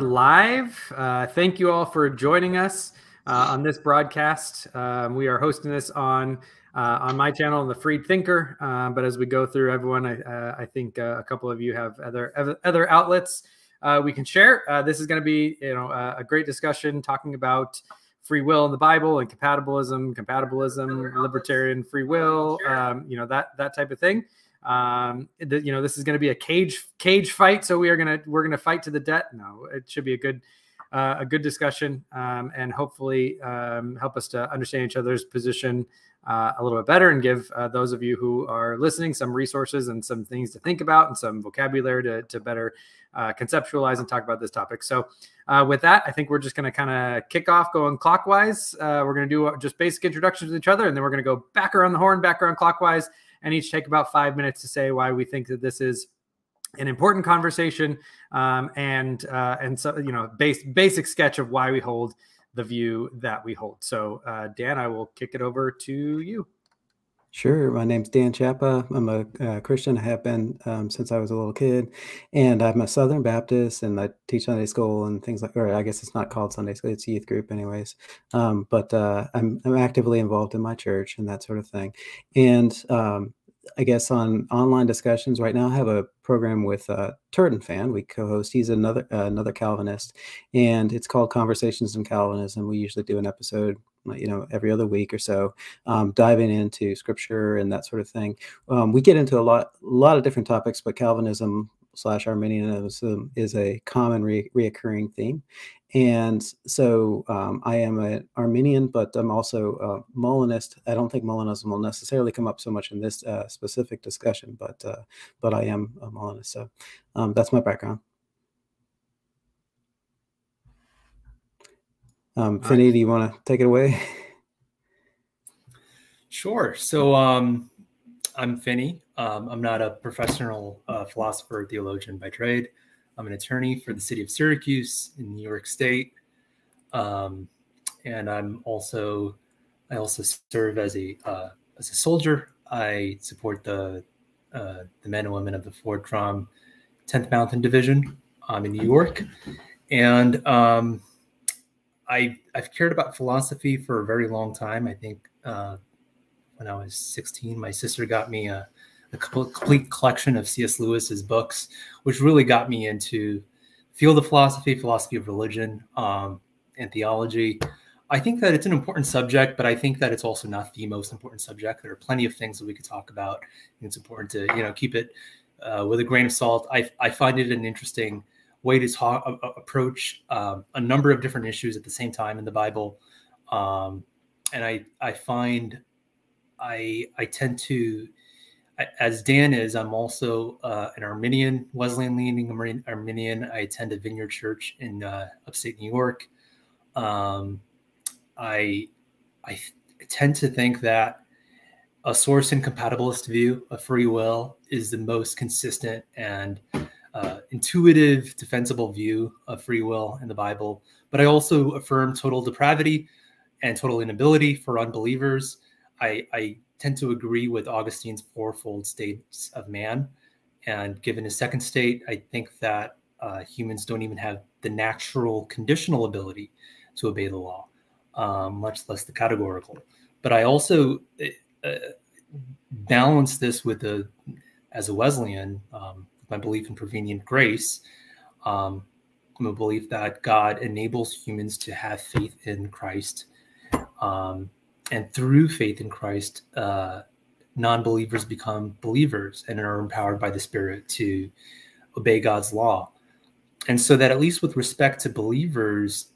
live. Uh, thank you all for joining us uh, on this broadcast. Um, we are hosting this on uh, on my channel, The Freed Thinker. Uh, but as we go through, everyone, I, uh, I think uh, a couple of you have other other outlets we can share. this is going to be, you know, a great discussion talking about free will in the Bible and compatibilism, compatibilism, libertarian free will, um, you know, that that type of thing. Um, the, you know, this is going to be a cage cage fight, so we are gonna we're gonna fight to the death. No, it should be a good uh, a good discussion um, and hopefully um, help us to understand each other's position uh, a little bit better and give uh, those of you who are listening some resources and some things to think about and some vocabulary to, to better uh, conceptualize and talk about this topic. So, uh, with that, I think we're just going to kind of kick off going clockwise. Uh, we're going to do just basic introductions to each other, and then we're going to go back around the horn, back around clockwise, and each take about five minutes to say why we think that this is an important conversation um, and uh, and so you know base, basic sketch of why we hold the view that we hold. So, uh, Dan, I will kick it over to you. Sure. My name's Dan Chapa. I'm a uh, Christian. I have been um, since I was a little kid, and I'm a Southern Baptist, and I teach Sunday school and things like. Or I guess it's not called Sunday school; it's youth group, anyways. Um, but uh, I'm I'm actively involved in my church and that sort of thing. And um, I guess on online discussions right now, I have a program with uh, TurretinFan. We co-host. He's another uh, another Calvinist, and it's called Conversations in Calvinism. We usually do an episode, you know, every other week or so, um, diving into Scripture and that sort of thing. Um, we get into a lot a lot of different topics, but Calvinism slash Arminianism is a common re- reoccurring theme. And so um, I am an Arminian, but I'm also a Molinist. I don't think Molinism will necessarily come up so much in this uh, specific discussion, but uh, but I am a Molinist. So um, that's my background. Um, Finney, do you want to take it away? Sure. So um, I'm Finney. Um, I'm not a professional uh, philosopher or theologian by trade. I'm an attorney for the city of Syracuse in New York State, um, and I'm also I also serve as a uh, as a soldier. I support the uh, the men and women of the Fort Drum 10th Mountain Division um, in New York, and um, I I've cared about philosophy for a very long time. I think uh, when I was 16, my sister got me a a complete collection of C.S. Lewis's books, which really got me into field of philosophy, philosophy of religion, um, and theology. I think that it's an important subject, but I think that it's also not the most important subject. There are plenty of things that we could talk about. It's important to you know keep it uh, with a grain of salt. I, I find it an interesting way to talk, approach um, a number of different issues at the same time in the Bible, um, and I I find I I tend to as Dan is, I'm also uh, an Arminian, Wesleyan leaning Arminian. I attend a Vineyard Church in uh, upstate New York. Um, I I tend to think that a source incompatibilist view of free will is the most consistent and uh, intuitive, defensible view of free will in the Bible. But I also affirm total depravity and total inability for unbelievers. I, I tend to agree with Augustine's fourfold states of man. And given his second state, I think that uh, humans don't even have the natural conditional ability to obey the law, um, much less the categorical. But I also uh, uh balance this with the, as a Wesleyan, um, my belief in prevenient grace. Um, I'm a belief that God enables humans to have faith in Christ um, and through faith in Christ, uh, non-believers become believers and are empowered by the Spirit to obey God's law. And so that at least with respect to believers,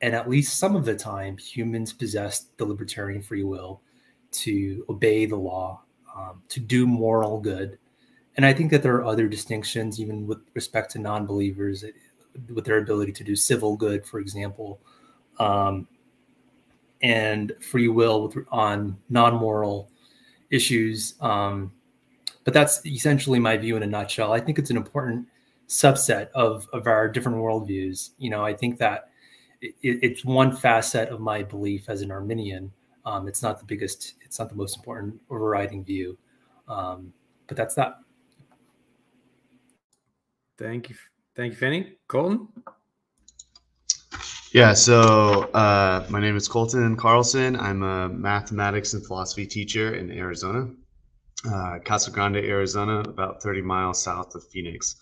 and at least some of the time, humans possess the libertarian free will to obey the law, um, to do moral good. And I think that there are other distinctions, even with respect to non-believers, with their ability to do civil good, for example. Um, and free will with, on non-moral issues. Um, but that's essentially my view in a nutshell. I think it's an important subset of of our different worldviews. You know, I think that it, it's one facet of my belief as an Arminian. Um, it's not the biggest, it's not the most important overriding view, um, but that's that. Thank you, thank you, Finney. Colton. Yeah, so uh, my name is Colton Carlson. I'm a mathematics and philosophy teacher in Arizona, uh, Casa Grande, Arizona, about 30 miles south of Phoenix.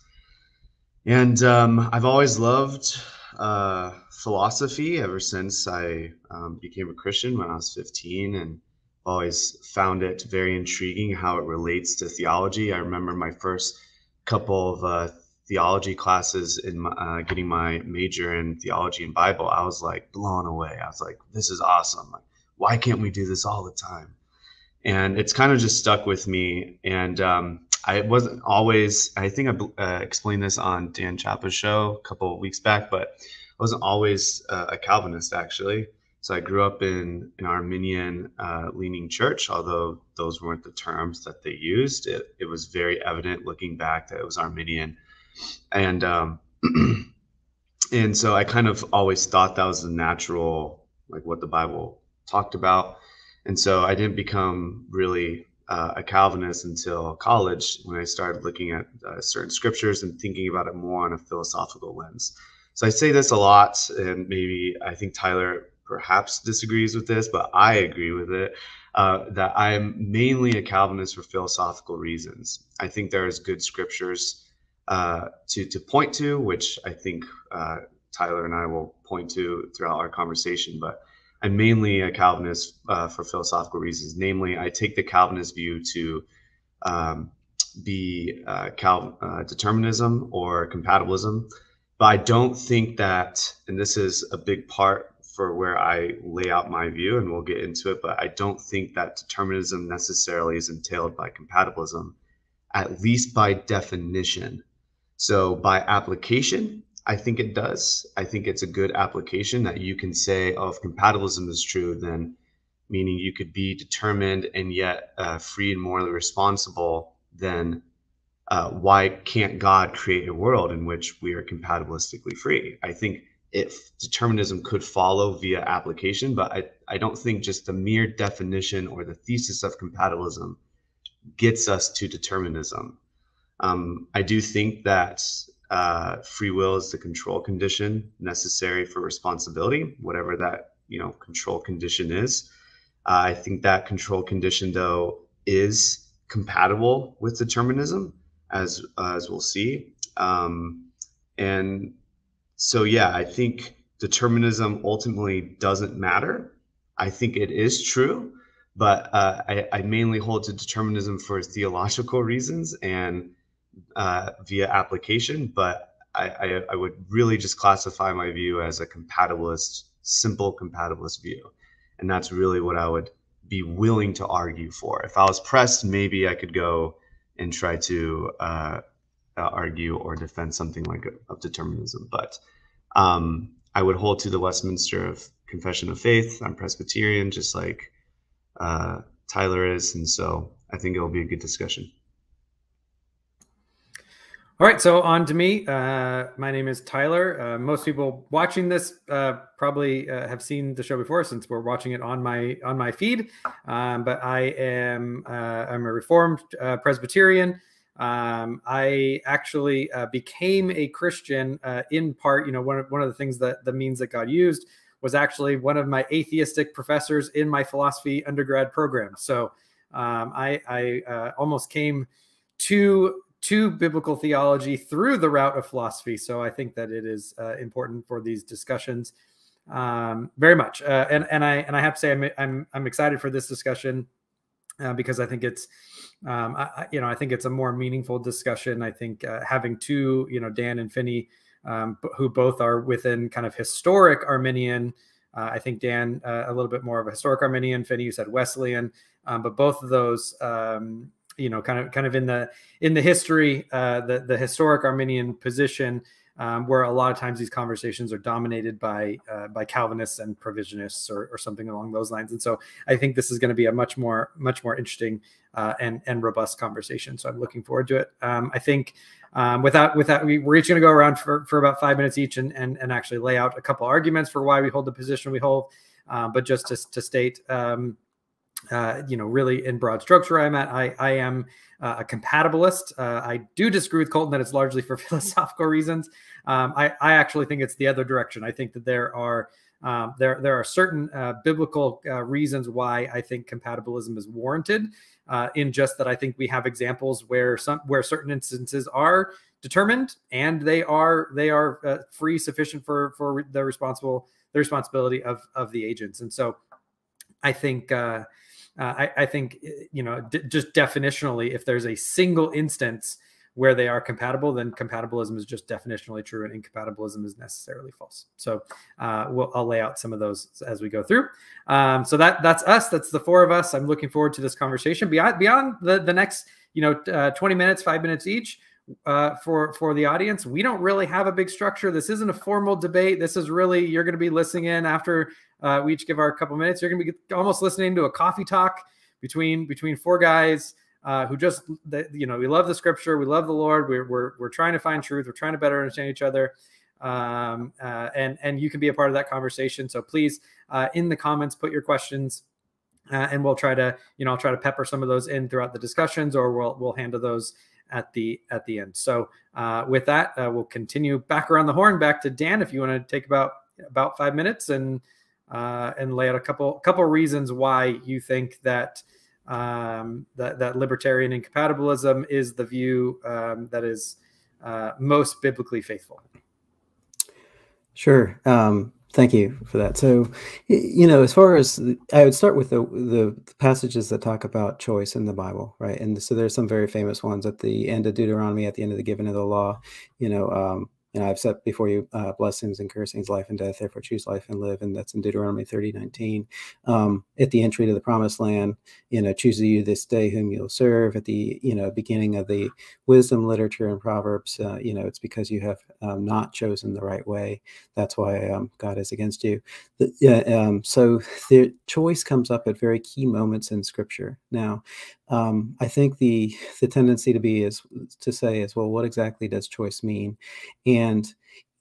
And um, I've always loved uh, philosophy ever since I um, became a Christian when I was 15 and always found it very intriguing how it relates to theology. I remember my first couple of uh, theology classes in uh, getting my major in theology and Bible. I was like blown away. I was like, this is awesome. Like, why can't we do this all the time? And it's kind of just stuck with me. And um, I wasn't always, I think I uh, explained this on Dan Chapa's show a couple of weeks back, but I wasn't always uh, a Calvinist actually. So I grew up in an Arminian uh, leaning church, although those weren't the terms that they used. It, it was very evident looking back that it was Arminian. And, um, and so I kind of always thought that was the natural, like what the Bible talked about. And so I didn't become really uh, a Calvinist until college when I started looking at uh, certain scriptures and thinking about it more on a philosophical lens. So I say this a lot, and maybe I think Tyler perhaps disagrees with this, but I agree with it. Uh, that I'm mainly a Calvinist for philosophical reasons. I think there is good scriptures uh, to to point to, which I think uh, Tyler and I will point to throughout our conversation. But I'm mainly a Calvinist uh, for philosophical reasons. Namely, I take the Calvinist view to um, be uh, Cal- uh, determinism or compatibilism. But I don't think that, and this is a big part for where I lay out my view, and we'll get into it. But I don't think that determinism necessarily is entailed by compatibilism, at least by definition. So by application, I think it does. I think it's a good application that you can say, oh, if compatibilism is true, then meaning you could be determined and yet uh, free and morally responsible, then uh, why can't God create a world in which we are compatibilistically free? I think if determinism could follow via application, but I, I don't think just the mere definition or the thesis of compatibilism gets us to determinism. Um, I do think that uh, free will is the control condition necessary for responsibility, whatever that you know control condition is. Uh, I think that control condition, though, is compatible with determinism, as as we'll see. Um, and so, yeah, I think determinism ultimately doesn't matter. I think it is true, but uh, I, I mainly hold to determinism for theological reasons and uh, via application, but I, I, I, would really just classify my view as a compatibilist, simple compatibilist view. And that's really what I would be willing to argue for. If I was pressed, maybe I could go and try to uh, uh, argue or defend something like of determinism. But um, I would hold to the Westminster of Confession of Faith. I'm Presbyterian, just like uh, Tyler is. And so I think it'll be a good discussion. All right, so on to me. Uh, my name is Tyler. Uh, most people watching this uh, probably uh, have seen the show before, since we're watching it on my on my feed. Um, but I am uh, I'm a Reformed uh, Presbyterian. Um, I actually became a Christian in part. You know, one of one of the things that the means that God used was actually one of my atheistic professors in my philosophy undergrad program. So um, I, I almost came to to biblical theology through the route of philosophy. So I think that it is uh, important for these discussions um, very much. Uh, and and I and I have to say I'm I'm, I'm excited for this discussion uh, because I think it's um, I, you know I think it's a more meaningful discussion. I think uh, having two you know Dan and Finney um, who both are within kind of historic Arminian. Uh, I think Dan uh, a little bit more of a historic Arminian. Finney, you said Wesleyan, um, but both of those um, you know, kind of kind of in the in the history, uh, the the historic Arminian position, um, where a lot of times these conversations are dominated by uh, by Calvinists and provisionists or, or something along those lines. And so I think this is going to be a much more much more interesting uh, and and robust conversation. So I'm looking forward to it. Um, I think um, without without we, we're each going to go around for, for about five minutes each and, and and actually lay out a couple arguments for why we hold the position we hold. Uh, but just to, to state. Um, uh, you know, really in broad strokes where I'm at. I, I am uh, a compatibilist. Uh, I do disagree with Colton that it's largely for philosophical reasons. Um, I, I actually think it's the other direction. I think that there are um, there there are certain uh, biblical uh, reasons why I think compatibilism is warranted. Uh, in just that, I think we have examples where some where certain instances are determined and they are they are free sufficient for for the responsible the responsibility of of the agents. And so, I think uh, I, I, think eh, you know d- just definitionally, if there's a single instance where they are compatible, then compatibilism is just definitionally true, and incompatibilism is necessarily false. So uh, we'll, I'll lay out some of those as we go through. Um, so that that's us. That's the four of us. I'm looking forward to this conversation beyond beyond the the next you know uh, 20 minutes, five minutes each. Uh, for for the audience, we don't really have a big structure. This isn't a formal debate. This is really you're going to be listening in after uh, we each give our couple minutes. You're going to be almost listening to a coffee talk between between four guys uh, who just you know we love the scripture, we love the Lord. We're we're we're trying to find truth. We're trying to better understand each other. Um, uh, and and you can be a part of that conversation. So please, uh, in the comments, put your questions, uh, and we'll try to you know I'll try to pepper some of those in throughout the discussions, or we'll we'll handle those at the at the end. So uh, with that, uh, we'll continue back around the horn, back to Dan. If you want to take about about five minutes and uh, and lay out a couple couple reasons why you think that um, that that libertarian incompatibilism is the view um, that is uh, most biblically faithful. Sure. Um, thank you for that. So, you know, as far as I would start with the, the passages that talk about choice in the Bible, right? And so there's some very famous ones at the end of Deuteronomy, at the end of the giving of the law. You know, um, and I've set before you uh, blessings and cursings, life and death. Therefore, choose life and live. And that's in Deuteronomy 30, 19. Um, at the entry to the promised land, you know, choose you this day whom you'll serve. At the, you know, beginning of the wisdom literature and Proverbs, uh, you know, it's because you have um, not chosen the right way. That's why um, God is against you. The, uh, so the choice comes up at very key moments in Scripture. Now, um, I think the the tendency to be is to say is well, what exactly does choice mean? And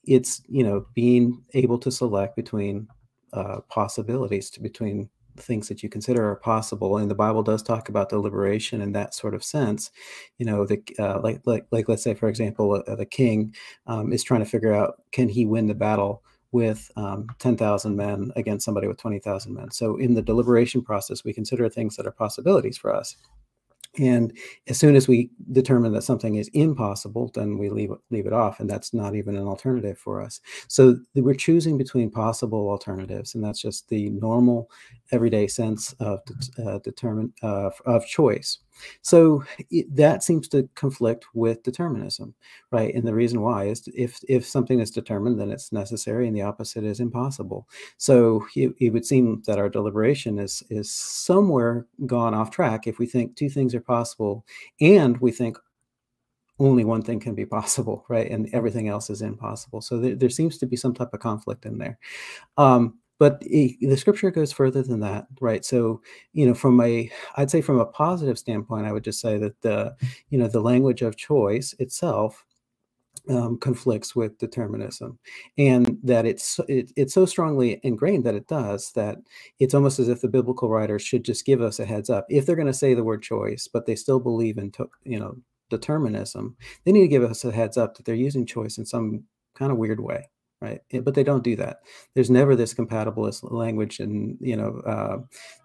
it's you know being able to select between uh, possibilities to between things that you consider are possible and the bible does talk about deliberation in that sort of sense you know the uh, like like like let's say for example uh, the king um, is trying to figure out can he win the battle with um, 10,000 men against somebody with 20,000 men. So in the deliberation process, we consider things that are possibilities for us. And as soon as we determine that something is impossible, then we leave leave it off, and that's not even an alternative for us. So we're choosing between possible alternatives, and that's just the normal, everyday sense of uh, determine uh, of choice. So it, that seems to conflict with determinism, right? And the reason why is if if something is determined, then it's necessary, and the opposite is impossible. So it, it would seem that our deliberation is is somewhere gone off track if we think two things are possible, and we think only one thing can be possible, right? And everything else is impossible. So there, there seems to be some type of conflict in there. Um, but the scripture goes further than that right? So you know from a i'd say from a positive standpoint i would just say that the you know the language of choice itself um, conflicts with determinism and that it's it, it's so strongly ingrained that it does that it's almost as if the biblical writers should just give us a heads up. If they're going to say the word choice but they still believe in you know determinism they need to give us a heads up that they're using choice in some kind of weird way right? But they don't do that. There's never this compatibilist language and you know uh,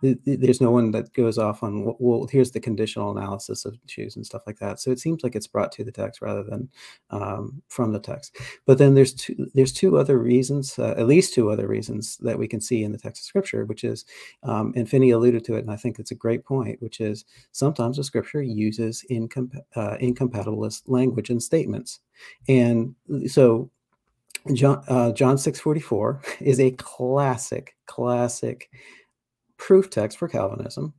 th- th- there's no one that goes off on well here's the conditional analysis of shoes and stuff like that. So it seems like it's brought to the text rather than um, from the text. But then there's two there's two other reasons uh, at least two other reasons that we can see in the text of scripture which is um, and finney alluded to it and i think it's a great point which is sometimes the scripture uses incomp- uh, incompatibilist language and statements. And so John uh, John six forty four is a classic classic proof text for Calvinism,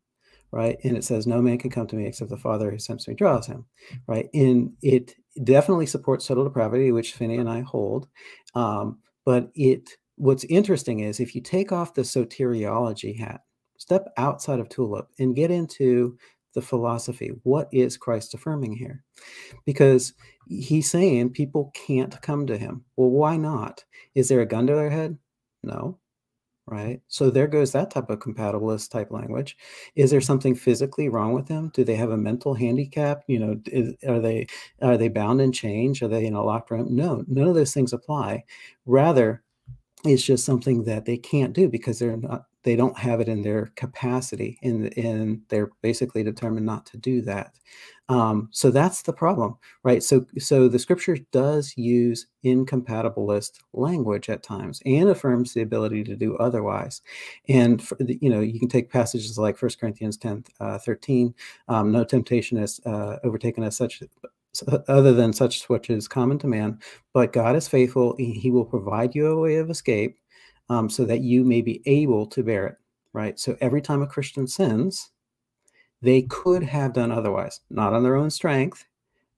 right? And it says, "No man can come to me except the Father who sends me draws him," right? And it definitely supports total depravity, which Finney and I hold. Um, but it what's interesting is if you take off the soteriology hat, step outside of Tulip, and get into the philosophy. What is Christ affirming here? Because he's saying people can't come to him. Well, why not? Is there a gun to their head? No. right? So there goes that type of compatibilist type language. Is there something physically wrong with them? Do they have a mental handicap? You know, is, are they are they bound in change? Are they in a locked room? No, none of those things apply. Rather, it's just something that they can't do because they're not they don't have it in their capacity and, and they're basically determined not to do that. Um, so that's the problem right? So so the scripture does use incompatibilist language at times and affirms the ability to do otherwise. And the, you know you can take passages like 1 corinthians 10 uh, 13 um, no temptation has uh, overtaken us such other than such which is common to man but god is faithful he will provide you a way of escape um, so that you may be able to bear it, right? So every time a Christian sins, they could have done otherwise, not on their own strength,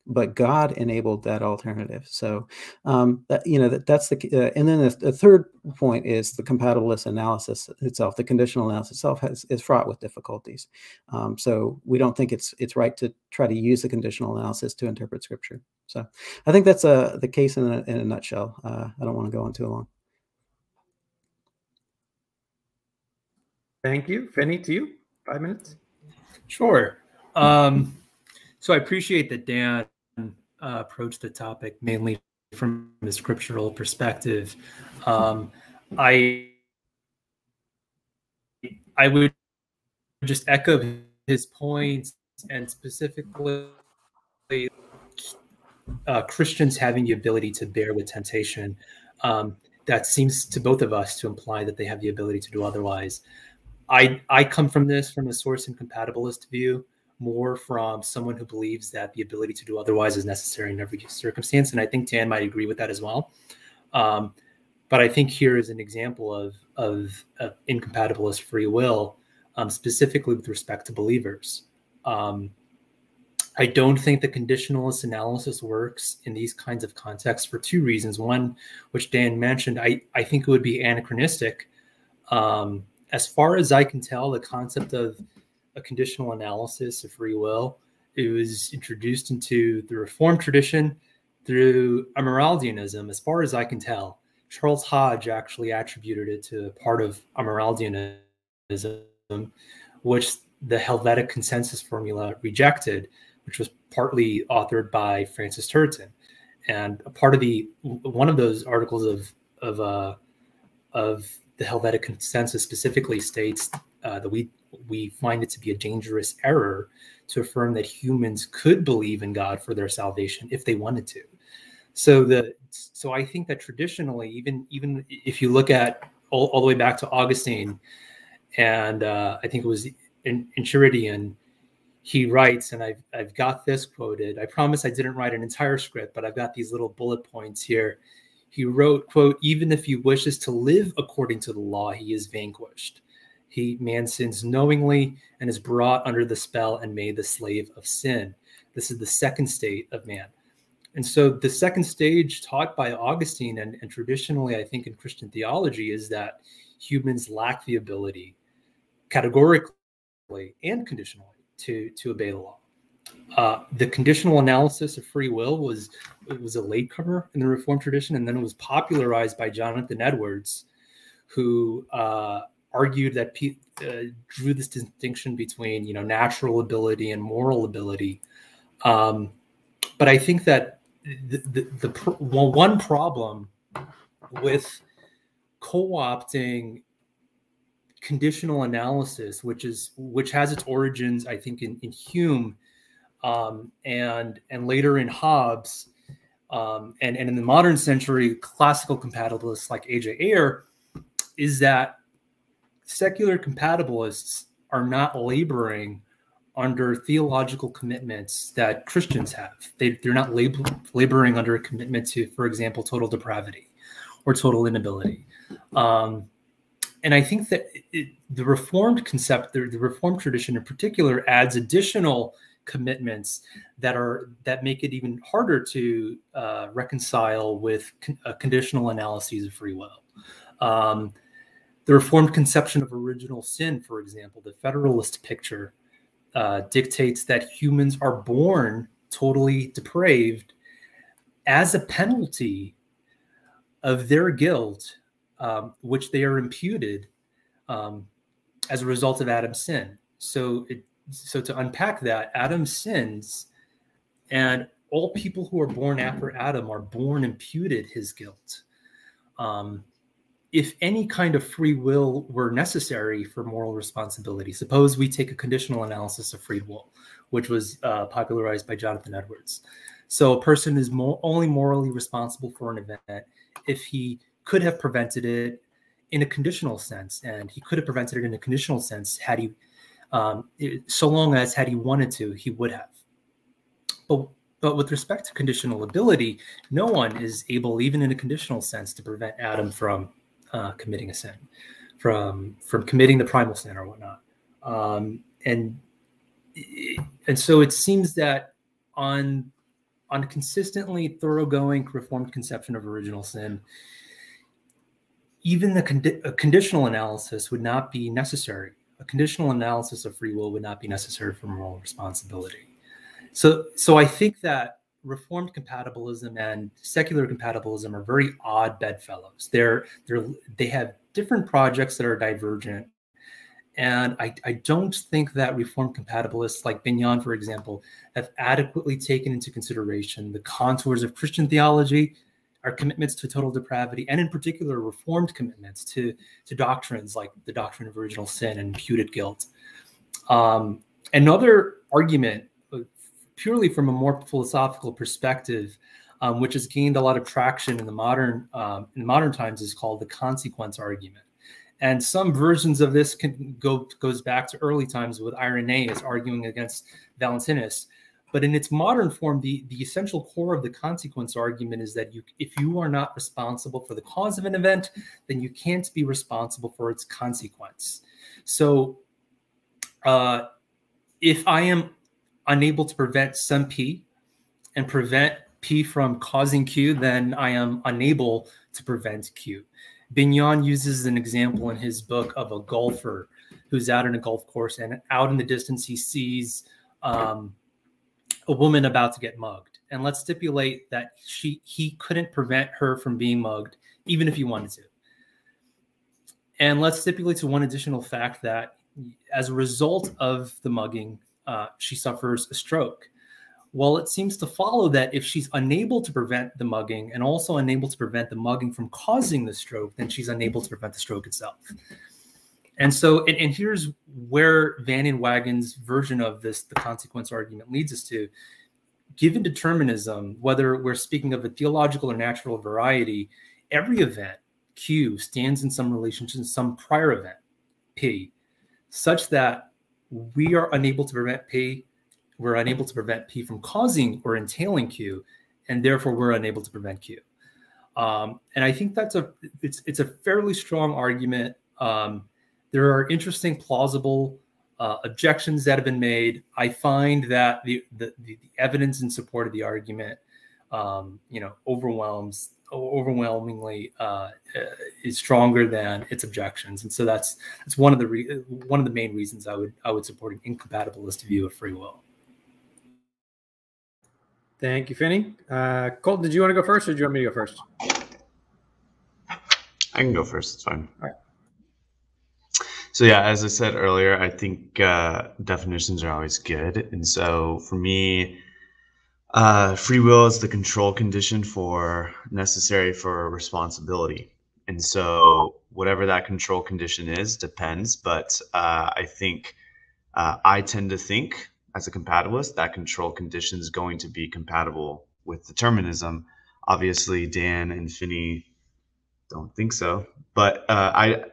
but God enabled that alternative. So, um, that, you know, that, that's the, uh, and then the, the, third point is the compatibilist analysis itself. The conditional analysis itself has, is fraught with difficulties. Um, so we don't think it's it's right to try to use the conditional analysis to interpret Scripture. So I think that's uh, the case in a, in a nutshell. Uh, I don't want to go on too long. Thank you. Finney, to you. Five minutes. Sure. Um, so I appreciate that Dan uh, approached the topic mainly from a scriptural perspective. Um, I I would just echo his points and specifically uh, Christians having the ability to bear with temptation. Um, that seems to both of us to imply that they have the ability to do otherwise. I I come from this from a source incompatibilist view, more from someone who believes that the ability to do otherwise is necessary in every circumstance, and I think Dan might agree with that as well. Um, but I think here is an example of of, of incompatibilist free will, um, specifically with respect to believers. Um, I don't think the conditionalist analysis works in these kinds of contexts for two reasons. One, which Dan mentioned, I, I think it would be anachronistic um, as far as I can tell, the concept of a conditional analysis of free will it was introduced into the Reformed tradition through Amyraldianism. As far as I can tell, Charles Hodge actually attributed it to a part of Amyraldianism, which the Helvetic consensus formula rejected, which was partly authored by Francis Turretin. And a part of the one of those articles of of uh, of the Helvetic Consensus specifically states uh, that we we find it to be a dangerous error to affirm that humans could believe in God for their salvation if they wanted to. So the so I think that traditionally, even even if you look at all, all the way back to Augustine, and uh, I think it was in, Enchiridion, he writes, and I've I've got this quoted. I promise I didn't write an entire script, but I've got these little bullet points here he wrote, quote, even if he wishes to live according to the law, he is vanquished. He man sins knowingly and is brought under the spell and made the slave of sin. This is the second state of man. And so the second stage taught by Augustine and, and traditionally, I think, in Christian theology is that humans lack the ability categorically and conditionally to, to obey the law. Uh, the conditional analysis of free will was it was a latecomer in the Reformed tradition, and then it was popularized by Jonathan Edwards, who uh, argued that pe- uh, drew this distinction between you know natural ability and moral ability. Um, but I think that the, the, the pr- well, one problem with co-opting conditional analysis, which is which has its origins, I think, in, in Hume um, and and later in Hobbes, um, and and in the modern century, classical compatibilists like A.J. Ayer, is that secular compatibilists are not laboring under theological commitments that Christians have. They, they're not lab- laboring under a commitment to, for example, total depravity or total inability. Um, and I think that it, the Reformed concept, the, the Reformed tradition in particular, adds additional commitments that are that make it even harder to uh, reconcile with con- conditional analyses of free will. Um, the Reformed conception of original sin, for example, the Federalist picture uh, dictates that humans are born totally depraved as a penalty of their guilt, um, which they are imputed um, as a result of Adam's sin. So, it, so to unpack that, Adam sins, and all people who are born after Adam are born imputed his guilt. Um, if any kind of free will were necessary for moral responsibility, suppose we take a conditional analysis of free will, which was uh, popularized by Jonathan Edwards. So a person is only morally responsible for an event if he could have prevented it in a conditional sense, and he could have prevented it in a conditional sense had he, um, so long as had he wanted to, he would have. But but with respect to conditional ability, no one is able, even in a conditional sense, to prevent Adam from uh, committing a sin, from from committing the primal sin or whatnot. Um, and and so it seems that on on a consistently thoroughgoing reformed conception of original sin, even the condi- conditional analysis would not be necessary. A conditional analysis of free will would not be necessary for moral responsibility. So, so I think that reformed compatibilism and secular compatibilism are very odd bedfellows. They're they're they have different projects that are divergent. And I, I don't think that reformed compatibilists like Bignon, for example, have adequately taken into consideration the contours of Christian theology, our commitments to total depravity, and in particular, reformed commitments to, to doctrines like the doctrine of original sin and imputed guilt. Um, another argument purely from a more philosophical perspective, um, which has gained a lot of traction in the modern um, in modern times, is called the consequence argument. And some versions of this can go goes back to early times with Irenaeus arguing against Valentinus. But in its modern form, the, the essential core of the consequence argument is that you, if you are not responsible for the cause of an event, then you can't be responsible for its consequence. So, uh, if I am unable to prevent some P and prevent P from causing Q, then I am unable to prevent Q. Bignon uses an example in his book of a golfer who's out in a golf course and out in the distance he sees um, a woman about to get mugged. And let's stipulate that she he couldn't prevent her from being mugged, even if he wanted to. And let's stipulate to one additional fact that as a result of the mugging, uh, she suffers a stroke. Well, it seems to follow that if she's unable to prevent the mugging and also unable to prevent the mugging from causing the stroke, then she's unable to prevent the stroke itself. And so, and, and here's where Van Inwagen's version of this, the consequence argument, leads us to. Given determinism, whether we're speaking of a theological or natural variety, every event, Q, stands in some relation to some prior event, P, such that we are unable to prevent P. We're unable to prevent P from causing or entailing Q, and therefore we're unable to prevent Q. Um, and I think that's a it's it's a fairly strong argument. Um, there are interesting, plausible uh, objections that have been made. I find that the the, the evidence in support of the argument, um, you know, overwhelms overwhelmingly uh, is stronger than its objections, and so that's that's one of the re- one of the main reasons I would I would support an incompatibilist view of free will. Thank you, Finney. Uh, Colt, did you want to go first, or do you want me to go first? I can go first. It's fine. All right. So yeah, as I said earlier, I think uh, definitions are always good, and so for me uh, free will is the control condition for necessary for responsibility. And so whatever that control condition is depends. But uh, I think uh, I tend to think as a compatibilist that control condition is going to be compatible with determinism. Obviously, Dan and Finney don't think so. But uh, I,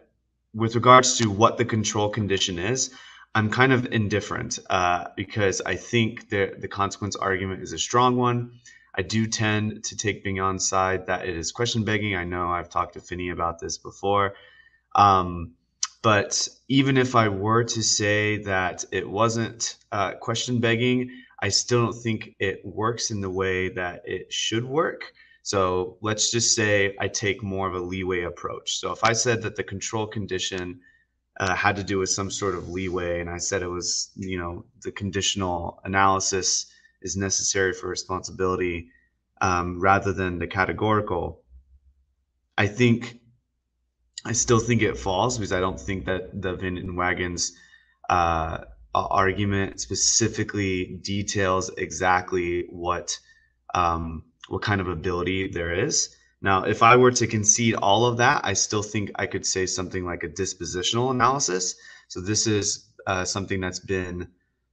with regards to what the control condition is, I'm kind of indifferent uh, because I think the the consequence argument is a strong one. I do tend to take Bignon's side that it is question begging. I know I've talked to Finney about this before. Um, but even if I were to say that it wasn't uh, question begging, I still don't think it works in the way that it should work. So let's just say I take more of a leeway approach. So if I said that the control condition uh, had to do with some sort of leeway. And I said it was, you know, the conditional analysis is necessary for responsibility um, rather than the categorical. I think I still think it falls because I don't think that the Van Inwagen's uh, argument specifically details exactly what um, what kind of ability there is. Now, if I were to concede all of that, I still think I could say something like a dispositional analysis. So this is uh, something that's been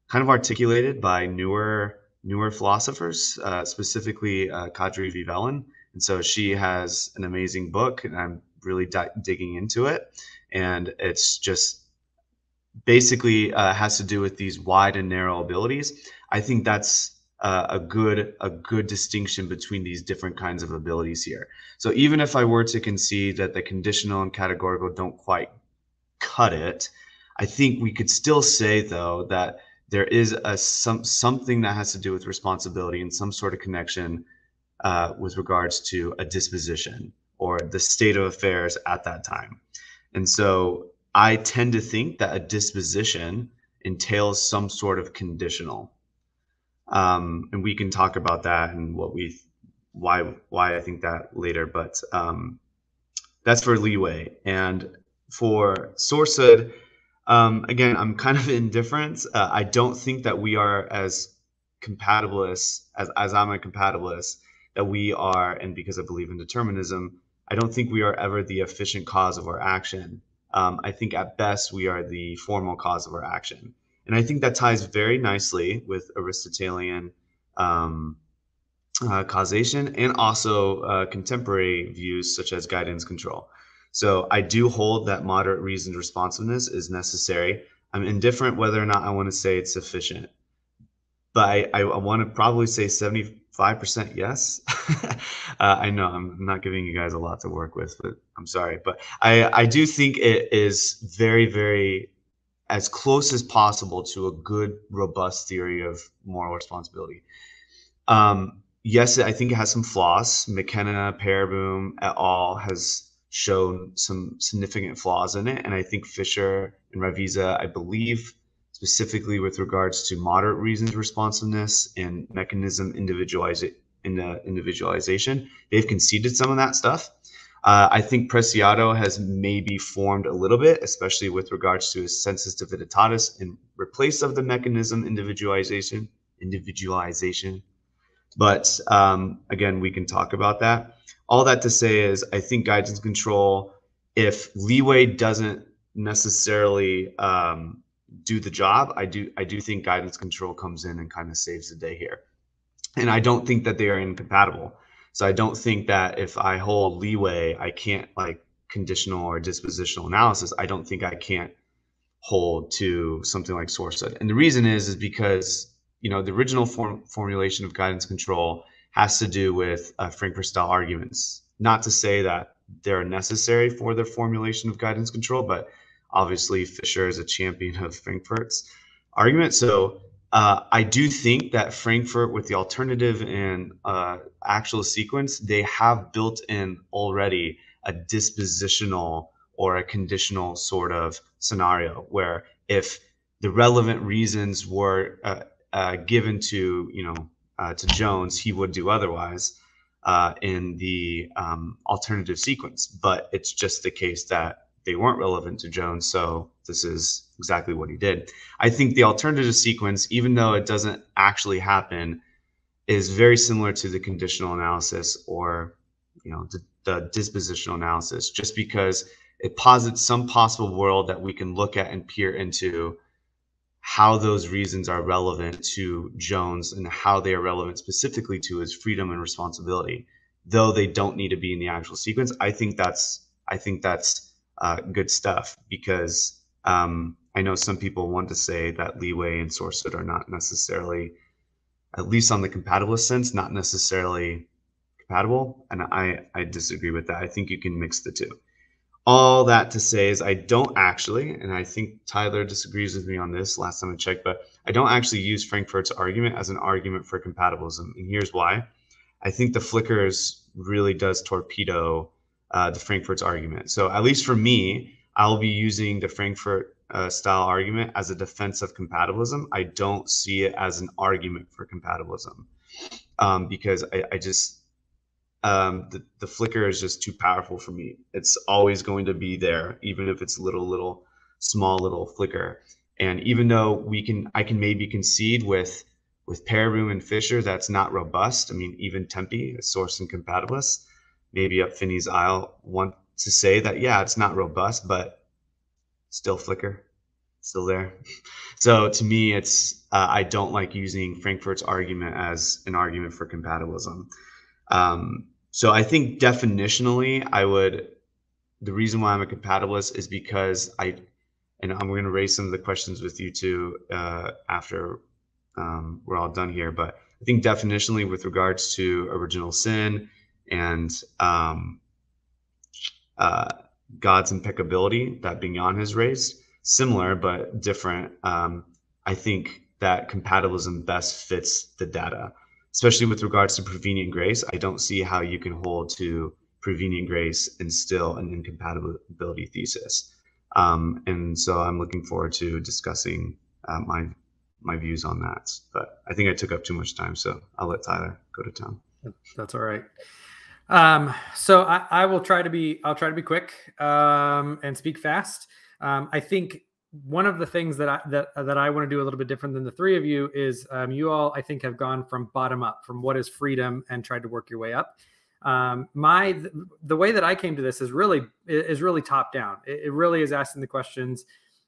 kind of articulated by newer newer philosophers, uh, specifically uh, Kadri Vihvelin. And so she has an amazing book, and I'm really di- digging into it. And it's just basically uh, has to do with these wide and narrow abilities. I think that's uh, a good a good distinction between these different kinds of abilities here. So even if I were to concede that the conditional and categorical don't quite cut it, I think we could still say though that there is a some something that has to do with responsibility and some sort of connection uh, with regards to a disposition or the state of affairs at that time. And so I tend to think that a disposition entails some sort of conditional. Um, and we can talk about that and what we why why I think that later. But um, that's for leeway. And for sourcehood, um, again, I'm kind of indifferent. Uh, I don't think that we are as compatibilists as as I'm a compatibilist that we are, and because I believe in determinism, I don't think we are ever the efficient cause of our action. Um, I think at best we are the formal cause of our action. And I think that ties very nicely with Aristotelian um, uh, causation and also uh, contemporary views such as guidance control. So I do hold that moderate reasoned responsiveness is necessary. I'm indifferent whether or not I want to say it's sufficient, but I, I, want to probably say 75% yes uh, i know i'm not giving you guys a lot to work with but i'm sorry but i i do think it is very very as close as possible to a good robust theory of moral responsibility um, yes i think it has some flaws mckenna Pereboom et al has shown some significant flaws in it and i think Fischer and Ravizza i believe specifically with regards to moderate reasons responsiveness and mechanism in individualization. They've conceded some of that stuff. Uh, I think Preciado has maybe formed a little bit, especially with regards to his sensus divinitatis in replace of the mechanism individualization. Individualization, but um, again, we can talk about that. All that to say is, I think guidance control, if leeway doesn't necessarily um, do the job, I do I do think guidance control comes in and kind of saves the day here. And I don't think that they are incompatible. So I don't think that if I hold leeway, I can't like conditional or dispositional analysis. I don't think I can't hold to something like sourcehood. And the reason is is because you know the original form, formulation of guidance control has to do with uh, Frankfurt style arguments. Not to say that they're necessary for the formulation of guidance control, but Obviously, Fischer is a champion of Frankfurt's argument. So uh, I do think that Frankfurt, with the alternative and uh, actual sequence, they have built in already a dispositional or a conditional sort of scenario where if the relevant reasons were uh, uh given to you know uh, to Jones, he would do otherwise uh, in the um, alternative sequence. But it's just the case that they weren't relevant to Jones. So this is exactly what he did. I think the alternative sequence, even though it doesn't actually happen, is very similar to the conditional analysis or you know the, the dispositional analysis, just because it posits some possible world that we can look at and peer into how those reasons are relevant to Jones and how they are relevant specifically to his freedom and responsibility, though they don't need to be in the actual sequence. I think that's I think that's uh, good stuff because um, I know some people want to say that leeway and sourcehood are not necessarily, at least on the compatibilist sense, not necessarily compatible. And I, I disagree with that. I think you can mix the two. All that to say is I don't actually, and I think Tyler disagrees with me on this last time I checked, but I don't actually use Frankfurt's argument as an argument for compatibilism. And here's why. I think the flickers really does torpedo uh, the Frankfurt's argument. So at least for me, I'll be using the Frankfurt uh, style argument as a defense of compatibilism. I don't see it as an argument for compatibilism um, because I, I just um, the, the flicker is just too powerful for me. It's always going to be there, even if it's little, little, small little flicker. And even though we can, I can maybe concede with with Pereboom and Fischer, that's not robust. I mean, even Timpe, a source incompatibilist, maybe up Finney's aisle want to say that yeah, it's not robust, but still flicker, still there. So to me, it's uh, I don't like using Frankfurt's argument as an argument for compatibilism. Um, so I think definitionally, I would. The reason why I'm a compatibilist is because I, and I'm going to raise some of the questions with you too uh, after um, we're all done here. But I think definitionally, with regards to original sin and um, uh, God's impeccability that Bignon has raised, similar but different. Um, I think that compatibilism best fits the data, especially with regards to prevenient grace. I don't see how you can hold to prevenient grace and still an incompatibility thesis. Um, and so I'm looking forward to discussing uh, my my views on that. But I think I took up too much time, so I'll let Tyler go to town. That's all right. Um, so I, I, will try to be I'll try to be quick um, and speak fast. Um, I think one of the things that I that that I want to do a little bit different than the three of you is um, you all I think have gone from bottom up from what is freedom and tried to work your way up. Um, my the way that I came to this is really is really top down. It, it really is asking the questions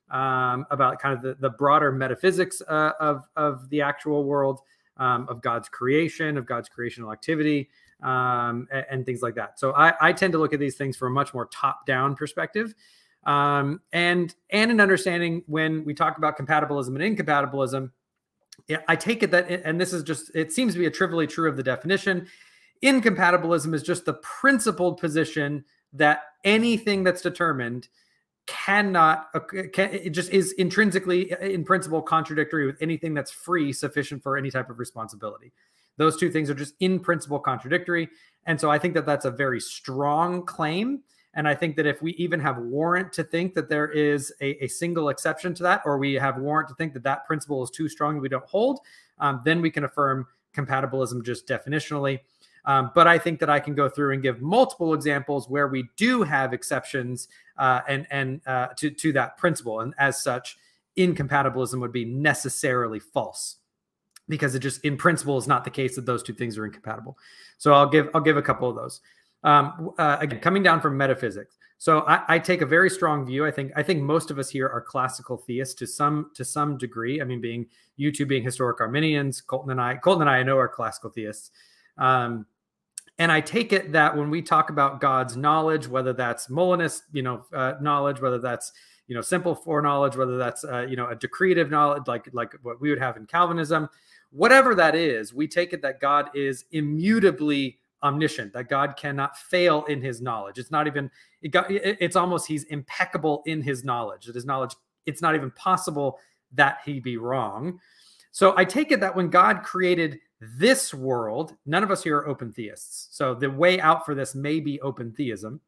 um, about kind of the, the broader metaphysics uh, of of the actual world, of God's creation, of God's creational activity, um, and, and, things like that. So I, I, tend to look at these things from a much more top down perspective. Um, and and an understanding when we talk about compatibilism and incompatibilism, I take it that, and this is just, it seems to be a trivially true of the definition. Incompatibilism is just the principled position that anything that's determined cannot can, it just is intrinsically in principle contradictory with anything that's free sufficient for any type of responsibility those two things are just in principle contradictory. And so i think that that's a very strong claim. And i think that if we even have warrant to think that there is a, a single exception to that or we have warrant to think that that principle is too strong we don't hold um, then we can affirm compatibilism just definitionally. Um, but I think that I can go through and give multiple examples where we do have exceptions uh, and and uh, to to that principle, and as such, incompatibilism would be necessarily false because it just in principle is not the case that those two things are incompatible. So I'll give I'll give a couple of those. Um, uh, again, coming down from metaphysics. So I, I, take a very strong view. I think I think most of us here are classical theists to some to some degree. I mean, being you two being historic Arminians, Colton and I, Colton and I, I know are classical theists. Um, and I take it that when we talk about God's knowledge, whether that's Molinist, you know, uh, knowledge, whether that's you know simple foreknowledge, whether that's uh, you know a decretive knowledge, like like what we would have in Calvinism, whatever that is, we take it that God is immutably omniscient, that God cannot fail in His knowledge. It's not even it got, it's almost He's impeccable in His knowledge. That His knowledge, it's not even possible that He be wrong. So I take it that when God created this world, none of us here are open theists. So the way out for this may be open theism.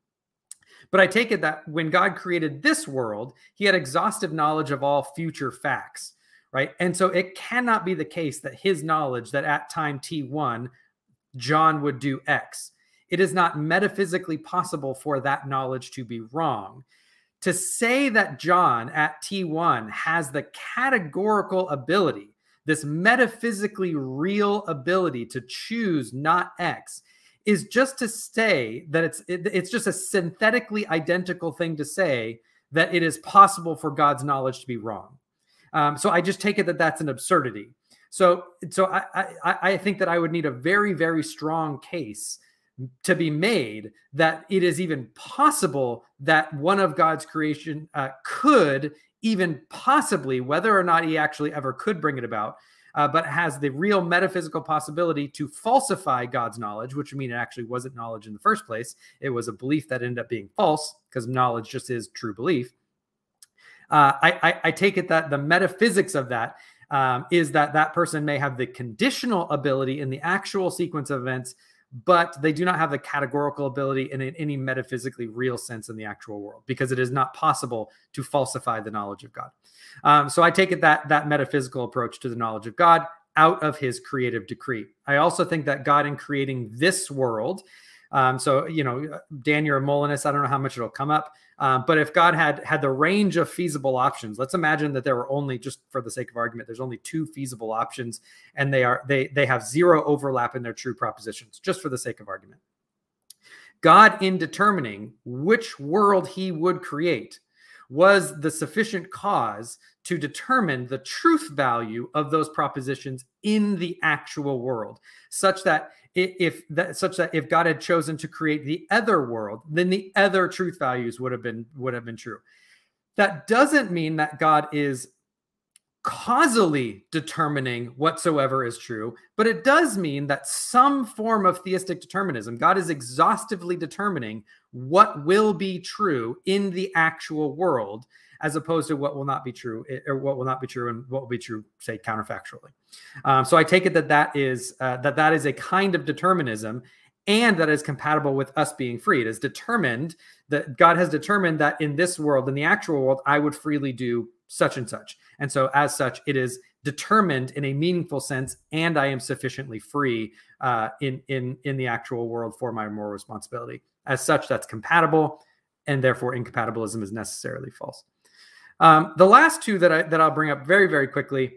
But I take it that when God created this world, he had exhaustive knowledge of all future facts, right? And so it cannot be the case that his knowledge that at time T1, John would do X. It is not metaphysically possible for that knowledge to be wrong. To say that John at T1 has the categorical ability this metaphysically real ability to choose not X is just to say that it's it, it's just a synthetically identical thing to say that it is possible for God's knowledge to be wrong. Um, so I just take it that that's an absurdity. So so I, I I think that I would need a very very strong case to be made that it is even possible that one of God's creation uh, could even possibly, whether or not he actually ever could bring it about, uh, but has the real metaphysical possibility to falsify God's knowledge, which would mean it actually wasn't knowledge in the first place. It was a belief that ended up being false because knowledge just is true belief. Uh, I, I, I, take it that the metaphysics of that um, is that that person may have the conditional ability in the actual sequence of events but they do not have the categorical ability in any metaphysically real sense in the actual world because it is not possible to falsify the knowledge of God. Um, so I take it that that metaphysical approach to the knowledge of God out of his creative decree. I also think that God, in creating this world, Um, so, you know, Dan, you're a Molinist. I don't know how much it'll come up. Um, but if God had had the range of feasible options, let's imagine that there were only, just for the sake of argument, there's only two feasible options, and they are they they have zero overlap in their true propositions, just for the sake of argument. God, in determining which world He would create, was the sufficient cause to determine the truth value of those propositions in the actual world, such that if that such that if God had chosen to create the other world, then the other truth values would have been would have been true. That doesn't mean that God is causally determining whatsoever is true, but it does mean that some form of theistic determinism, God is exhaustively determining what will be true in the actual world as opposed to what will not be true eh, or what will not be true and what will be true say counterfactually. Um, so i take it that that is uh, that that is a kind of determinism and that is compatible with us being free. It is determined that god has determined that in this world in the actual world i would freely do such and such. And so as such it is determined in a meaningful sense and i am sufficiently free uh, in in in the actual world for my moral responsibility. As such that's compatible and therefore incompatibilism is necessarily false um, the last two that I that I'll bring up very very quickly,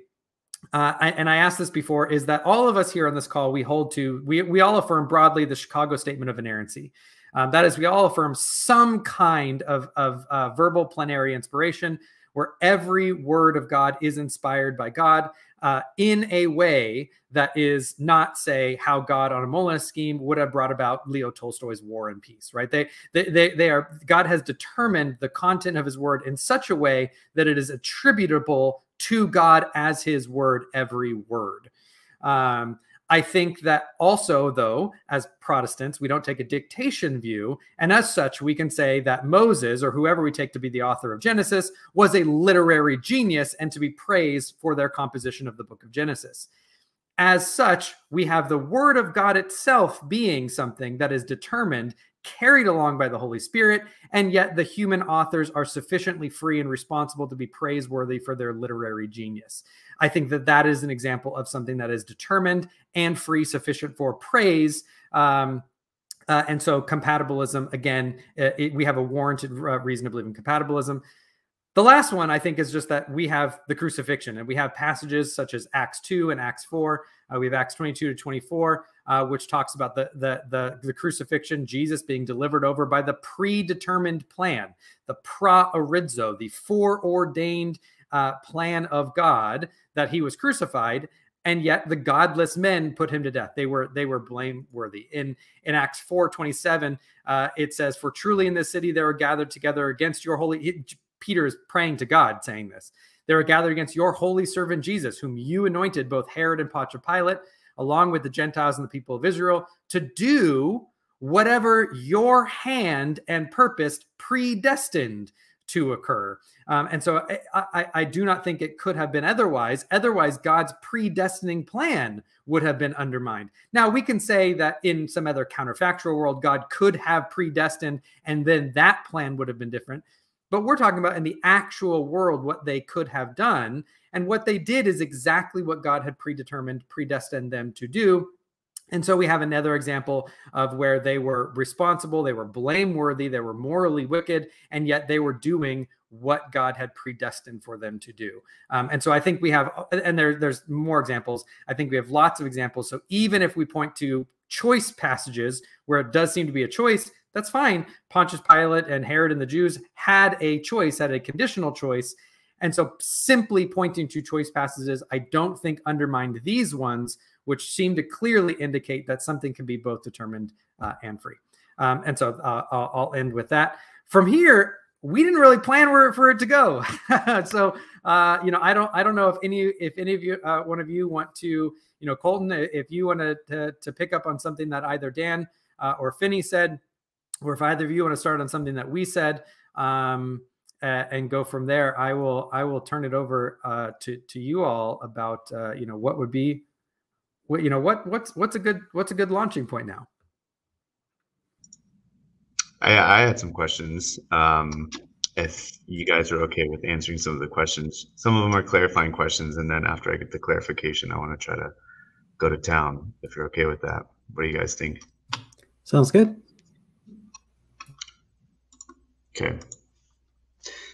uh, I, and I asked this before, is that all of us here on this call we hold to we we all affirm broadly the Chicago Statement of Inerrancy. Um, that is, we all affirm some kind of of uh, verbal plenary inspiration, where every word of God is inspired by God uh, in a way that is not say how God on a Molinist scheme would have brought about Leo Tolstoy's War and Peace, right? They, they, they, they are, God has determined the content of his word in such a way that it is attributable to God as his word, every word. Um, I think that also, though, as Protestants, we don't take a dictation view. And as such, we can say that Moses, or whoever we take to be the author of Genesis, was a literary genius and to be praised for their composition of the book of Genesis. As such, we have the word of God itself being something that is determined, carried along by the Holy Spirit, and yet the human authors are sufficiently free and responsible to be praiseworthy for their literary genius. I think that that is an example of something that is determined and free, sufficient for praise. Um, uh, and so, compatibilism again, it, it, we have a warranted uh, reason to believe in compatibilism. The last one, I think, is just that we have the crucifixion and we have passages such as Acts 2 and Acts 4. Uh, we have Acts 22 to 24, uh, which talks about the, the, the, the, crucifixion, Jesus being delivered over by the predetermined plan, the proorizo, the foreordained uh, plan of God that he was crucified and yet the godless men put him to death they were they were blameworthy in in acts 4 27 uh, it says for truly in this city they were gathered together against your holy Peter is praying to God, saying this. They were gathered against your holy servant Jesus, whom you anointed, both Herod and Pontius Pilate, along with the Gentiles and the people of Israel, to do whatever your hand and purpose predestined to occur. Um, and so I, I, I, do not think it could have been otherwise. Otherwise, God's predestining plan would have been undermined. Now, we can say that in some other counterfactual world, God could have predestined, and then that plan would have been different. But we're talking about in the actual world what they could have done. And what they did is exactly what God had predetermined, predestined them to do. And so we have another example of where they were responsible, they were blameworthy, they were morally wicked, and yet they were doing what God had predestined for them to do. Um, and so I think we have, and there, there's more examples. I think we have lots of examples. So even if we point to choice passages where it does seem to be a choice, that's fine. Pontius Pilate and Herod and the Jews had a choice, had a conditional choice. And so simply pointing to choice passages, I don't think undermined these ones, which seem to clearly indicate that something can be both determined uh, and free. Um, and so uh, I'll, end with that. From here, we didn't really plan for, for it to go. so uh, you know, I don't I don't know if any if any of you uh, one of you want to you know Colton if you want to to pick up on something that either Dan uh, or Finney said or if either of you want to start on something that we said um, uh, and go from there, I will I will turn it over uh, to to you all about uh, you know what would be what you know what what's what's a good what's a good launching point now. I, I had some questions. Um, if you guys are okay with answering some of the questions, some of them are clarifying questions, and then after I get the clarification, I want to try to go to town. If you're okay with that, what do you guys think? Sounds good. Okay.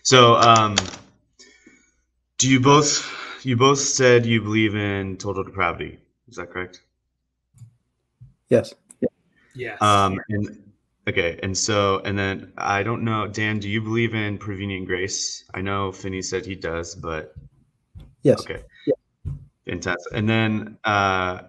So, um, do you both you both said you believe in total depravity? Is that correct? Yes. Yes. Um, and okay, and so and then I don't know, Dan. Do you believe in prevenient grace? I know Finney said he does, but Yes. okay, fantastic. And then uh,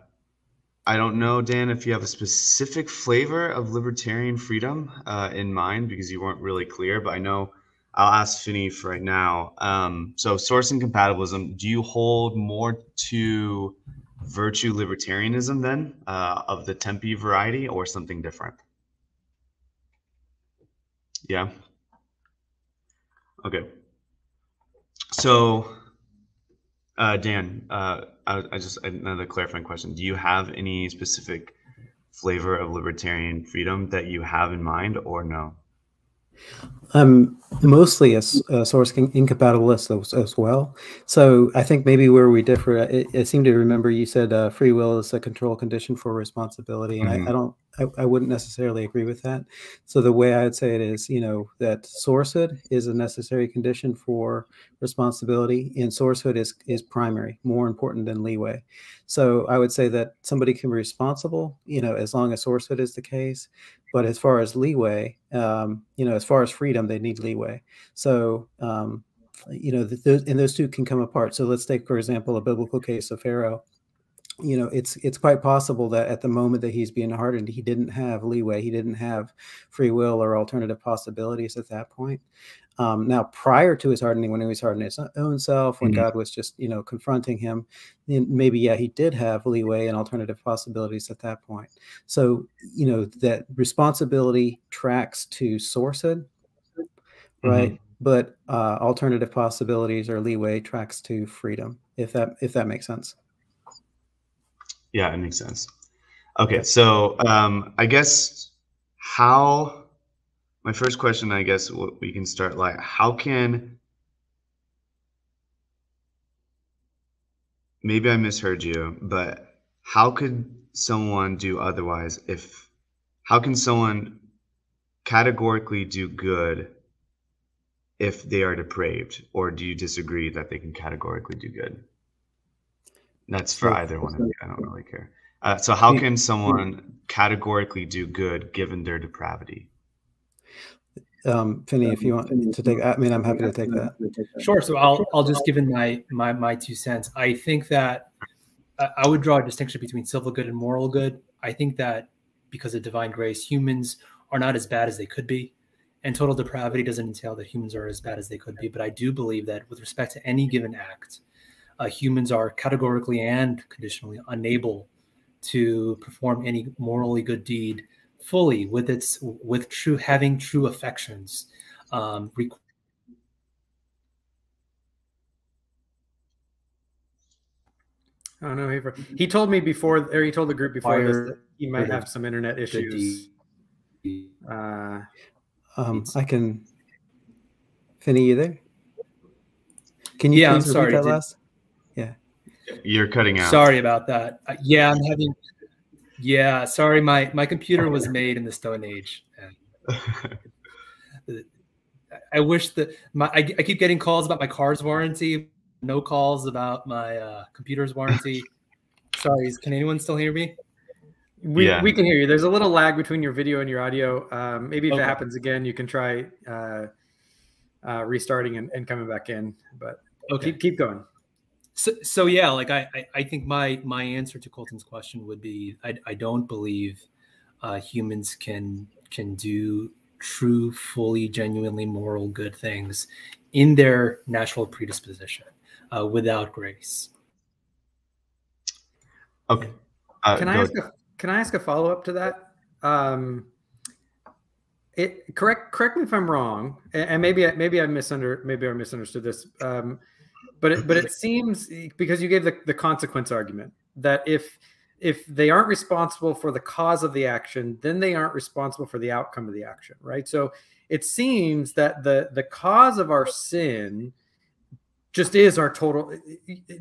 I don't know, Dan, if you have a specific flavor of libertarian freedom uh, in mind because you weren't really clear. But I know I'll ask for right now. Um, so source incompatibilism. Do you hold more to virtue libertarianism then uh, of the Timpe variety or something different? Yeah. Okay. So, uh, Dan, uh, I, I just another clarifying question. Do you have any specific flavor of libertarian freedom that you have in mind, or no? I'm mostly a source in- incompatibilist as, as well. So I think maybe where we differ, I, I seem to remember you said uh, free will is a control condition for responsibility, and Mhm. I, I don't, I, I wouldn't necessarily agree with that. So the way I would say it is, you know, that sourcehood is a necessary condition for responsibility, and sourcehood is is primary, more important than leeway. So I would say that somebody can be responsible, you know, as long as sourcehood is the case. But as far as leeway, um, you know, as far as freedom, they need leeway. So, um, you know, th- those, and those two can come apart. So let's take, for example, a biblical case of Pharaoh. You know, it's it's quite possible that at the moment that he's being hardened, he didn't have leeway, he didn't have free will or alternative possibilities at that point. Um, now, prior to his hardening, when he was hardening his own self, when Mhm. God was just you know confronting him, then maybe yeah, he did have leeway and alternative possibilities at that point. So you know that responsibility tracks to sourcehood, right? But uh, alternative possibilities or leeway tracks to freedom. If that if that makes sense. Yeah, it makes sense. Okay, so um, I guess how my first question, I guess what we can start like, how can maybe I misheard you, but how could someone do otherwise if how can someone categorically do good if they are depraved, or do you disagree that they can categorically do good? That's for either one of you. I don't really care. Uh, so, how can someone categorically do good given their depravity? Um, Finney, if you want to take, I mean, I'm happy to take that. Sure. So I'll I'll just give in my my my two cents. I think that I I would draw a distinction between civil good and moral good. I think that because of divine grace, humans are not as bad as they could be, and total depravity doesn't entail that humans are as bad as they could be. But I do believe that with respect to any given act, uh, humans are categorically and conditionally unable to perform any morally good deed fully with its with true having true affections um, requ- Oh no, he, he told me before, or he told the group before this that he might have some internet issues. Uh, Um, I can. Finney, you there? Can you Yeah, I'm sorry, that did- last? You're cutting out. Sorry about that. Uh, yeah, I'm having. Yeah, sorry. My my computer was made in the Stone Age. And I wish that my I, I keep getting calls about my car's warranty. No calls about my uh, computer's warranty. Sorry, can anyone still hear me? we, Yeah. we can hear you. There's a little lag between your video and your audio. Um, maybe if Okay. it happens again, you can try uh, uh, restarting and, and coming back in. But Okay. keep keep going. So, so yeah, like I, I, I think my my answer to Colton's question would be I, I don't believe uh, humans can can do true, fully, genuinely moral good things in their natural predisposition uh, without grace. okay. Uh, Can I go- ask a Can I ask a follow up to that? Um, it correct correct me if I'm wrong, and, and maybe I, maybe I misunder maybe I misunderstood this. Um, but it, but it seems because you gave the, the consequence argument that if if they aren't responsible for the cause of the action, then they aren't responsible for the outcome of the action, right? So it seems that the the cause of our sin just is our total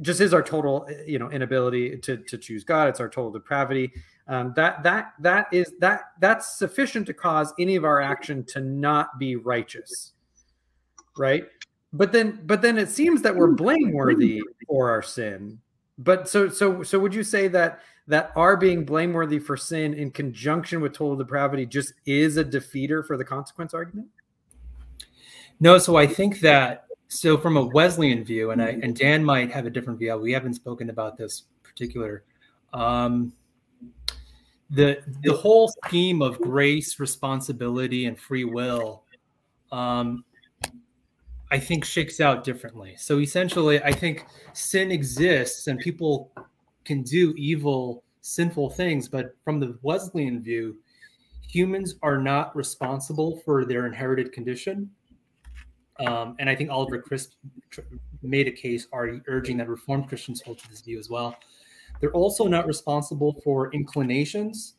just is our total you know inability to to choose god. It's our total depravity. Um, that that that is that that's sufficient to cause any of our action to not be righteous right but then but then it seems that we're blameworthy for our sin but so so so would you say that that our being blameworthy for sin in conjunction with total depravity just is a defeater for the consequence argument no so i think that so from a Wesleyan view, and I and Dan might have a different view. We haven't spoken about this particular. Um, the the whole scheme of grace, responsibility, and free will, um, I think shakes out differently. So essentially, I think sin exists and people can do evil, sinful things, but from the Wesleyan view, humans are not responsible for their inherited condition um, and I think Oliver Crisp made a case already urging that Reformed Christians hold to this view as well. They're also not responsible for inclinations.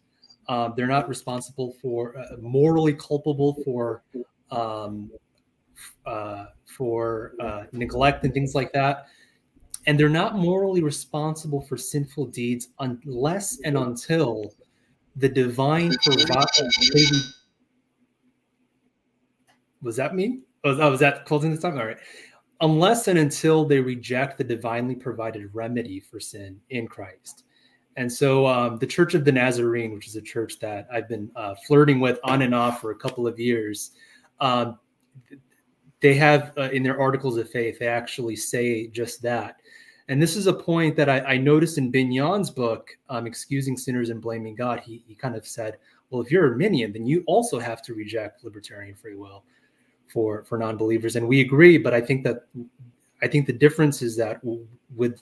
Uh, they're not responsible for uh, morally culpable for um, uh, for uh, neglect and things like that. And they're not morally responsible for sinful deeds unless and until the divine provides. Was that me? Was, oh, was that closing the time? All right. Unless and until they reject the divinely provided remedy for sin in Christ. And so um, the Church of the Nazarene, which is a church that I've been uh, flirting with on and off for a couple of years, um, they have uh, in their articles of faith, they actually say just that. And this is a point that I, I noticed in Bignon's book, um, Excusing Sinners and Blaming God. He, he kind of said, well, if you're Arminian, then you also have to reject libertarian free will for for non-believers and we agree but i think that i think the difference is that with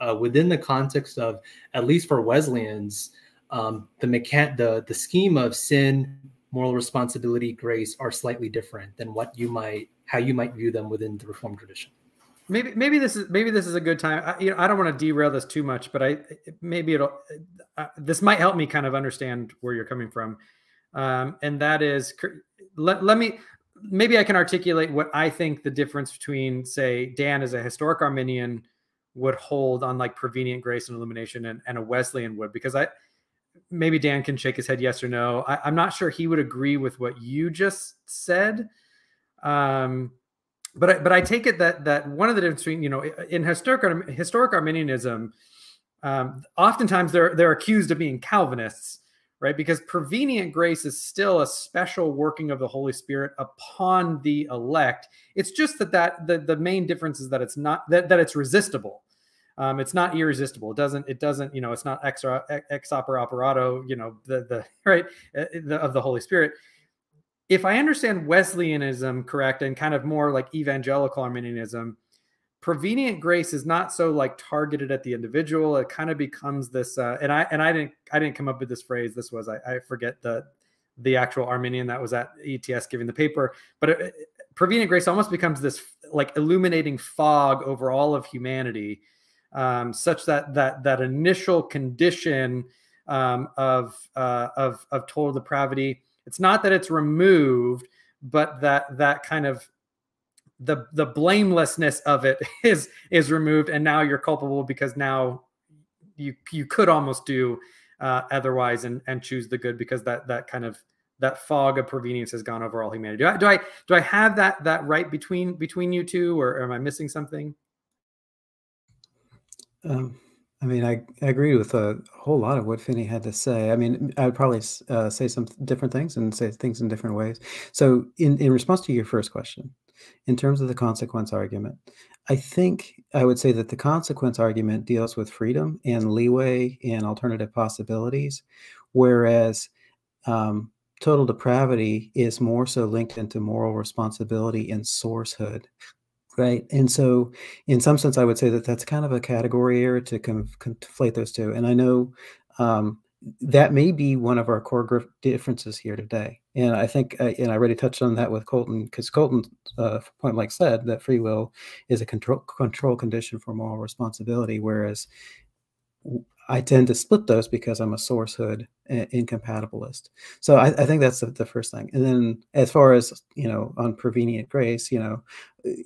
uh, within the context of at least for wesleyans um, the mechan- the the scheme of sin moral responsibility grace are slightly different than what you might how you might view them within the reformed tradition maybe maybe this is maybe this is a good time I, you know i don't want to derail this too much but i maybe it'll uh, this might help me kind of understand where you're coming from um, and that is let, let me maybe I can articulate what I think the difference between, say, Dan as a historic Arminian would hold on like prevenient grace and illumination and, and a Wesleyan would, because I maybe Dan can shake his head yes or no. I, am not sure he would agree with what you just said. Um, but I, but I take it that that one of the difference between you know in historic historic Arminianism, um, oftentimes they're they're accused of being Calvinists, right? Because prevenient grace is still a special working of the Holy Spirit upon the elect. It's just that that the, the main difference is that it's not that, that it's resistible. Um, it's not irresistible. It doesn't. It doesn't. You know, it's not ex ex opere operato. You know, the the right the, of the Holy Spirit. If I understand Wesleyanism correct and kind of more like evangelical Arminianism, prevenient grace is not so like targeted at the individual. It kind of becomes this uh, and i and i didn't i didn't come up with this phrase this was i, I forget the the actual arminian that was at ets giving the paper but it, prevenient grace almost becomes this like illuminating fog over all of humanity um, such that that that initial condition um, of uh, of of total depravity it's not that it's removed but that that kind of the the blamelessness of it is is removed and now you're culpable because now you you could almost do uh, otherwise and and choose the good because that that kind of that fog of provenience has gone over all humanity. Do I do I do I have that that right between between you two, or am I missing something? Um, I mean, I, I agree with a whole lot of what Finney had to say. I mean, I would probably uh, say some different things and say things in different ways. So, in in response to your first question, in terms of the consequence argument, I think I would say that the consequence argument deals with freedom and leeway and alternative possibilities, whereas um, total depravity is more so linked into moral responsibility and sourcehood. Right. And so, in some sense, I would say that that's kind of a category error to conflate those two. And I know um, that may be one of our core differences here today. And I think, uh, and I already touched on that with Colton, because Colton uh, point blank said that free will is a control control condition for moral responsibility, whereas I tend to split those because I'm a sourcehood incompatibilist. So I, I think that's the, the, first thing. And then as far as, you know, on prevenient grace, you know,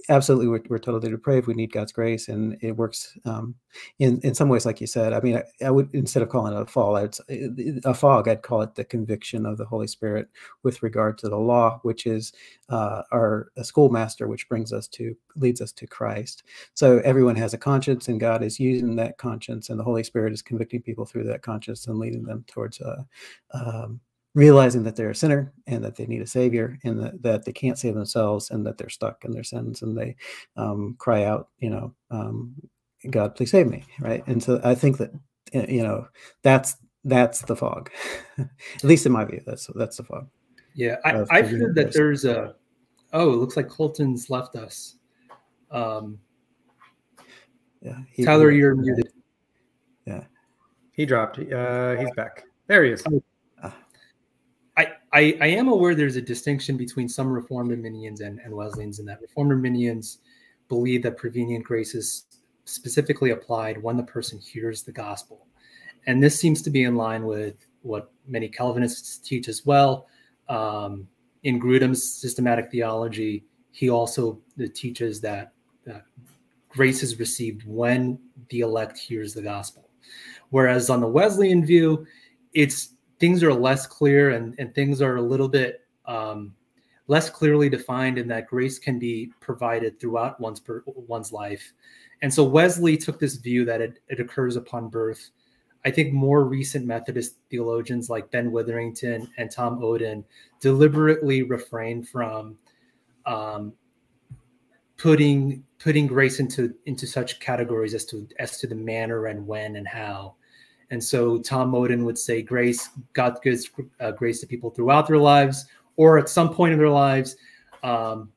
absolutely we're, we're totally depraved. We need God's grace and it works um, in, in some ways, like you said, I mean, I, I would, instead of calling it a fall, it's a fog, I'd call it the conviction of the Holy Spirit with regard to the law, which is uh, our schoolmaster, which brings us to, leads us to Christ. So everyone has a conscience and God is using that conscience and the Holy Spirit is convicting people through that conscience and leading them towards uh, um, realizing that they're a sinner and that they need a savior and that, that they can't save themselves and that they're stuck in their sins and they um, cry out, you know, um, God, please save me, right? And so I think that eh, you know that's that's the fog, at least in my view. That's that's the fog. Yeah, I, I've heard that there's a. Oh, it looks like Colton's left us. Um, yeah, he, Tyler, you're muted. Yeah, he dropped. Uh, he's back. There he is. I, I, I am aware there's a distinction between some Reformed Arminians and, and Wesleyans in that Reformed Arminians believe that prevenient grace is specifically applied when the person hears the gospel. And this seems to be in line with what many Calvinists teach as well. Um, in Grudem's systematic theology, he also teaches that, that grace is received when the elect hears the gospel. Whereas on the Wesleyan view, it's things are less clear and, and things are a little bit um, less clearly defined in that grace can be provided throughout one's per, one's life. And so Wesley took this view that it, it occurs upon birth. I think more recent Methodist theologians like Ben Witherington and Tom Oden deliberately refrain from um, putting putting grace into into such categories as to as to the manner and when and how. And so Tom Oden would say grace, God gives uh, grace to people throughout their lives or at some point in their lives. Um,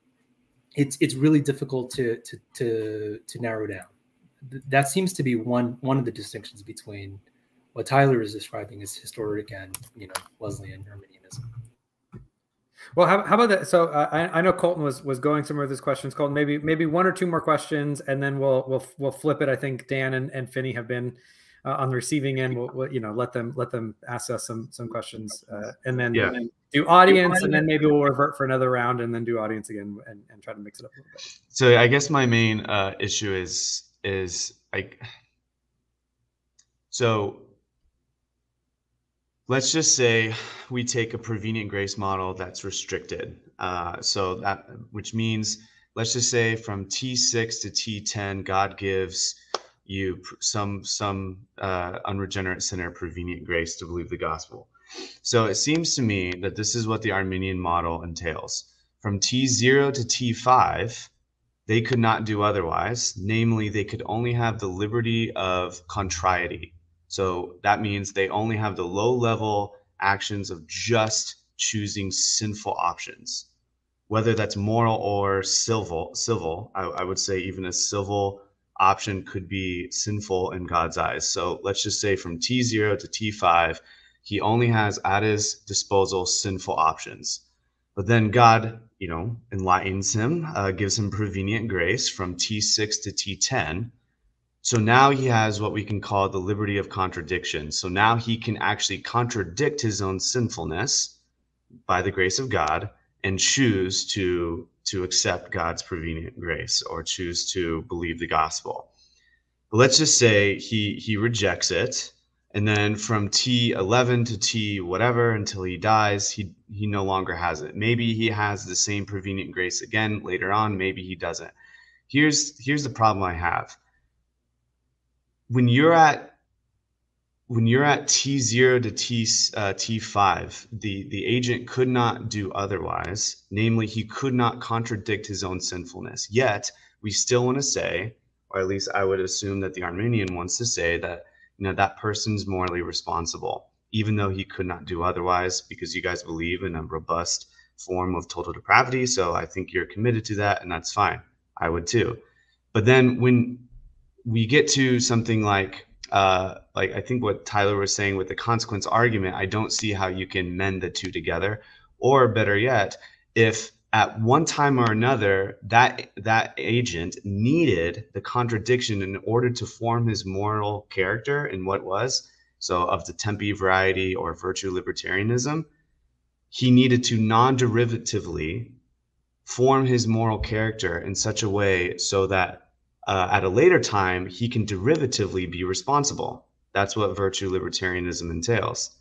it's it's really difficult to to to to narrow down. That seems to be one one of the distinctions between what Tyler is describing as historic and you know Wesleyan Arminianism. Well, how, how about that? So uh, I, I know Colton was was going somewhere with his questions. Colton, maybe maybe one or two more questions, and then we'll we'll we'll flip it. I think Dan and, and Finney have been uh, on the receiving end. We'll, we'll, you know let them let them ask us some some questions, uh, and then yeah. do audience, and then maybe we'll revert for another round, and then do audience again, and, and try to mix it up a little bit. So I guess my main uh, issue is is like so. Let's just say we take a prevenient grace model that's restricted. Uh, so that which means let's just say from T6 to T10, God gives you some some uh, unregenerate sinner prevenient grace to believe the gospel. So it seems to me that this is what the Arminian model entails. From T0 to T5, they could not do otherwise. Namely, they could only have the liberty of contrariety. So that means they only have the low level actions of just choosing sinful options, whether that's moral or civil. Civil, I, I would say, even a civil option could be sinful in God's eyes. So let's just say from T0 to T5, he only has at his disposal sinful options. But then God, you know, enlightens him, uh, gives him prevenient grace from T6 to T10. So now he has what we can call the liberty of contradiction. So now he can actually contradict his own sinfulness by the grace of God and choose to to accept God's prevenient grace or choose to believe the gospel. But let's just say he he rejects it and then from T11 to T whatever until he dies, he he no longer has it. Maybe he has the same prevenient grace again later on, maybe he doesn't. Here's here's the problem I have. When you're at when you're at T0 to T, uh, T5, the, the agent could not do otherwise. Namely, he could not contradict his own sinfulness. Yet, we still want to say, or at least I would assume that the Arminian wants to say that you know that person's morally responsible, even though he could not do otherwise, because you guys believe in a robust form of total depravity. So I think you're committed to that, and that's fine. I would too. But then when we get to something like uh, like I think what Tyler was saying with the consequence argument, I don't see how you can mend the two together. Or better yet, if at one time or another, that that agent needed the contradiction in order to form his moral character in what was so of the Timpe variety or virtue libertarianism. He needed to non-derivatively form his moral character in such a way so that uh, at a later time he can derivatively be responsible. That's what virtue libertarianism entails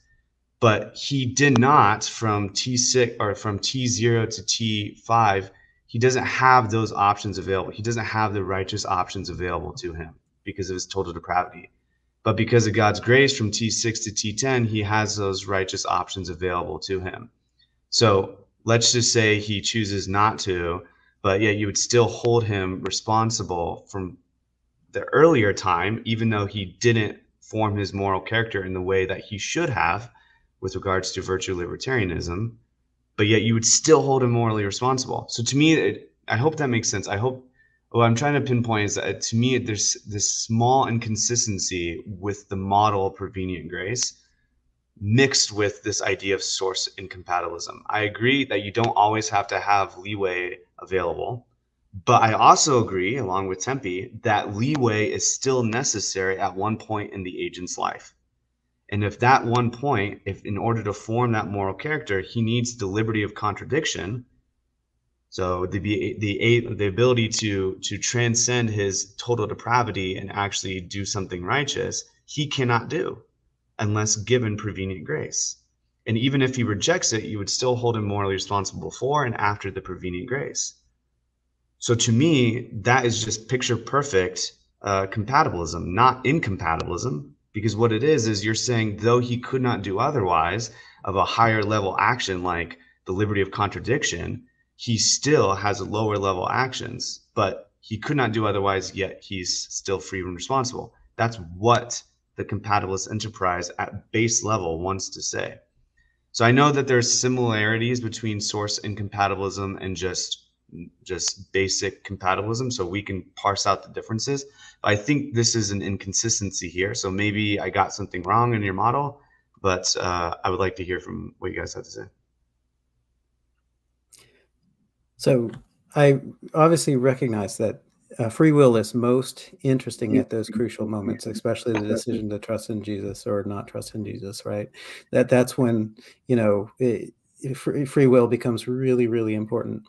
but he did not from T6 or from T0 to T5. He doesn't have those options available. He doesn't have the righteous options available to him because of his total depravity. But because of God's grace from T6 to T10, he has those righteous options available to him. So let's just say he chooses not to, but yet you would still hold him responsible from the earlier time, even though he didn't form his moral character in the way that he should have with regards to virtue libertarianism, but yet you would still hold him morally responsible. So to me, it, I hope that makes sense. I hope what I'm trying to pinpoint is that to me, there's this small inconsistency with the model of prevenient grace mixed with this idea of source incompatibilism. I agree that you don't always have to have leeway available, but I also agree, along with Timpe, that leeway is still necessary at one point in the agent's life. And if that one point, if in order to form that moral character, he needs the liberty of contradiction, so the the the ability to to transcend his total depravity and actually do something righteous, he cannot do unless given prevenient grace. And even if he rejects it, you would still hold him morally responsible for and after the prevenient grace. So to me, that is just picture perfect uh, compatibilism, not incompatibilism, because what it is is you're saying though he could not do otherwise of a higher level action like the liberty of contradiction he still has lower level actions but he could not do otherwise yet he's still free and responsible that's what the compatibilist enterprise at base level wants to say so i know that there's similarities between source incompatibilism and just just basic compatibilism so we can parse out the differences I think this is an inconsistency here. So maybe I got something wrong in your model, but uh, I would like to hear from what you guys have to say. So I obviously recognize that uh, free will is most interesting at those crucial moments, especially the decision to trust in Jesus or not trust in Jesus. Right? That that's when you know it, free will becomes really really important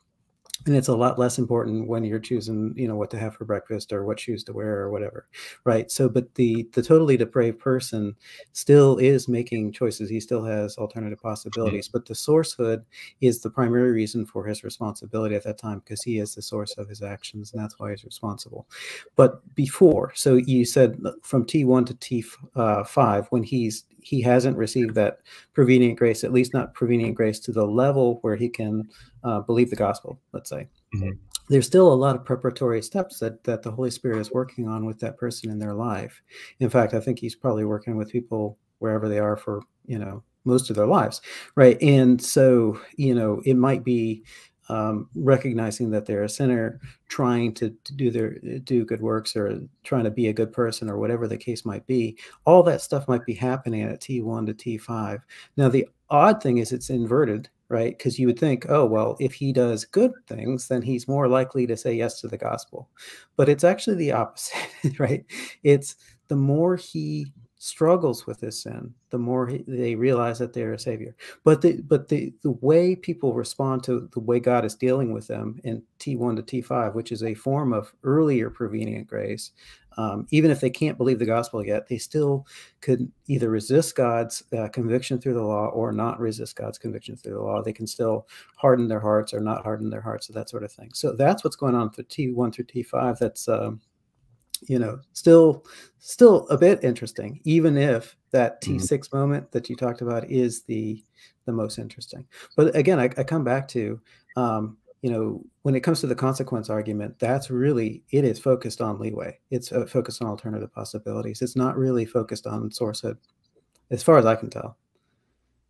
and it's a lot less important when you're choosing you know what to have for breakfast or what shoes to wear or whatever right? So but the the totally depraved person still is making choices. He still has alternative possibilities but the sourcehood is the primary reason for his responsibility at that time because he is the source of his actions and that's why he's responsible. But before so you said from t1 to t5 uh, when he's he hasn't received that prevenient grace, at least not prevenient grace to the level where he can uh, believe the gospel, let's say. Mm-hmm. There's still a lot of preparatory steps that, that the Holy Spirit is working on with that person in their life. In fact, I think he's probably working with people wherever they are for, you know, most of their lives. Right. And so, you know, it might be um, recognizing that they're a sinner, trying to, to, do their do good works or trying to be a good person or whatever the case might be. All that stuff might be happening at T1 to T5. Now the odd thing is it's inverted, right? Because you would think, oh well, if he does good things, then he's more likely to say yes to the gospel. But it's actually the opposite, right? It's the more he struggles with his sin, the more he, they realize that they're a savior. But the but the the way people respond to the way God is dealing with them in T1 to T5, which is a form of earlier prevenient grace, um, even if they can't believe the gospel yet, they still could either resist God's uh, conviction through the law or not resist God's conviction through the law. They can still harden their hearts or not harden their hearts, so that sort of thing. So that's what's going on for T1 through T5. That's um, you know still still a bit interesting even if that t6 mm-hmm. moment that you talked about is the the most interesting. But again i, I come back to um, you know when it comes to the consequence argument that's really it is focused on leeway. It's uh, focused on alternative possibilities. It's not really focused on sourcehood as far as i can tell.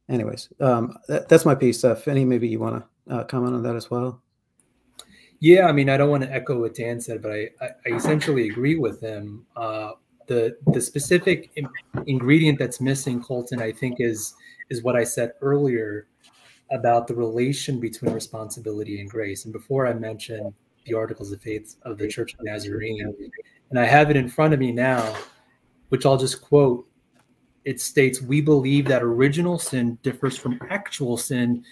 Anyways um, that, that's my piece. Uh, Finney, maybe you want to uh, comment on that as well yeah, I mean, I don't want to echo what Dan said, but I, I, I essentially agree with him. Uh, the the specific ingredient that's missing, Colton, I think is is what I said earlier. about the relation between responsibility and grace. And before I mention the Articles of Faith of the Church of Nazarene, and I have it in front of me now, which I'll just quote. It states, We believe that original sin differs from actual sin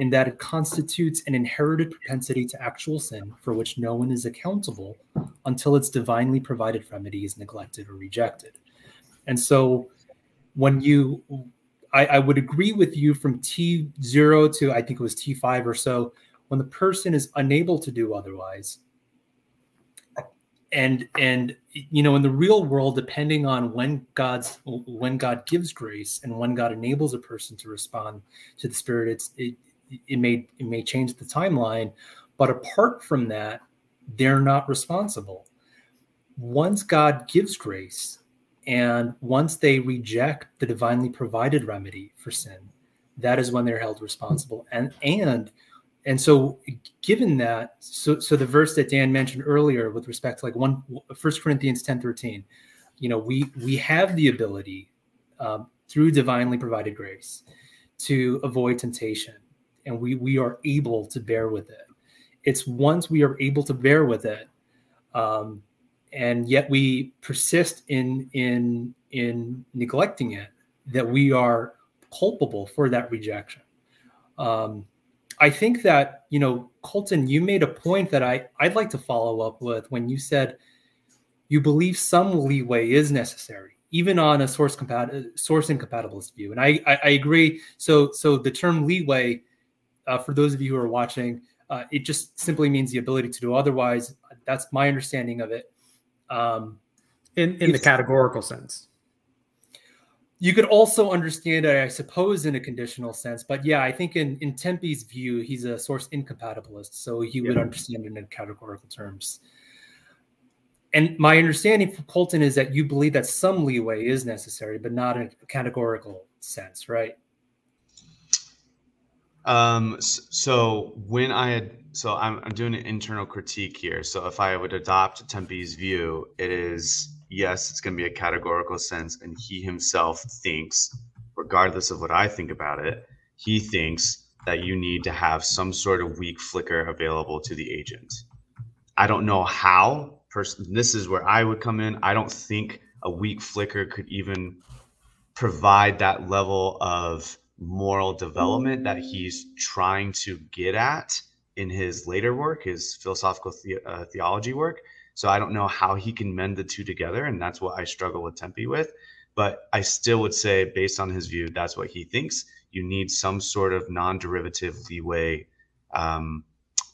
in that it constitutes an inherited propensity to actual sin for which no one is accountable until its divinely provided remedy is neglected or rejected. And so when you I, I, would agree with you from T0 to I think it was T5 or so, when the person is unable to do otherwise. And and you know, in the real world, depending on when God's when God gives grace and when God enables a person to respond to the Spirit, it's it it may it may change the timeline. But apart from that, they're not responsible. Once God gives grace, and once they reject the divinely provided remedy for sin, that is when they're held responsible. And and and so given that, so so the verse that Dan mentioned earlier with respect to like one First Corinthians 10 13, you know, we we have the ability um, through divinely provided grace to avoid temptation, and we we are able to bear with it. It's once we are able to bear with it um, and yet we persist in in in neglecting it that we are culpable for that rejection. Um, i think that you know colton you made a point that i i'd like to follow up with when you said you believe some leeway is necessary even on a source compat- source incompatibilist view. And I, I, I agree. So so the term leeway uh, for those of you who are watching uh, it just simply means the ability to do otherwise that's my understanding of it um, in in the categorical sense. You could also understand it, I suppose, in a conditional sense. But yeah, I think in, in Timpe's view, he's a source incompatibilist. So he yeah. would understand it in categorical terms. And my understanding from Colton is that you believe that some leeway is necessary, but not in a categorical sense, right? Um, so when I had so I'm, I'm doing an internal critique here. So if I would adopt Timpe's view, it is yes, it's going to be a categorical sense, and he himself thinks, regardless of what I think about it, he thinks that you need to have some sort of weak flicker available to the agent. I don't know how. Person, this is where I would come in. I don't think a weak flicker could even provide that level of moral development that he's trying to get at in his later work, his philosophical the- uh, theology work. So I don't know how he can mend the two together, and that's what I struggle with Timpe with. But I still would say, based on his view, that's what he thinks. You need some sort of non-derivative leeway um,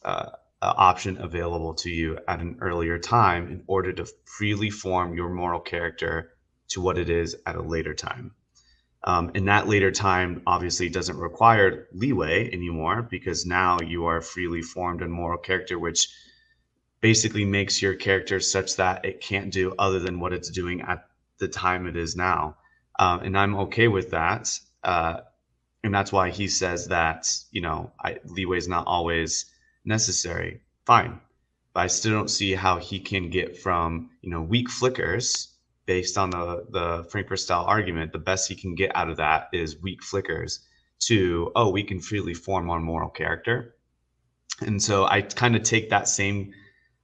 uh, uh, option available to you at an earlier time in order to freely form your moral character to what it is at a later time. Um, and that later time obviously doesn't require leeway anymore because now you are freely formed in moral character, which basically makes your character such that it can't do other than what it's doing at the time it is now. Um, and I'm okay with that. Uh, and that's why he says that, you know, I, leeway is not always necessary. Fine. But I still don't see how he can get from, you know, weak flickers based on the the Frankfurt style argument, the best he can get out of that is weak flickers to oh we can freely form our moral character. And so I kind of take that same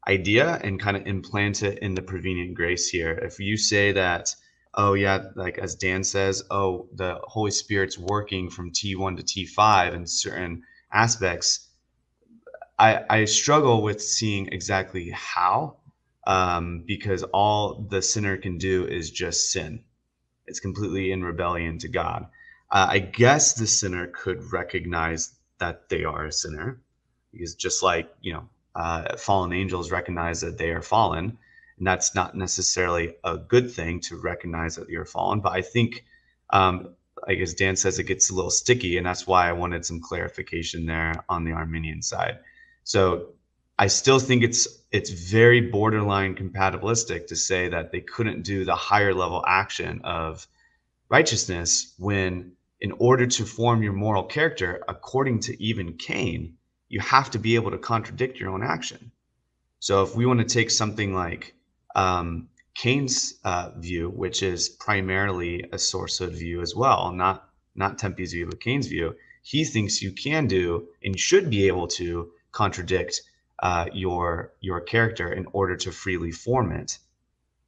idea and kind of implant it in the prevenient grace here. If you say that oh yeah like as Dan says oh the Holy Spirit's working from T1 to T5 in certain aspects I, I struggle with seeing exactly how um, because all the sinner can do is just sin. It's completely in rebellion to God. Uh, I guess the sinner could recognize that they are a sinner, because just like you know, uh, fallen angels recognize that they are fallen, and that's not necessarily a good thing to recognize that you're fallen. But I think, um, I guess Dan says it gets a little sticky, and that's why I wanted some clarification there on the Arminian side. So I still think it's it's very borderline compatibilistic to say that they couldn't do the higher level action of righteousness when in order to form your moral character according to even Kane you have to be able to contradict your own action. So if we want to take something like um, Kane's uh, view which is primarily a sourcehood view as well not not Timpe's view but Kane's view he thinks you can do and should be able to contradict uh, your your character in order to freely form it.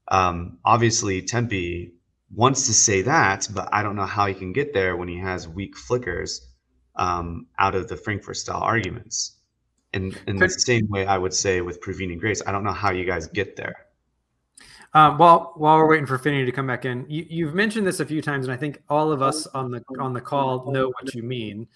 Um, obviously, Timpe wants to say that, but I don't know how he can get there when he has weak flickers um, out of the Frankfurt style arguments. And in the same way, I would say with prevenient grace, I don't know how you guys get there. Um, while while we're waiting for Finney to come back in, you, have mentioned this a few times, and I think all of us on the on the call know what you mean.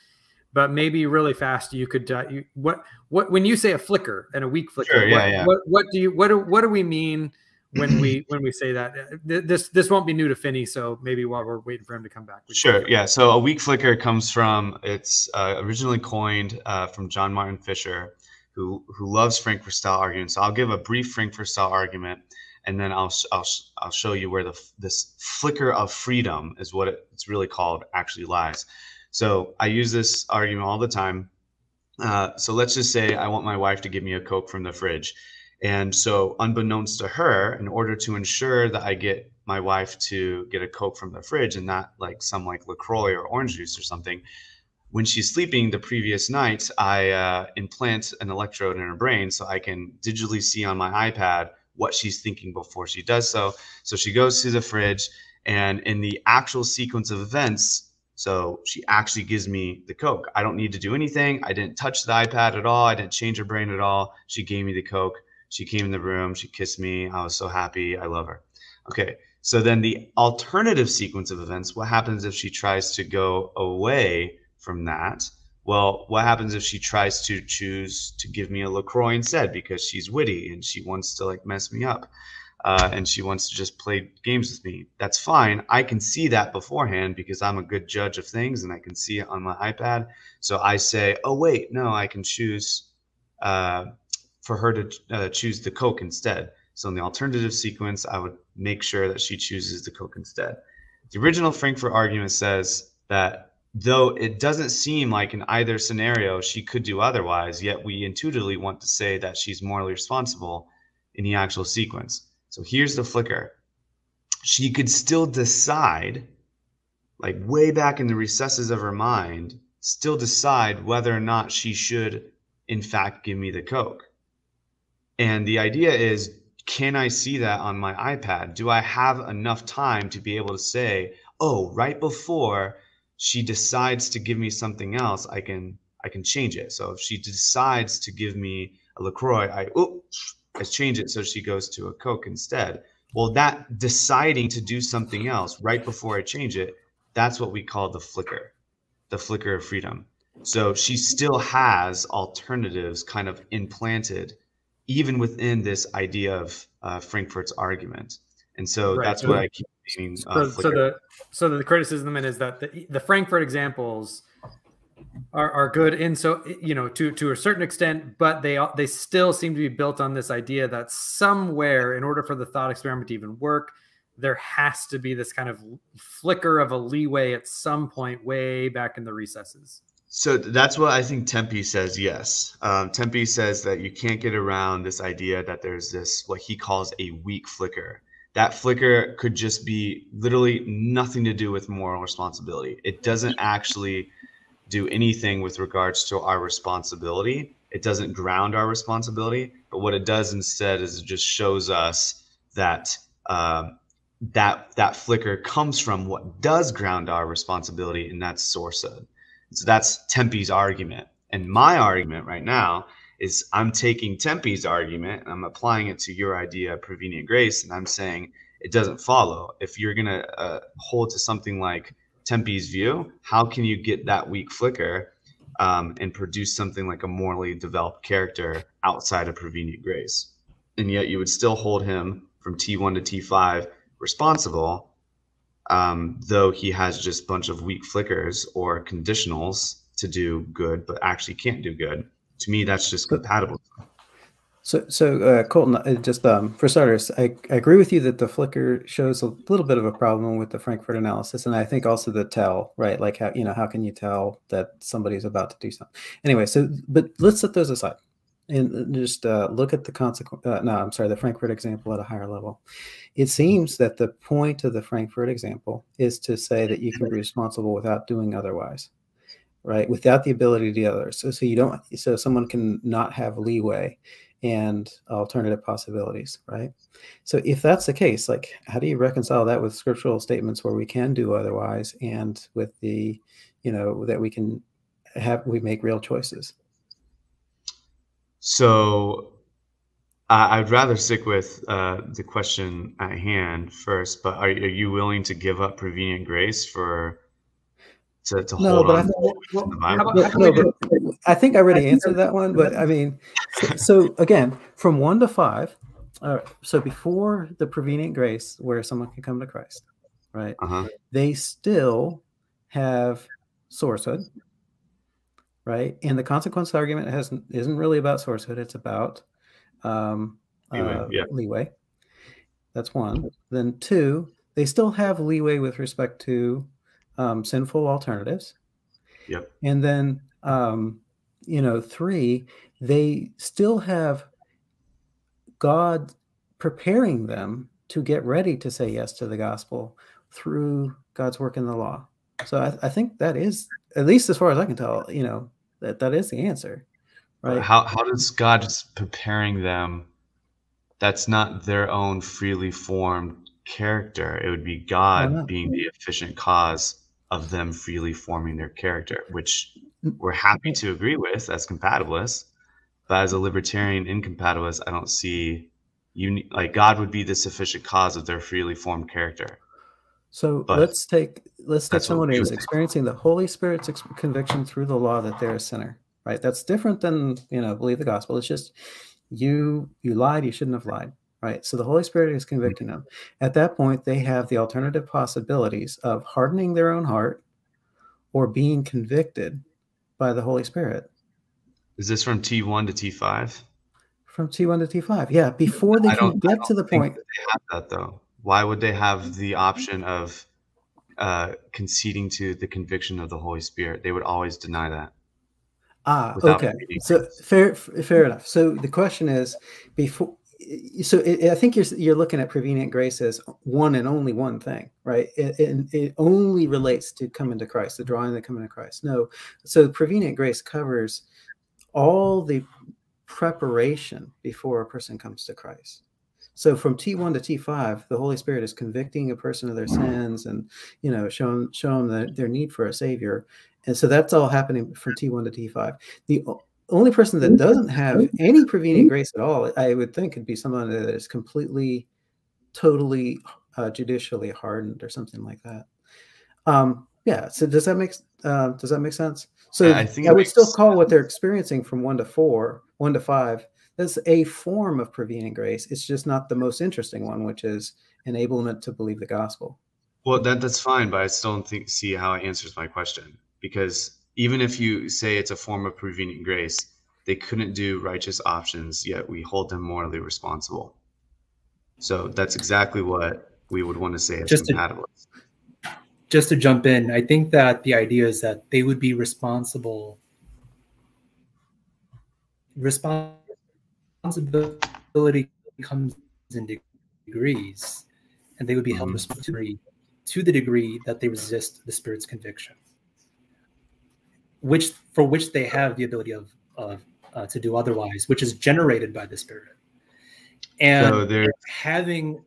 But maybe really fast, you could uh, you, what what when you say a flicker and a weak flicker, sure, yeah, what, yeah. what, what do you what do, what do we mean when we when we say that? This this won't be new to Finney, so maybe while we're waiting for him to come back. Sure, yeah. So a weak flicker comes from it's uh, originally coined uh, from John Martin Fischer, who who loves Frankfurt style arguments. So I'll give a brief Frankfurt style argument and then I'll, I'll, I'll show you where the, this flicker of freedom is what it's really called actually lies. So I use this argument all the time. Uh, so let's just say I want my wife to give me a Coke from the fridge. And so unbeknownst to her, in order to ensure that I get my wife to get a Coke from the fridge and not like some like LaCroix or orange juice or something, when she's sleeping the previous night, I uh, implant an electrode in her brain so I can digitally see on my iPad what she's thinking before she does so. So she goes to the fridge, and in the actual sequence of events, so she actually gives me the Coke. I don't need to do anything. I didn't touch the iPad at all. I didn't change her brain at all. She gave me the Coke. She came in the room. She kissed me. I was so happy. I love her. Okay. So then the alternative sequence of events, what happens if she tries to go away from that? well, what happens if she tries to choose to give me a LaCroix instead because she's witty and she wants to like mess me up uh, and she wants to just play games with me? That's fine. I can see that beforehand because I'm a good judge of things and I can see it on my iPad. So I say, oh, wait, no, I can choose uh, for her to uh, choose the Coke instead. So in the alternative sequence, I would make sure that she chooses the Coke instead. The original Frankfurt argument says that though it doesn't seem like in either scenario she could do otherwise, yet we intuitively want to say that she's morally responsible in the actual sequence. So here's the flicker. She could still decide, like way back in the recesses of her mind, still decide whether or not she should, in fact, give me the Coke. And the idea is can I see that on my iPad? Do I have enough time to be able to say, oh, right before she decides to give me something else, I can I can change it. So if she decides to give me a Lacroix, I oh I change it so she goes to a Coke instead. Well, that deciding to do something else right before I change it, that's what we call the flicker, the flicker of freedom. So she still has alternatives kind of implanted, even within this idea of uh, Frankfurt's argument. And so right. that's so what I keep meaning. Uh, so, so, the so the criticism then is that the, the Frankfurt examples are, are good in so you know to to a certain extent, but they they still seem to be built on this idea that somewhere, in order for the thought experiment to even work, there has to be this kind of flicker of a leeway at some point way back in the recesses. So that's what I think Timpe says. Yes, um, Timpe says that you can't get around this idea that there's this what he calls a weak flicker that flicker could just be literally nothing to do with moral responsibility. It doesn't actually do anything with regards to our responsibility. It doesn't ground our responsibility, but what it does instead is it just shows us that uh, that that flicker comes from what does ground our responsibility, and that's sourcehood. So that's Timpe's argument, and my argument right now is I'm taking Timpe's argument and I'm applying it to your idea of prevenient grace, and I'm saying it doesn't follow. If you're gonna uh, hold to something like Timpe's view, how can you get that weak flicker um, and produce something like a morally developed character outside of prevenient grace? And yet you would still hold him from T1 to T5 responsible, um, though he has just a bunch of weak flickers or conditionals to do good, but actually can't do good to me, that's just compatible. So, so uh, Colton, uh, just um, for starters, I, I, agree with you that the flicker shows a little bit of a problem with the Frankfurt analysis, and I think also the tell, right? Like how you know how can you tell that somebody's about to do something? Anyway, so but let's set those aside and just uh, look at the consequence. Uh, no, I'm sorry, the Frankfurt example at a higher level. It seems that the point of the Frankfurt example is to say that you can be responsible without doing otherwise. right? Without the ability to do others. So, so you don't, so someone can not have leeway and alternative possibilities, right? So if that's the case, like how do you reconcile that with scriptural statements where we can do otherwise and with the, you know, that we can have, we make real choices? So uh, I'd rather stick with uh, the question at hand first, but are, are you willing to give up prevenient grace for to, to no, hold but on I, to well, the how Bible? about- no, but I think I already answered that one. But I mean, so, so again, from one to five. Right. So before the prevenient grace, where someone can come to Christ, right? Uh-huh. They still have sourcehood, right? And the consequence argument has isn't really about sourcehood; it's about um, Leeway, uh, yeah. leeway. That's one. Then two, they still have leeway with respect to um, sinful alternatives. Yep. And then, um, you know, three, they still have God preparing them to get ready to say yes to the gospel through God's work in the law. So I, I think that is, at least as far as I can tell, you know, that that is the answer, right? How how does God just preparing them? That's not their own freely formed character. It would be God being the efficient cause of them freely forming their character, which. We're happy to agree with as compatibilists. But as a libertarian incompatibilist, I don't see you like God would be the sufficient cause of their freely formed character. So But let's take let's take someone who's experiencing the Holy Spirit's conviction through the law that they're a sinner, right? That's different than you know believe the gospel. It's just you you lied, you shouldn't have lied, right? So the Holy Spirit is mm-hmm. convicting them. At that point, they have the alternative possibilities of hardening their own heart or being convicted by the Holy Spirit Is this from T1 to T5? from T1 to T5. Yeah, before they can get to the point. they have that though. Why would they have the option of uh, conceding to the conviction of the Holy Spirit? They would always deny that. Ah, okay. So fair, fair enough. So the question is, before, so it, I think you're you're looking at prevenient grace as one and only one thing, right? It, it, it only relates to coming to Christ, the drawing that coming to Christ. No, so prevenient grace covers all the preparation before a person comes to Christ. So from T1 to T5, the Holy Spirit is convicting a person of their sins and you know showing showing the, their need for a savior. And so that's all happening from T1 to T5. The only person that doesn't have any prevenient grace at all, I would think, could be someone that is completely, totally uh, judicially hardened or something like that. Um, yeah. So does that make uh, does that make sense? So I I, think it would still makes call what they're experiencing from one to four, one to five. That's a form of prevenient grace. It's just not the most interesting one, which is enablement to believe the gospel. Well, that that's fine, but I still don't think see how it answers my question because even if you say it's a form of prevenient grace, they couldn't do righteous options, yet we hold them morally responsible. So that's exactly what we would want to say as Just to- just to jump in, I think that the idea is that they would be responsible. Responsibility comes in degrees, and they would be held mm-hmm. responsible to the degree that they resist the Spirit's conviction, which for which they have the ability of, of uh, to do otherwise, which is generated by the Spirit. And So having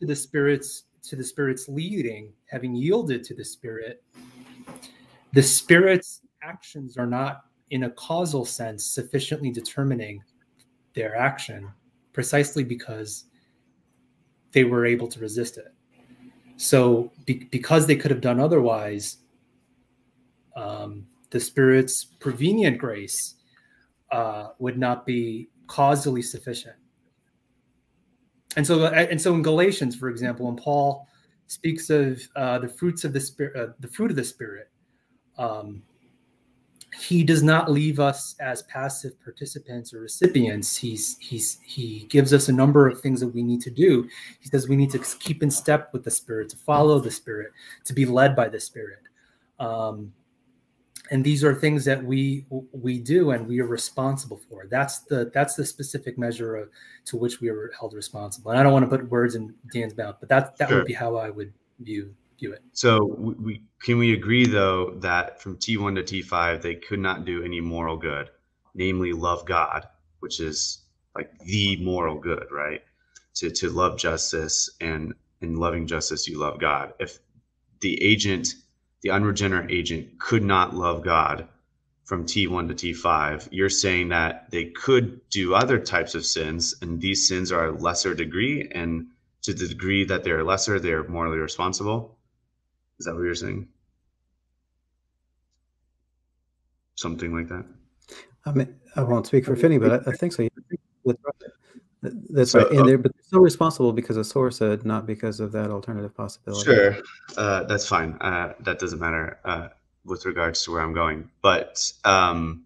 to the spirits to the spirit's leading having yielded to the spirit the spirit's actions are not in a causal sense sufficiently determining their action precisely because they were able to resist it so be- because they could have done otherwise um, the spirit's prevenient grace uh, would not be causally sufficient. And so and so in galatians for example when paul speaks of uh, the fruits of the spirit uh, the fruit of the spirit um, he does not leave us as passive participants or recipients. He's he's he gives us a number of things that we need to do. He says we need to keep in step with the spirit to follow the spirit to be led by the spirit. Um, and these are things that we we do and we are responsible for that's the that's the specific measure of, to which we are held responsible and i don't want to put words in dan's mouth but that that Sure. would be how i would view view it. So we, we can we agree though that from T1 to T5 they could not do any moral good, namely love God, which is like the moral good, right? To to love justice and in loving justice you love God. If the agent, the unregenerate agent, could not love God from T1 to T5, you're saying that they could do other types of sins, and these sins are a lesser degree, and to the degree that they're lesser, they're morally responsible. Is that what you're saying? Something like that. I mean, I won't speak for Finney, but I, I think so. So, right. And uh, they're, but they're still responsible because of SORSA, not because of that alternative possibility. Sure. Uh, that's fine. Uh, that doesn't matter uh, with regards to where I'm going. But um,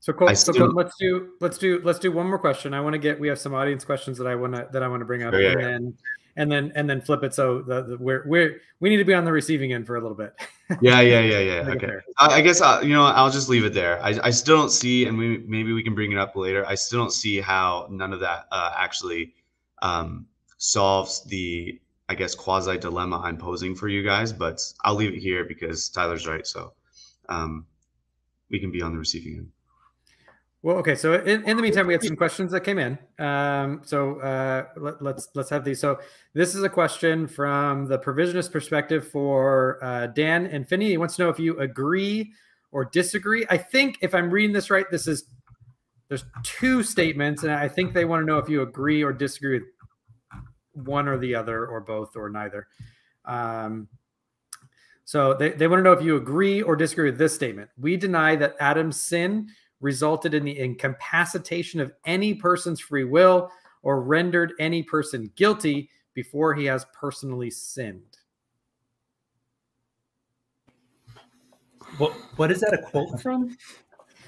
so, Cole, so Cole, let's do let's do let's do one more question. I want to get we have some audience questions that I want to that I want to bring up, sure, and yeah. then and then and then flip it so the, the, we're we're we need to be on the receiving end for a little bit. yeah, yeah, yeah, yeah. okay. I, I, guess I, uh, you know I'll just leave it there. I, I still don't see, and we maybe we can bring it up later. I still don't see how none of that uh, actually um, solves the I guess quasi dilemma I'm posing for you guys. But I'll leave it here because Tyler's right. So um, we can be on the receiving end. Well, okay. So in, in the meantime, we had some questions that came in. Um, so uh, let, us let's, let's have these. So this is a question from the provisionist perspective for uh, Dan and Finney. He wants to know if you agree or disagree. I think if I'm reading this right, this is there's two statements, and I think they want to know if you agree or disagree with one or the other, or both, or neither. Um, so they, they want to know if you agree or disagree with this statement. We deny that Adam's sin resulted in the incapacitation of any person's free will or rendered any person guilty before he has personally sinned. What what is that a quote from?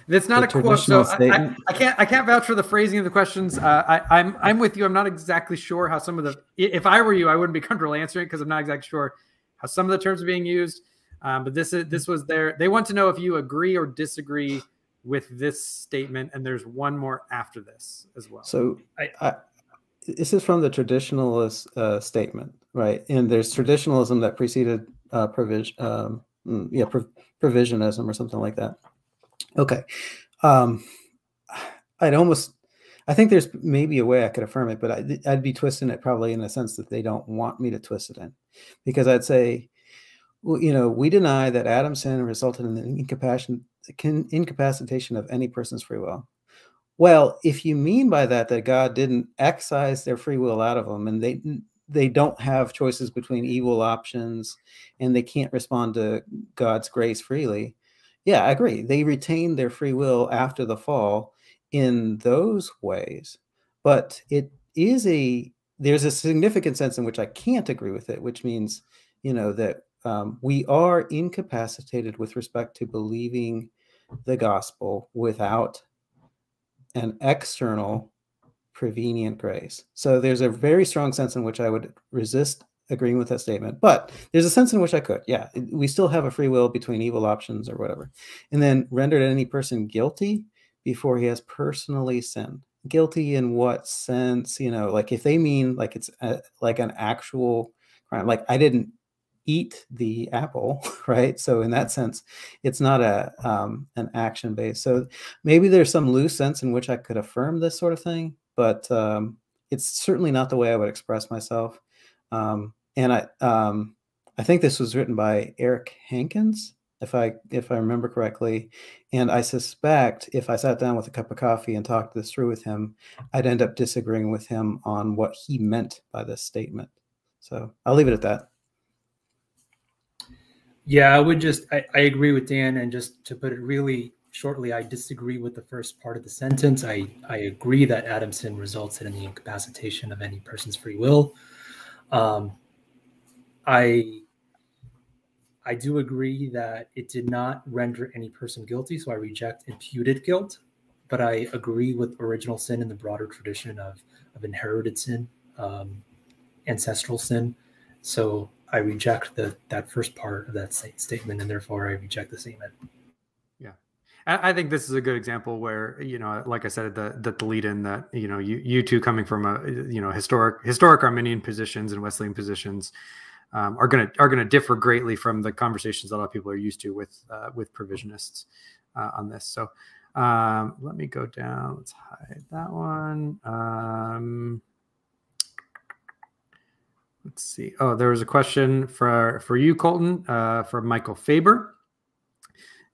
It's not the a quote, so I, I, I, can't I can't vouch for the phrasing of the questions. Uh, I, I'm I'm with you. I'm not exactly sure how some of the. If I were you, I wouldn't be comfortable answering it because I'm not exactly sure how some of the terms are being used. Um, but this is this was there. They want to know if you agree or disagree with this statement, and there's one more after this as well. So I, I, this is from the traditionalist uh, statement, right? And there's traditionalism that preceded uh, provision, um, mm, yeah, pro- provisionism or something like that. Okay, um, I'd almost, I think there's maybe a way I could affirm it, but I, I'd be twisting it probably in the sense that they don't want me to twist it in, because I'd say well, you know, we deny that Adam's sin resulted in the incapacitation of any person's free will. Well, if you mean by that that God didn't excise their free will out of them and they they don't have choices between evil options and they can't respond to God's grace freely. Yeah, I agree. They retain their free will after the fall in those ways. But it is a there's a significant sense in which I can't agree with it, which means, you know, that um, we are incapacitated with respect to believing the gospel without an external prevenient grace. So there's a very strong sense in which I would resist agreeing with that statement, but there's a sense in which I could. Yeah, we still have a free will between evil options or whatever. And then rendered any person guilty before he has personally sinned. Guilty in what sense? You know, like if they mean like it's a, like an actual crime, like I didn't eat the apple, right? So in that sense, it's not a um, an action based. So maybe there's some loose sense in which I could affirm this sort of thing, but um, it's certainly not the way I would express myself. Um, and I um, I think this was written by Eric Hankins, if I if I remember correctly. And I suspect if I sat down with a cup of coffee and talked this through with him, I'd end up disagreeing with him on what he meant by this statement. So I'll leave it at that. Yeah, I would just, I, I agree with Dan. And just to put it really shortly, I disagree with the first part of the sentence. I, I agree that Adam's sin resulted in the incapacitation of any person's free will. Um, I I do agree that it did not render any person guilty, so I reject imputed guilt. But I agree with original sin in the broader tradition of, of inherited sin, um, ancestral sin. So I reject the that first part of that statement, and therefore I reject the statement. Yeah, I think this is a good example where you know, like I said, the the, lead in that you know you you two coming from a you know historic historic Arminian positions and Wesleyan positions. um, are going to are going to differ greatly from the conversations a lot of people are used to with uh, with provisionists uh, on this. So um, let me go down. Let's hide that one. Um, let's see. Oh, there was a question for for you, Colton, uh, from Michael Faber.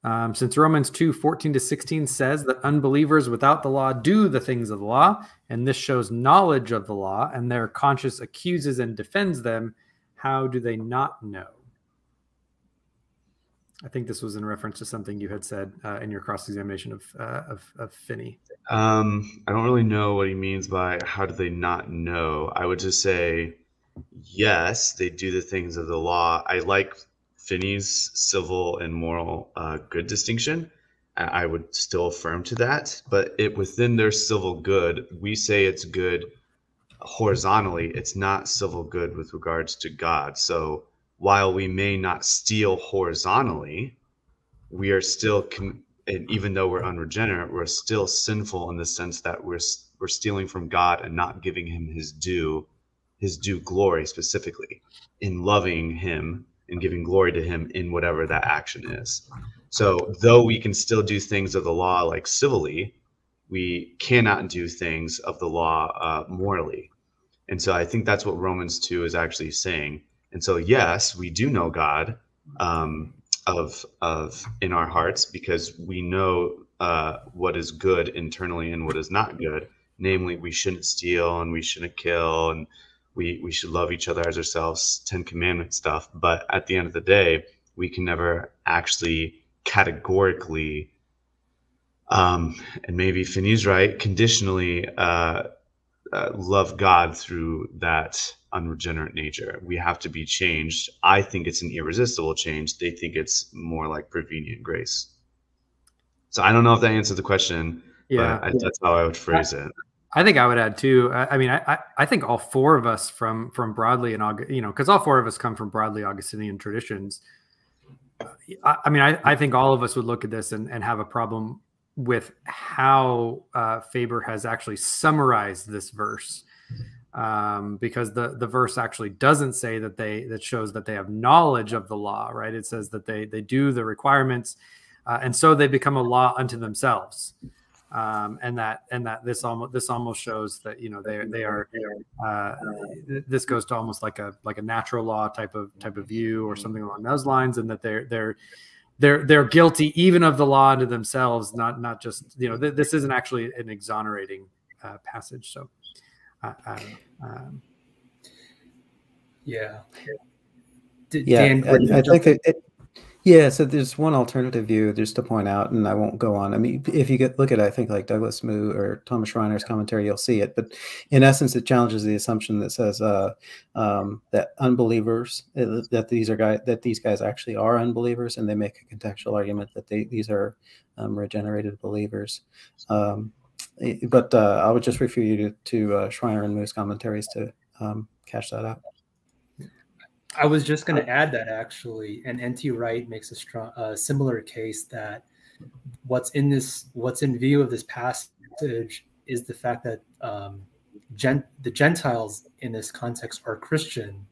Um, since Romans 2 14 to 16 says that unbelievers without the law do the things of the law, and this shows knowledge of the law, and their conscience accuses and defends them, how do they not know? I think this was in reference to something you had said uh, in your cross examination of, uh, of, of Finney. Um, I don't really know what he means by how do they not know. I would just say, yes, they do the things of the law. I like Finney's civil and moral uh, good distinction. I would still affirm to that, but it within their civil good, we say it's good horizontally. It's not civil good with regards to God. So while we may not steal horizontally, we are still, com- and even though we're unregenerate, we're still sinful in the sense that we're we're stealing from God and not giving Him His due, His due glory specifically in loving Him and giving glory to him in whatever that action is. So, though we can still do things of the law like civilly, we cannot do things of the law uh, morally. And so, I think that's what Romans 2 is actually saying. And so, yes, we do know God um, of, of in our hearts because we know uh, what is good internally and what is not good. Namely, we shouldn't steal and we shouldn't kill and we we should love each other as ourselves, Ten Commandment stuff. But at the end of the day, we can never actually categorically, um, and maybe Finney's right, conditionally uh, uh, love God through that unregenerate nature. We have to be changed. I think it's an irresistible change. They think it's more like prevenient grace. So I don't know if that answered the question. Yeah, but I, that's how I would phrase it. I think I would add too. I, I mean, I, I think all four of us from from broadly and you know, because all four of us come from broadly Augustinian traditions. I, I mean, I, I think all of us would look at this and, and have a problem with how uh, Faber has actually summarized this verse, um, because the the verse actually doesn't say that they that shows that they have knowledge of the law, right? It says that they they do the requirements, uh, and so they become a law unto themselves um, and that and that this almost this almost shows that you know they they are uh, this goes to almost like a like a natural law type of type of view or something along those lines, and that they're they're they're they're guilty even of the law unto themselves, not not just you know th- this isn't actually an exonerating uh, passage. So, uh, uh um, yeah. Yeah, Dan, I, I think it, yeah, so there's one alternative view just to point out, and I won't go on. I mean, if you get look at, I think like Douglas Moo or Thomas Schreiner's commentary, you'll see it. But in essence, it challenges the assumption that says uh, um, that unbelievers uh, that these are guys that these guys actually are unbelievers, and they make a contextual argument that they these are um, regenerated believers. Um, eh, but uh, I would just refer you to, to uh, Schreiner and Moo's commentaries to um, cash that out. I was just going to add that actually, and N.T. Wright makes a strong, uh, similar case that what's in this, what's in view of this passage is the fact that um, gen- the Gentiles in this context are Christian,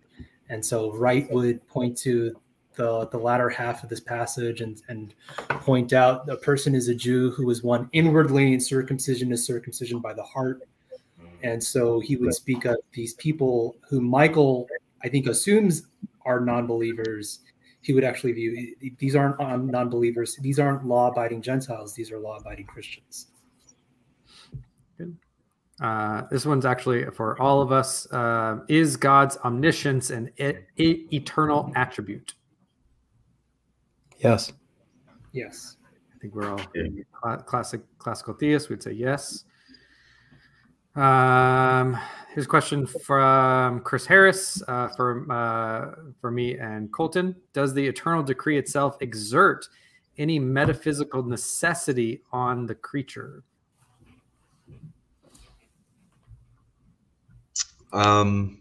and so Wright would point to the the latter half of this passage and and point out a person is a Jew who is one inwardly, and circumcision is circumcision by the heart, and so he would speak of these people who Michael I think assumes are non-believers, he would actually view these aren't um, non-believers. These aren't law-abiding Gentiles. These are law-abiding Christians. Good. Uh, this one's actually for all of us. Uh, is God's omniscience an e- e- eternal attribute? Yes. Yes. I think we're all classic classical theists. We'd say yes. Um, here's a question from Chris Harris uh, for uh, for me and Colton. Does the eternal decree itself exert any metaphysical necessity on the creature? Um,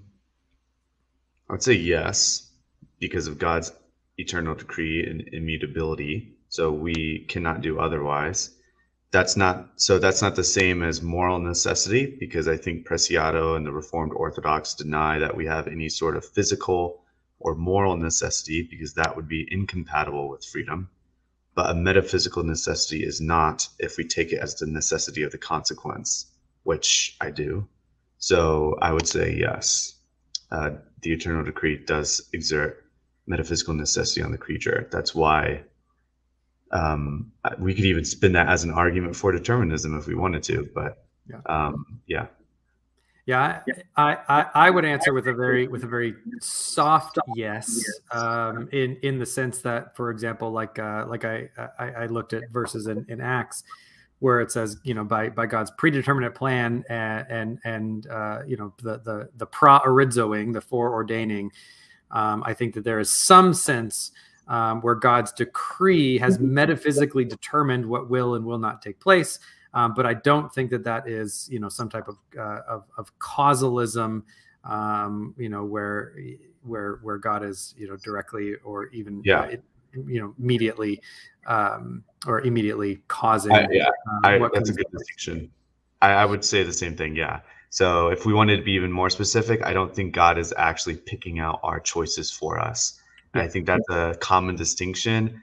I would say yes, because of God's eternal decree and immutability. So we cannot do otherwise that's not so that's not the same as moral necessity because I think Preciado and the Reformed Orthodox deny that we have any sort of physical or moral necessity because that would be incompatible with freedom. But a metaphysical necessity is not if we take it as the necessity of the consequence, which I do. So I would say yes, uh, the eternal decree does exert metaphysical necessity on the creature. That's why um, we could even spin that as an argument for determinism if we wanted to. But yeah, um, yeah. Yeah, I, I, I would answer with a very with a very soft yes, um, in in the sense that, for example, like uh, like I, I, I looked at verses in, in Acts where it says, you know, by by God's predeterminate plan and and, and uh, you know the the the proorizoing, the foreordaining. Um, I think that there is some sense um, where God's decree has metaphysically determined what will and will not take place. Um, but I don't think that that is, you know, some type of uh, of, of, causalism, um, you know, where where where God is, you know, directly or even, yeah. Uh, you know, immediately um, or immediately causing. I, yeah, um, I, that's a good distinction. I, I would say the same thing. Yeah. So if we wanted to be even more specific, I don't think God is actually picking out our choices for us. And I think that's a common distinction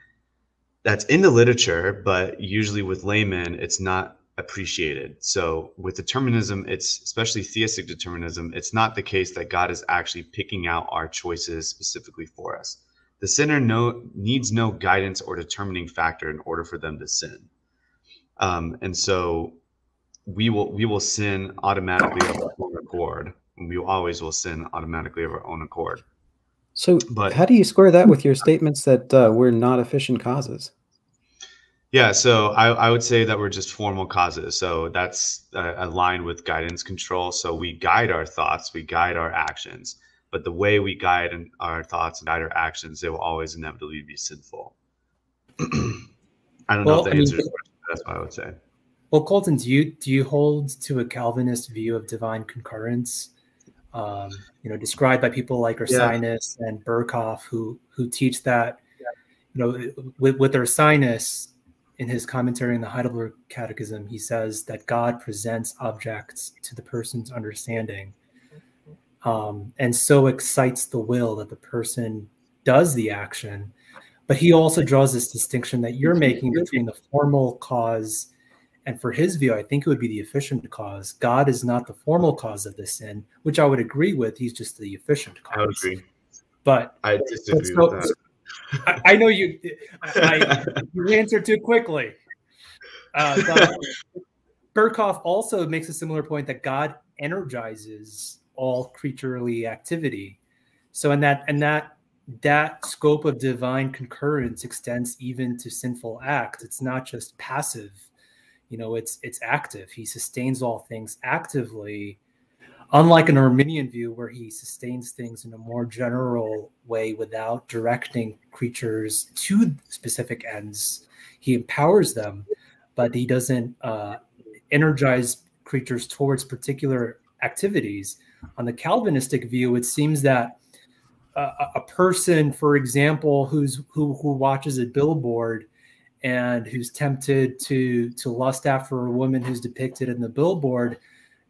that's in the literature, but usually with laymen, it's not appreciated. So with determinism, it's especially theistic determinism, it's not the case that God is actually picking out our choices specifically for us. The sinner no, needs no guidance or determining factor in order for them to sin. Um, and so we will we will sin automatically of our own accord. We always will sin automatically of our own accord. So, but how do you square that with your statements that uh, we're not efficient causes? Yeah, so I, I would say that we're just formal causes. So that's uh, aligned with guidance control. So we guide our thoughts, we guide our actions, but the way we guide our thoughts and guide our actions, they will always inevitably be sinful. I don't well, know if that I answers mean, question. That's what I would say. Well, Colton, do you do you hold to a Calvinist view of divine concurrence? Um, you know, described by people like Ursinus yeah. and Berkhof, who who teach that, you know, with, with Ursinus in his commentary in the Heidelberg Catechism, he says that God presents objects to the person's understanding, um, and so excites the will that the person does the action. But he also draws this distinction that you're making between the formal cause and for his view, I think it would be the efficient cause. God is not the formal cause of the sin, which I would agree with. He's just the efficient cause. I would agree. But I disagree so, with that. I, I know you. I, you answered too quickly. Uh, Berkhof also makes a similar point that God energizes all creaturely activity. So, in that and that that scope of divine concurrence extends even to sinful acts. It's not just passive you know it's it's active. He sustains all things actively unlike an arminian view where he sustains things in a more general way without directing creatures to specific ends. He empowers them but he doesn't uh, energize creatures towards particular activities. On the calvinistic view it seems that a person for example who's who who watches a billboard and who's tempted to to lust after a woman who's depicted in the billboard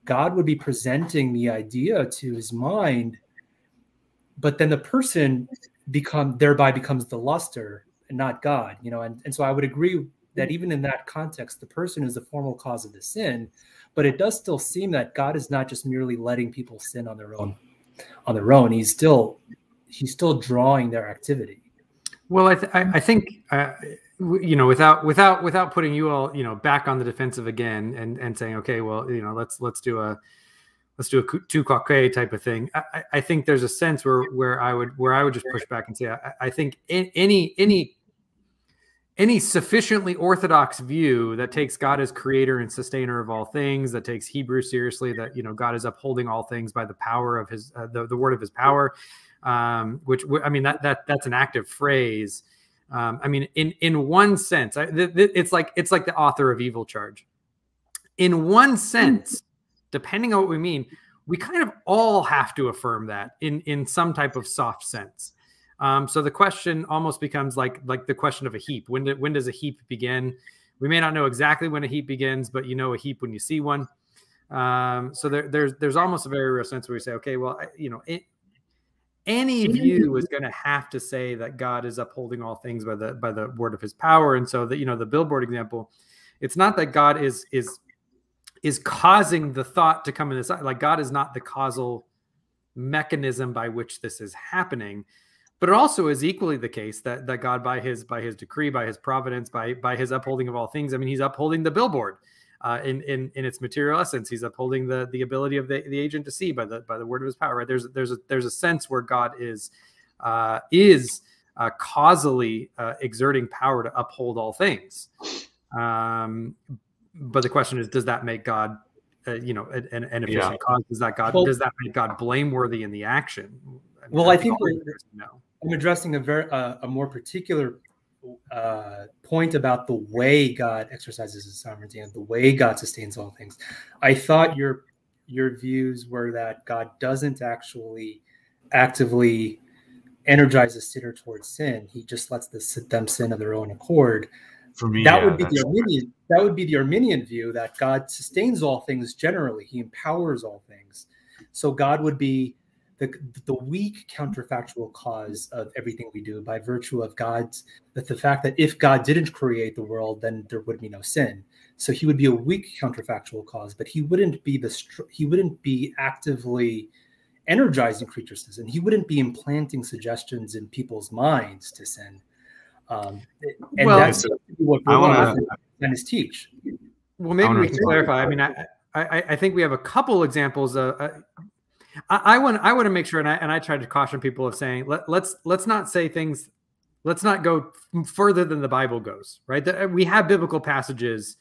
god would be presenting the idea to his mind. But then the person become thereby becomes the luster and not god you know? And, and so i would agree that even in that context the person is the formal cause of the sin but it does still seem that god is not just merely letting people sin on their own on their own. He's still he's still drawing their activity. Well i, th- I, I think uh, you know without without without putting you all you know back on the defensive again and and saying okay well you know let's let's do a let's do a tu quoque type of thing I, I think there's a sense where where i would where i would just push back and say i, I think any any any sufficiently orthodox view that takes god as creator and sustainer of all things that takes hebrew seriously that you know god is upholding all things by the power of his uh, the, the word of his power um which i mean that that that's an active phrase um, I mean, in in one sense, I, th- th- it's like it's like the author of Evil Charge. In one sense, depending on what we mean, we kind of all have to affirm that in in some type of soft sense. Um, so the question almost becomes like like the question of a heap. When do, when does a heap begin? We may not know exactly when a heap begins, but you know a heap when you see one. Um, so there, there's there's almost a very real sense where we say, okay, well, you know, it, any view is going to have to say that God is upholding all things by the by the word of his power. And so that you know the billboard example, it's not that God is is is causing the thought to come in this like God is not the causal mechanism by which this is happening. But it also is equally the case that that God by his by his decree, by his providence, by by his upholding of all things, I mean he's upholding the billboard uh, in in in its material essence. He's upholding the the ability of the, the agent to see by the by the word of his power. Right? There's there's a there's a sense where God is uh, is uh, causally uh, exerting power to uphold all things. Um, but the question is, does that make God, uh, you know, an, an efficient yeah. cause? Does that God well, does that make God blameworthy in the action? I mean, well, I think no. I'm addressing a very uh, a more particular uh, point about the way God exercises His sovereignty and the way God sustains all things. I thought your your views were that God doesn't actually actively energize a sinner towards sin. He just lets the, them sin of their own accord. For me, that yeah, would be the Arminian. That would be the Arminian view that God sustains all things generally. He empowers all things. So God would be the, the weak counterfactual cause of everything we do by virtue of God's that the fact that if God didn't create the world, then there would be no sin. So he would be a weak counterfactual cause, but he wouldn't be the he wouldn't be actively energizing creatures to sin. He wouldn't be implanting suggestions in people's minds to sin. Um, and well, that's what I want to and his teach. Well, maybe we can clarify. I mean, I, I, I think we have a couple examples of. Uh, I, want I want to make sure, and I and I try to caution people of saying let, let's let's not say things, let's not go further than the Bible goes. Right, we have biblical passages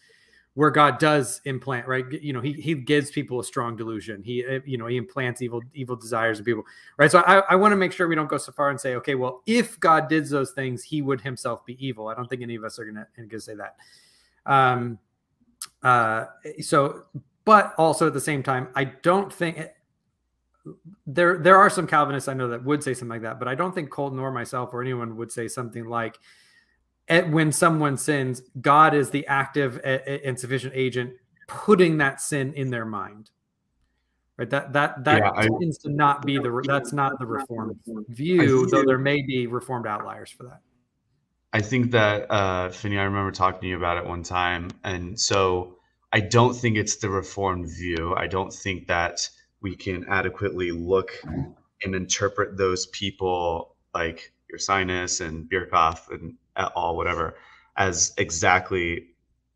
where God does implant, right? You know, he he gives people a strong delusion. He uh, you know he implants evil evil desires of people, right? So I, I want to make sure we don't go so far and say, okay, well, if God did those things, He would Himself be evil. I don't think any of us are gonna, gonna say that. Um, uh, so, but also at the same time, I don't think there there are some Calvinists I know that would say something like that, but I don't think Colton or myself or anyone would say something like, "When someone sins, God is the active and sufficient agent putting that sin in their mind." Right. That that that yeah, tends I, to not be the that's not the reformed view, though there may be reformed outliers for that. I think that uh, Finney, I remember talking to you about it one time, and so I don't think it's the reformed view. I don't think that we can adequately look and interpret those people like Ursinus and Berkhof and et al. whatever as exactly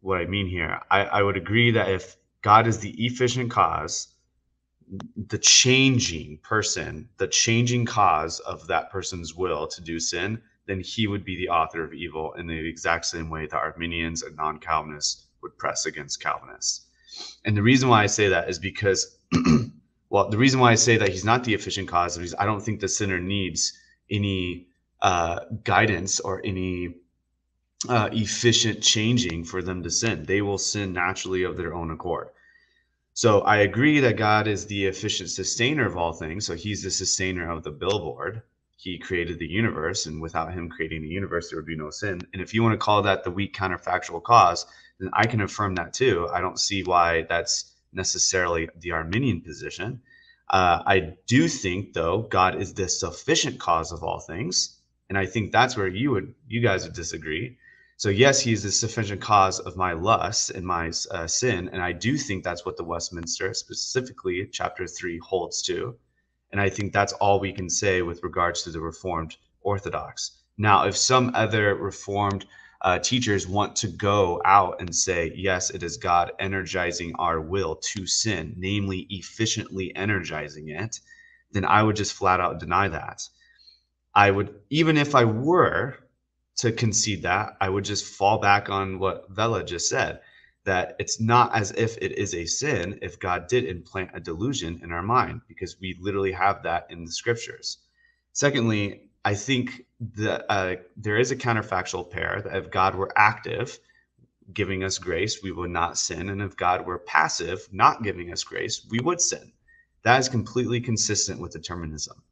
what I mean here. I, I would agree that if God is the efficient cause, the changing person, the changing cause of that person's will to do sin, then he would be the author of evil in the exact same way that Arminians and non Calvinists would press against Calvinists. And the reason why I say that is because well, the reason why I say that he's not the efficient cause is I don't think the sinner needs any uh, guidance or any uh, efficient changing for them to sin. They will sin naturally of their own accord. So I agree that God is the efficient sustainer of all things. So he's the sustainer of the billboard. He created the universe, and without him creating the universe, there would be no sin. And if you want to call that the weak counterfactual cause, then I can affirm that too. I don't see why that's necessarily the Arminian position. Uh, I do think, though, God is the sufficient cause of all things, and I think that's where you would, you guys would disagree. So yes, he is the sufficient cause of my lust and my uh, sin, and I do think that's what the Westminster, specifically chapter three, holds to, and I think that's all we can say with regards to the Reformed Orthodox. Now, if some other Reformed uh, teachers want to go out and say, yes, it is God energizing our will to sin, namely efficiently energizing it, then I would just flat out deny that. I would, even if I were to concede that, I would just fall back on what Vela just said that it's not as if it is a sin if God did implant a delusion in our mind, because we literally have that in the scriptures. Secondly, I think that uh, there is a counterfactual pair that if God were active, giving us grace, we would not sin. And if God were passive, not giving us grace, we would sin. That is completely consistent with determinism.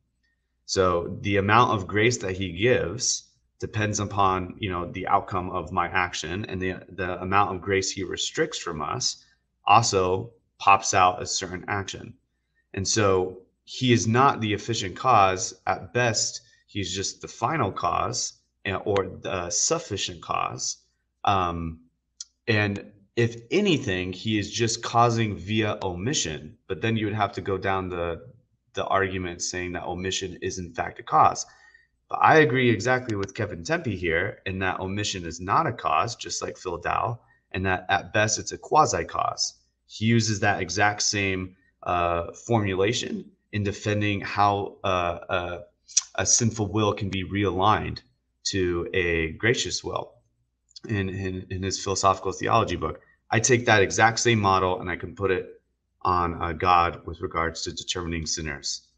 So the amount of grace that he gives depends upon, you know, the outcome of my action and the, the amount of grace he restricts from us also pops out a certain action. And so he is not the efficient cause. At best, he's just the final cause or the sufficient cause. Um, and if anything, he is just causing via omission. But then you would have to go down the the argument saying that omission is in fact a cause. But I agree exactly with Kevin Timpe here in that omission is not a cause, just like Phil Dowe, and that at best it's a quasi cause. He uses that exact same uh, formulation in defending how uh, uh, a sinful will can be realigned to a gracious will in, in, in his philosophical theology book. I take that exact same model and I can put it on uh, God with regards to determining sinners.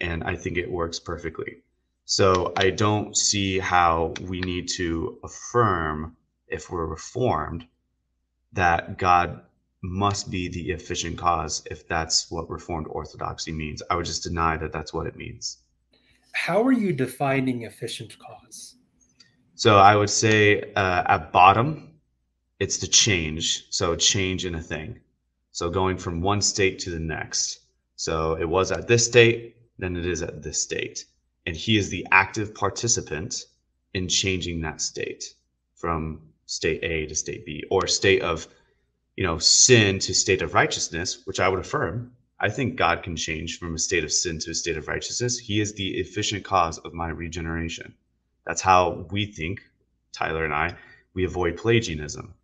And I think it works perfectly. So I don't see how we need to affirm, if we're reformed, that God must be the efficient cause if that's what reformed orthodoxy means. I would just deny that that's what it means. How are you defining efficient cause? So I would say uh, at bottom, it's the change. So change in a thing. So going from one state to the next. So it was at this state, then it is at this state. And he is the active participant in changing that state from state A to state B or state of, you know, sin to state of righteousness, which I would affirm. I think God can change from a state of sin to a state of righteousness. He is the efficient cause of my regeneration. That's how we think, Tyler and I, we avoid Pelagianism.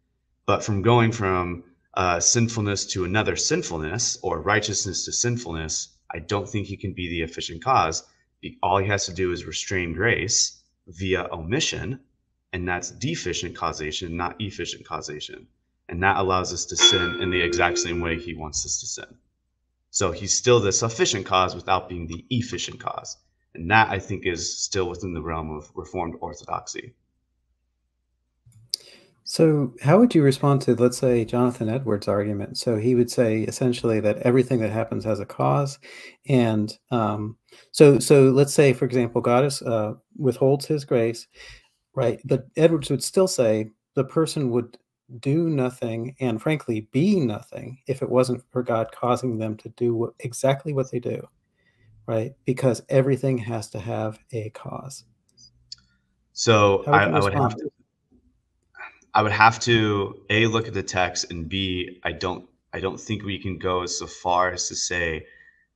But from going from uh, sinfulness to another sinfulness or righteousness to sinfulness, I don't think he can be the efficient cause. All he has to do is restrain grace via omission, and that's deficient causation, not efficient causation. And that allows us to sin in the exact same way he wants us to sin. So he's still the sufficient cause without being the efficient cause. And that I think is still within the realm of Reformed orthodoxy. So, how would you respond to, let's say, Jonathan Edwards' argument? So, he would say essentially that everything that happens has a cause, and um, so, so let's say, for example, God is, uh, withholds His grace, right? But Edwards would still say the person would do nothing and, frankly, be nothing if it wasn't for God causing them to do what, exactly what they do, right? Because everything has to have a cause. So, I, I would have to I would have to a look at the text and b I don't I don't think we can go so far as to say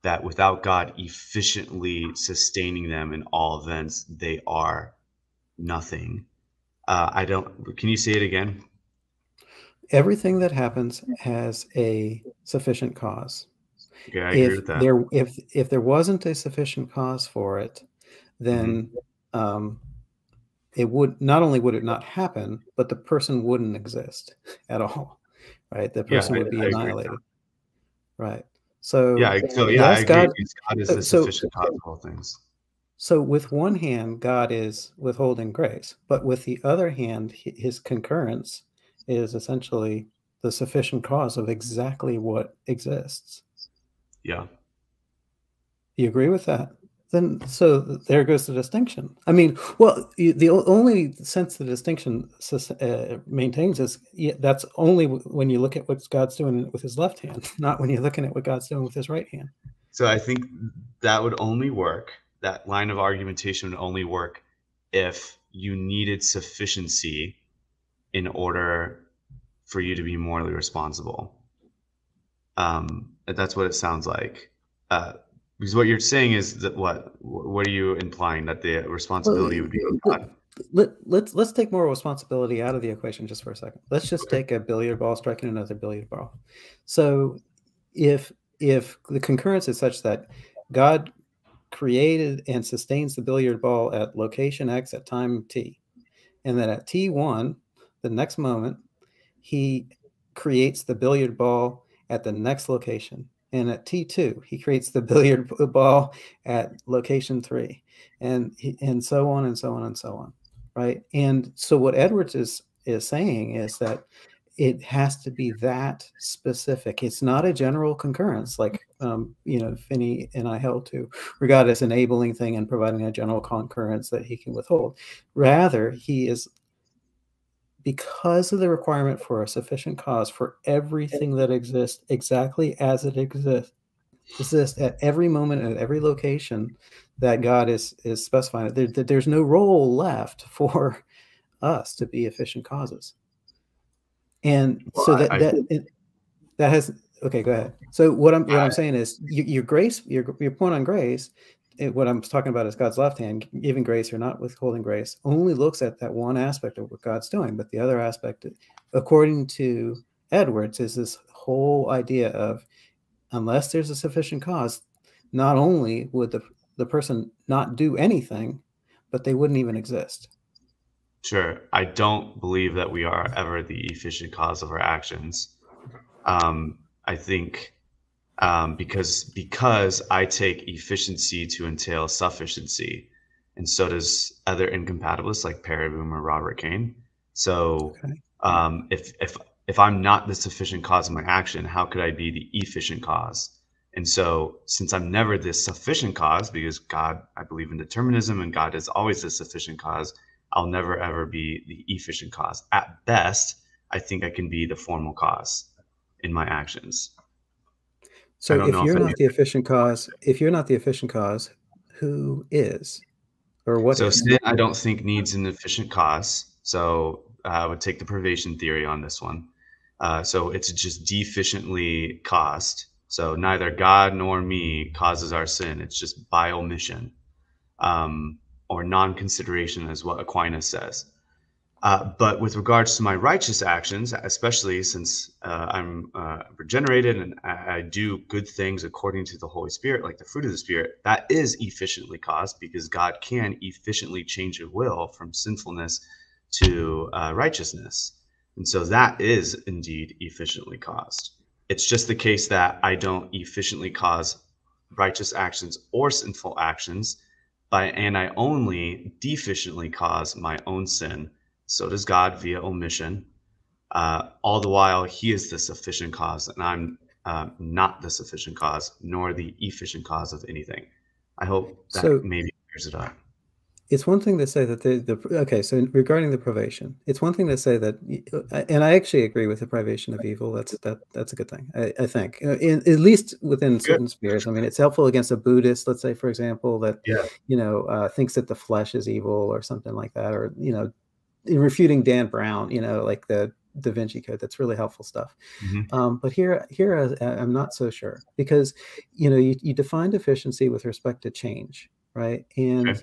that without God efficiently sustaining them in all events, they are nothing. Uh, I don't. Can you say it again? Everything that happens has a sufficient cause. Okay, I if agree with that. There, if if there wasn't a sufficient cause for it, then mm-hmm. um, it would not only would it not happen, but the person wouldn't exist at all, right? The person yeah, would be I, annihilated, right? So yeah, so yeah, I agree. God, God is the so, sufficient cause of all things. So with one hand, God is withholding grace, but with the other hand, his concurrence is essentially the sufficient cause of exactly what exists. Yeah. You agree with that? then so there goes the distinction. I mean, well, the only sense the distinction uh, maintains is that's only when you look at what God's doing with His left hand, not when you're looking at what God's doing with His right hand. So I think that would only work. That line of argumentation would only work if you needed sufficiency in order for you to be morally responsible. Um, that's what it sounds like. Uh, because what you're saying is that what what are you implying that the responsibility would be on Let, let's let's take more responsibility out of the equation just for a second. Let's just take a billiard ball striking another billiard ball. So if if the concurrence is such that God created and sustains the billiard ball at location X at time T, and then at T1, the next moment, he creates the billiard ball at the next location. And at T2 he creates the billiard ball at location 3 and and so on and so on and so on right? And so what Edwards is is saying is that it has to be that specific. It's not a general concurrence like um, you know Finney and I held to regard as enabling thing and providing a general concurrence that he can withhold. Rather he is because of the requirement for a sufficient cause for eh everything that exists exactly as it exists, exist at every moment at every location that God is is specifying. There, there's no role left for us to be efficient causes. And well, so that I, that it, that has okay. Go ahead. So what I'm what I, I'm saying is you, your grace, your your point on grace. It, what I'm talking about is God's left hand giving grace or not withholding grace only looks at that one aspect of what God's doing, but the other aspect, according to Edwards, is this whole idea of unless there's a sufficient cause, not only would the the person not do anything, but they wouldn't even exist. Sure. I don't believe that we are ever the efficient cause of our actions. Um, I think um, because because I take efficiency to entail sufficiency, and so does other incompatibilists like Pereboom or Robert Kane. So okay. um, if if if I'm not the sufficient cause of my action, how could I be the efficient cause? And so, since I'm never the sufficient cause, because God, I believe in determinism and God is always the sufficient cause, I'll never ever be the efficient cause. At best, I think I can be the formal cause in my actions. So if you're if not the efficient cause, if you're not the efficient cause, who is? Or what? So sin, I don't think needs an efficient cause. So uh, I would take the privation theory on this one. Uh, so it's just deficiently caused. So neither God nor me causes our sin. It's just by omission. Um, or non-consideration is what Aquinas says. Uh, but with regards to my righteous actions, especially since uh, I'm uh, regenerated and I, I, do good things according to the Holy Spirit, like the fruit of the Spirit, that is efficiently caused because God can efficiently change a will from sinfulness to uh, righteousness. And so that is indeed efficiently caused. It's just the case that I don't efficiently cause righteous actions or sinful actions by and I only deficiently cause my own sin. So does God via omission. Uh, all the while, He is the sufficient cause, and I'm uh, not the sufficient cause, nor the efficient cause of anything. I hope that so, maybe clears it up it's one thing to say that the, the okay so regarding the privation it's one thing to say that and i actually agree with the privation of evil that's that that's a good thing i, I think uh, in, at least within certain spheres i mean it's helpful against a buddhist let's say for example that yeah. you know uh, thinks that the flesh is evil or something like that or you know in refuting dan brown you know like the da vinci code that's really helpful stuff mm-hmm. um, but here here i'm not so sure because you know you, you define efficiency with respect to change right and okay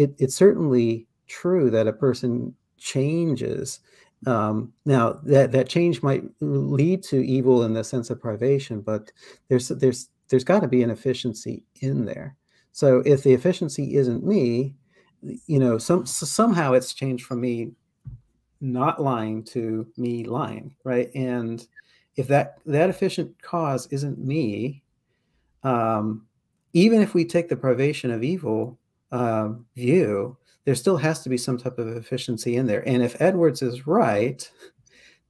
it, it's certainly true that a person changes. Um, now that that change might lead to evil in the sense of privation, but there's there's there's got to be an efficiency in there. So if the efficiency isn't me, you know, some somehow it's changed from me not lying to me lying, right? And if that that efficient cause isn't me, um, even if we take the privation of evil uh, view, there still has to be some type of efficiency in there. And if Edwards is right,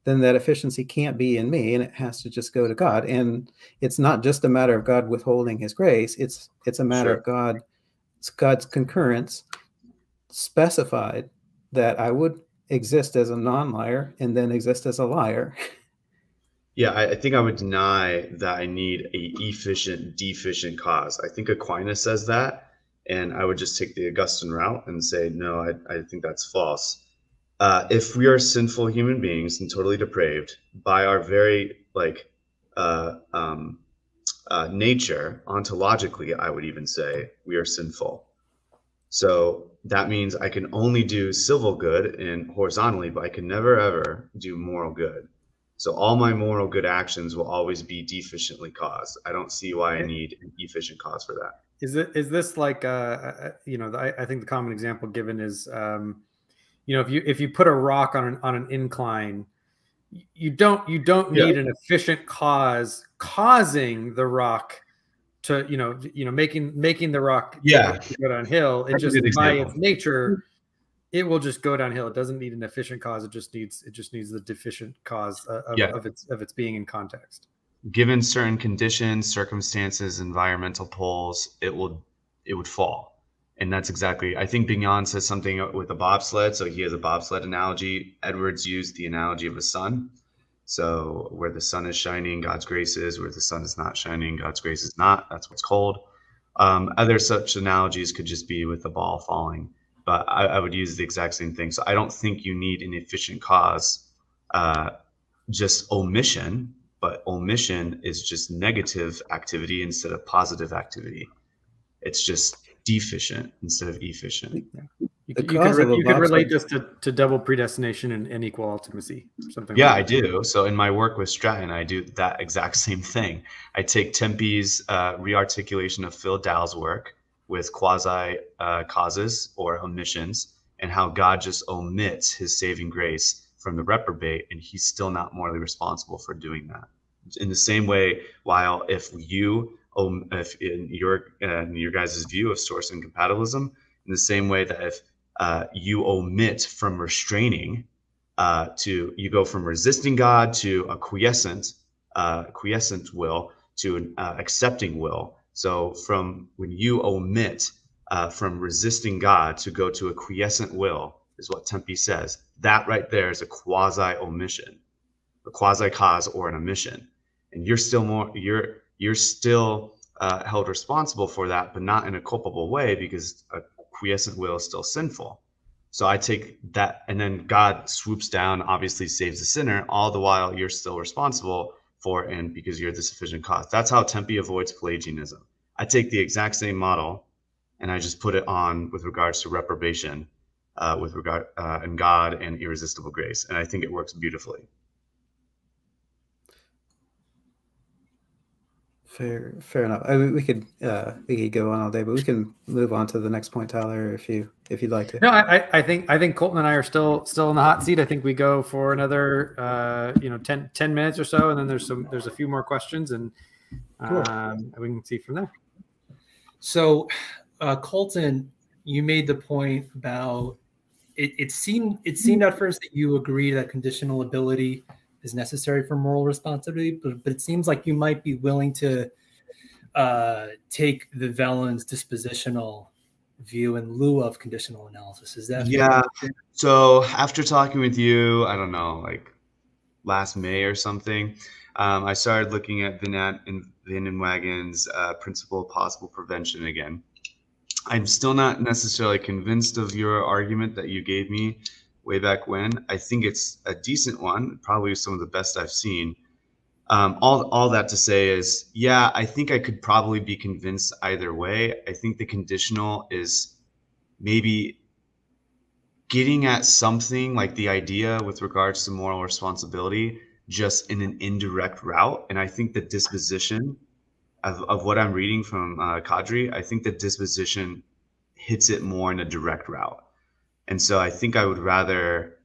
then that efficiency can't be in me and it has to just go to God. And it's not just a matter of God withholding his grace, it's it's a matter sure. of God God's concurrence specified that I would exist as a non-liar and then exist as a liar. Yeah, I, I, think I would deny that I need a efficient deficient cause. I think Aquinas says that, and I would just take the Augustine route and say, no, I, I think that's false. Uh, if we are sinful human beings and totally depraved by our very like uh, um, uh, nature, ontologically, I would even say we are sinful. So that means I can only do civil good and horizontally, but I can never ever do moral good. So all my moral good actions will always be deficiently caused. I don't see why I need an efficient cause for that. Is it is this like uh, uh you know I, I think the common example given is um, you know if you if you put a rock on an on an incline, you don't you don't need yeah. an efficient cause causing the rock to you know you know making making the rock yeah go downhill. It just by its nature it will just go downhill. It doesn't need an efficient cause. It just needs it just needs the deficient cause uh, of, yeah. of its of its being in context given certain conditions, circumstances, environmental pulls it will it would fall. And that's exactly I think Bignon says something with a bobsled. So he has a bobsled analogy. Edwards used the analogy of a sun. So where the sun is shining, God's grace is. Where the sun is not shining, God's grace is not. That's what's cold. Um, other such analogies could just be with the ball falling, but I, I, would use the exact same thing. So I don't think you need an efficient cause, uh, just omission, but omission is just negative activity instead of positive activity. It's just deficient instead of efficient. You, you, could, re- you could relate this to, to double predestination and, and equal ultimacy, something. Yeah, like I do. So in my work with Stratton, I do that exact same thing. I take Timpe's uh, rearticulation of Phil Dowe's work with quasi uh, causes or omissions, and how God just omits His saving grace from the reprobate, and He's still not morally responsible for doing that. In the same way, while if you if in your uh, in your guys' view of source incompatibilism, in the same way that if uh, you omit from restraining uh, to you go from resisting God to a quiescent uh, quiescent will to an uh, accepting will. So from when you omit uh, from resisting God to go to a quiescent will is what Timpe says. That right there is a quasi omission, a quasi cause or an omission, and you're still more you're you're still uh, held responsible for that, but not in a culpable way because a quiescent will is still sinful. So I take that, and then God swoops down, obviously saves the sinner, all the while you're still responsible for and because you're the sufficient cause. That's how Timpe avoids Pelagianism. I take the exact same model and I just put it on with regards to reprobation, uh, with regard uh, and God and irresistible grace, and I think it works beautifully. Fair, fair enough. I mean, we could uh, we could go on all day, but we can move on to the next point, Tyler, if you if you'd like to. No, I, I think I think Colton and I are still still in the hot seat. I think we go for another uh, you know 10, 10 minutes or so, and then there's some there's a few more questions, and um, cool. we can see from there. So, uh, Colton, you made the point about it. It seemed it seemed at first that you agree that conditional ability is necessary for moral responsibility, but, but it seems like you might be willing to uh, take the Vihvelin's dispositional view in lieu of conditional analysis. Is that yeah? So after talking with you, I don't know, like last May or something, um, I started looking at Van Inwagen's uh, principle of possible prevention again. I'm still not necessarily convinced of your argument that you gave me way back when. I think it's a decent one, probably some of the best I've seen. Um, all, all that to say is, yeah, I think I could probably be convinced either way. I think the conditional is maybe getting at something like the idea with regards to moral responsibility just in an indirect route. And I think the disposition of, of what I'm reading from uh, Kadri, I think the disposition hits it more in a direct route. And so I think I would rather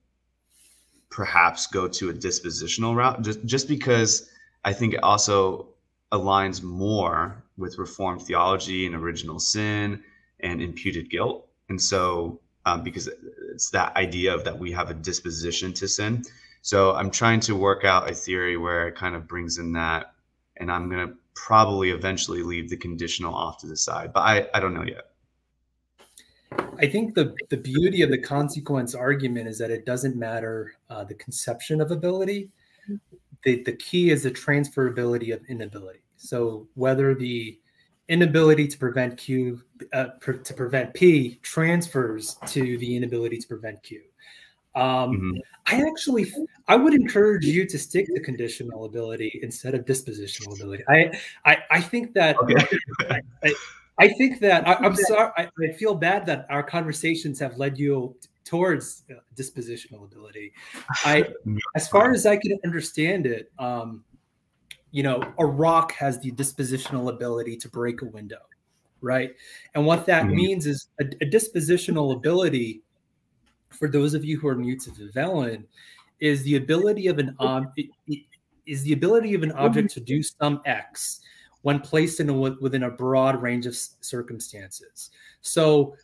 perhaps go to a dispositional route just, just because I think it also aligns more with Reformed theology and original sin and imputed guilt. And so, um, because it's that idea of that we have a disposition to sin. So I'm trying to work out a theory where it kind of brings in that, and I'm going to probably eventually leave the conditional off to the side, but I, I don't know yet. I think the the beauty of the consequence argument is that it doesn't matter uh, the conception of ability. The the key is the transferability of inability. So whether the inability to prevent Q uh, pre- to prevent P transfers to the inability to prevent Q. Um, mm-hmm. I actually I would encourage you to stick to conditional ability instead of dispositional ability. I I, I think that okay. I, I think that I, am sorry. I, I, feel bad that our conversations have led you towards uh, dispositional ability. I, as far as I can understand it, um, you know, a rock has the dispositional ability to break a window, right? And what that mm-hmm. means is a, a, dispositional ability. For those of you who are new to the Vihvelin, is the ability of an ob- is the ability of an object to do some X when placed in a, within a broad range of circumstances. So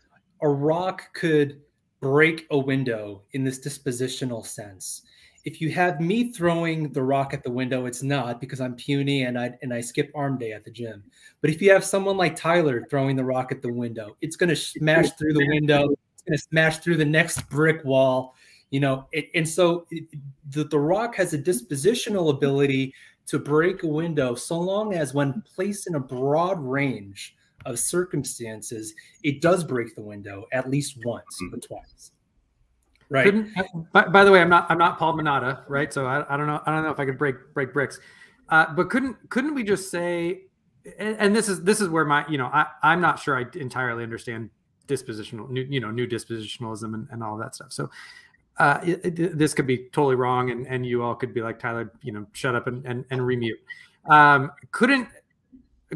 a rock could break a window in this dispositional sense. If you have me throwing the rock at the window, it's not because I'm puny and I and I skip arm day at the gym. But if you have someone like Tyler throwing the rock at the window, it's going to smash through the window. It's going to smash through the next brick wall. You know, it, and so it, the, the rock has a dispositional ability to break a window so long as when placed in a broad range of circumstances, it does break the window at least once mm-hmm. or twice. Right. Couldn't, by, by, the way, I'm not I'm not Paul Minotta, right? So I, I don't know I don't know if I could break break bricks, uh, but couldn't couldn't we just say, and, and, this is this is where my you know I I'm not sure I entirely understand dispositional new, you know new dispositionalism and, and all that stuff. So uh, it, it, this could be totally wrong, and, and you all could be like Tyler, you know, shut up and and, and remute. Um, couldn't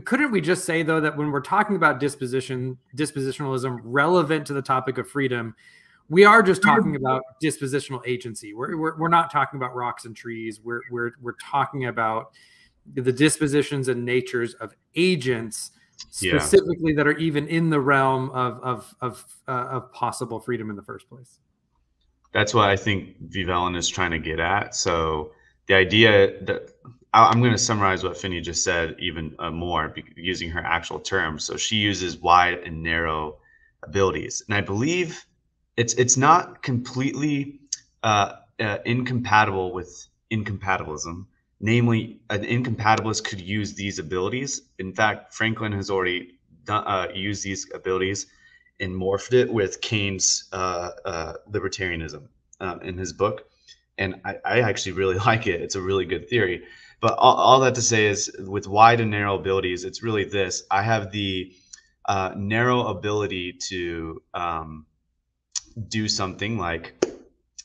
couldn't we just say though that when we're talking about disposition dispositionalism relevant to the topic of freedom we are just talking about dispositional agency we're, we're, we're not talking about rocks and trees we're, we're, we're talking about the dispositions and natures of agents specifically yeah. that are even in the realm of of of, uh, of possible freedom in the first place that's what i think Vihvelin is trying to get at so the idea that I'm going to summarize what Finney just said even uh, more using her actual terms. So she uses wide and narrow abilities, and I believe it's it's not completely uh, uh, incompatible with incompatibilism. Namely, an incompatibilist could use these abilities. In fact, Franklin has already done, uh, used these abilities and morphed it with Kane's uh, uh, libertarianism in his book, and I, I actually really like it. It's a really good theory but all, all, that to say is with wide and narrow abilities, it's really this. I have the uh, narrow ability to um, do something like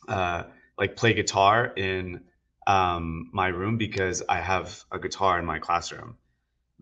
uh, like play guitar in um, my room because I have a guitar in my classroom.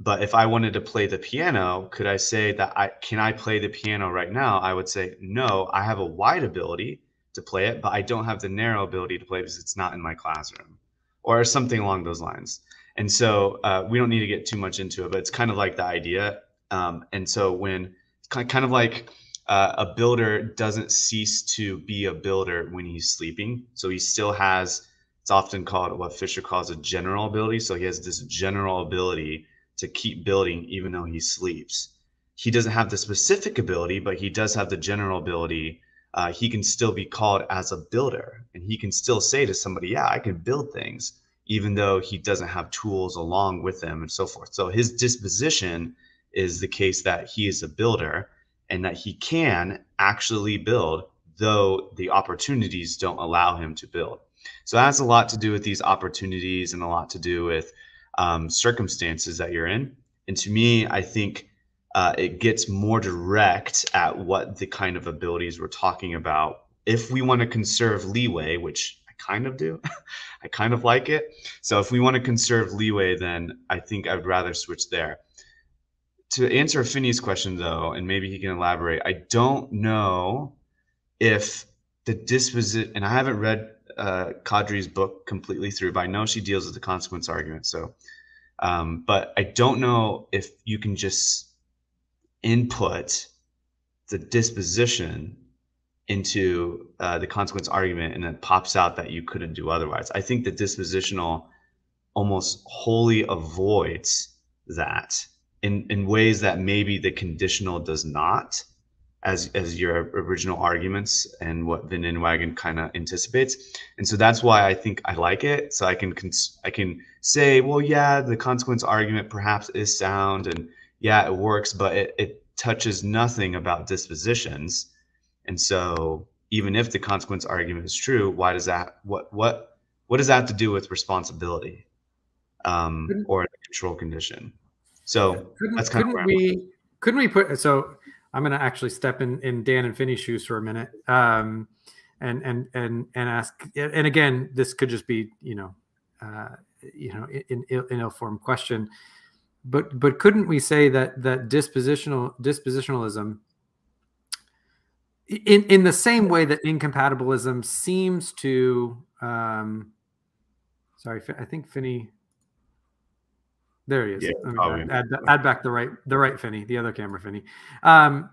But if I wanted to play the piano, could I say that I can I play the piano right now? I would say no. I have a wide ability to play it, but I don't have the narrow ability to play because it's not in my classroom or something along those lines. And so uh, we don't need to get too much into it, but it's kind of like the idea. Um, and so when kind of like uh, a builder doesn't cease to be a builder when he's sleeping, so he still has. It's often called what Fischer calls a general ability. So he has this general ability to keep building even though he sleeps. He doesn't have the specific ability, but he does have the general ability uh, he can still be called as a builder and he can still say to somebody, Yeah, I can build things, even though he doesn't have tools along with him and so forth. So his disposition is the case that he is a builder and that he can actually build, though the opportunities don't allow him to build. So that has a lot to do with these opportunities and a lot to do with um, circumstances that you're in. And to me, I think uh, it gets more direct at what the kind of abilities we're talking about. If we want to conserve leeway, which I kind of do, I kind of like it. So if we want to conserve leeway, then I think I'd rather switch there. To answer Finney's question, though, and maybe he can elaborate, I don't know if the disposition, and I haven't read uh, Kadri's book completely through, but I know she deals with the consequence argument. So, um, but I don't know if you can just input the disposition into uh, the consequence argument and it pops out that you couldn't do otherwise. I think the dispositional almost wholly avoids that in, in ways that maybe the conditional does not, as, as your original arguments and what Van Inwagen kind of anticipates. And so that's why I think I like it. So I can cons- I can say, well, yeah, the consequence argument perhaps is sound and yeah, it works, but it, it touches nothing about dispositions. And so even if the consequence argument is true, why does that what what what does that have to do with responsibility um, or a control condition? So couldn't, that's kind couldn't of we couldn't we put so I'm going to actually step in in Dan and Finney's shoes for a minute, um, and and and and ask. And again, this could just be you know, uh, you know, in, in, ill-formed question but but couldn't we say that that dispositional dispositionalism in in the same way that incompatibilism seems to um sorry i think finney there he is. Yeah, add, add, back the right the right finney the other camera finney. Um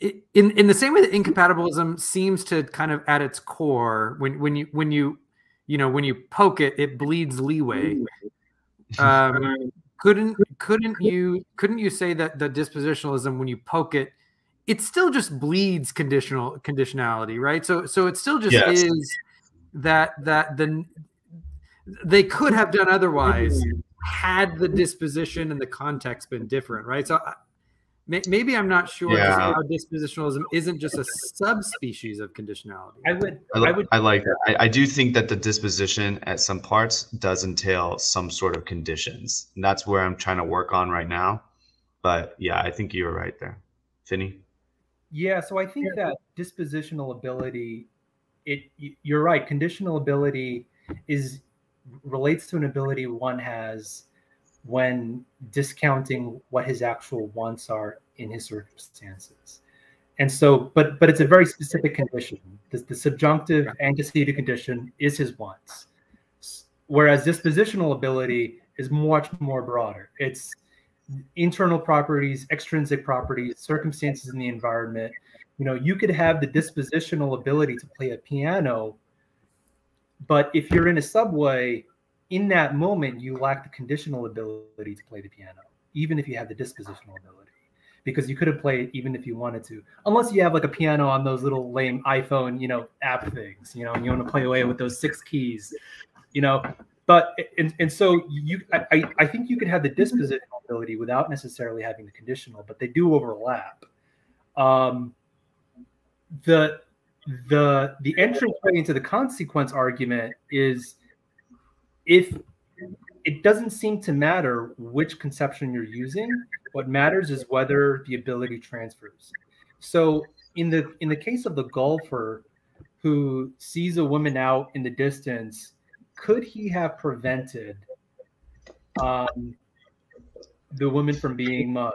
in in the same way that incompatibilism seems to kind of at its core when when you when you you know when you poke it it bleeds leeway. Um couldn't couldn't you couldn't you say that the dispositionalism when you poke it it still just bleeds conditional conditionality, right? So so it still just Yes. is that that the they could have done otherwise had the disposition and the context been different, right? So I- may- maybe I'm not sure just Yeah. how dispositionalism isn't just a subspecies of conditionality. I would I, I would I like that. I, I do think that the disposition at some parts does entail some sort of conditions. And that's where I'm trying to work on right now. But yeah, I think you were right there. Finney? Yeah, so I think that dispositional ability, it you're right. Conditional ability is relates to an ability one has when discounting what his actual wants are in his circumstances. And so, but but it's a very specific condition. The, the subjunctive antecedent condition is his wants, whereas dispositional ability is much more broader. It's internal properties, extrinsic properties, circumstances in the environment. You know, you could have the dispositional ability to play a piano, but if you're in a subway, in that moment, you lack the conditional ability to play the piano, even if you have the dispositional ability, because you could have played even if you wanted to, unless you have like a piano on those little lame iPhone, you know, app things, you know, and you want to play away with those six keys, you know. But and, and so you, I, I- I think you could have the dispositional ability without necessarily having the conditional, but they do overlap. Um, the the the entrance way into the consequence argument is if it doesn't seem to matter which conception you're using. What matters is whether the ability transfers. So in the in the case of the golfer who sees a woman out in the distance could he have prevented um, the woman from being mugged?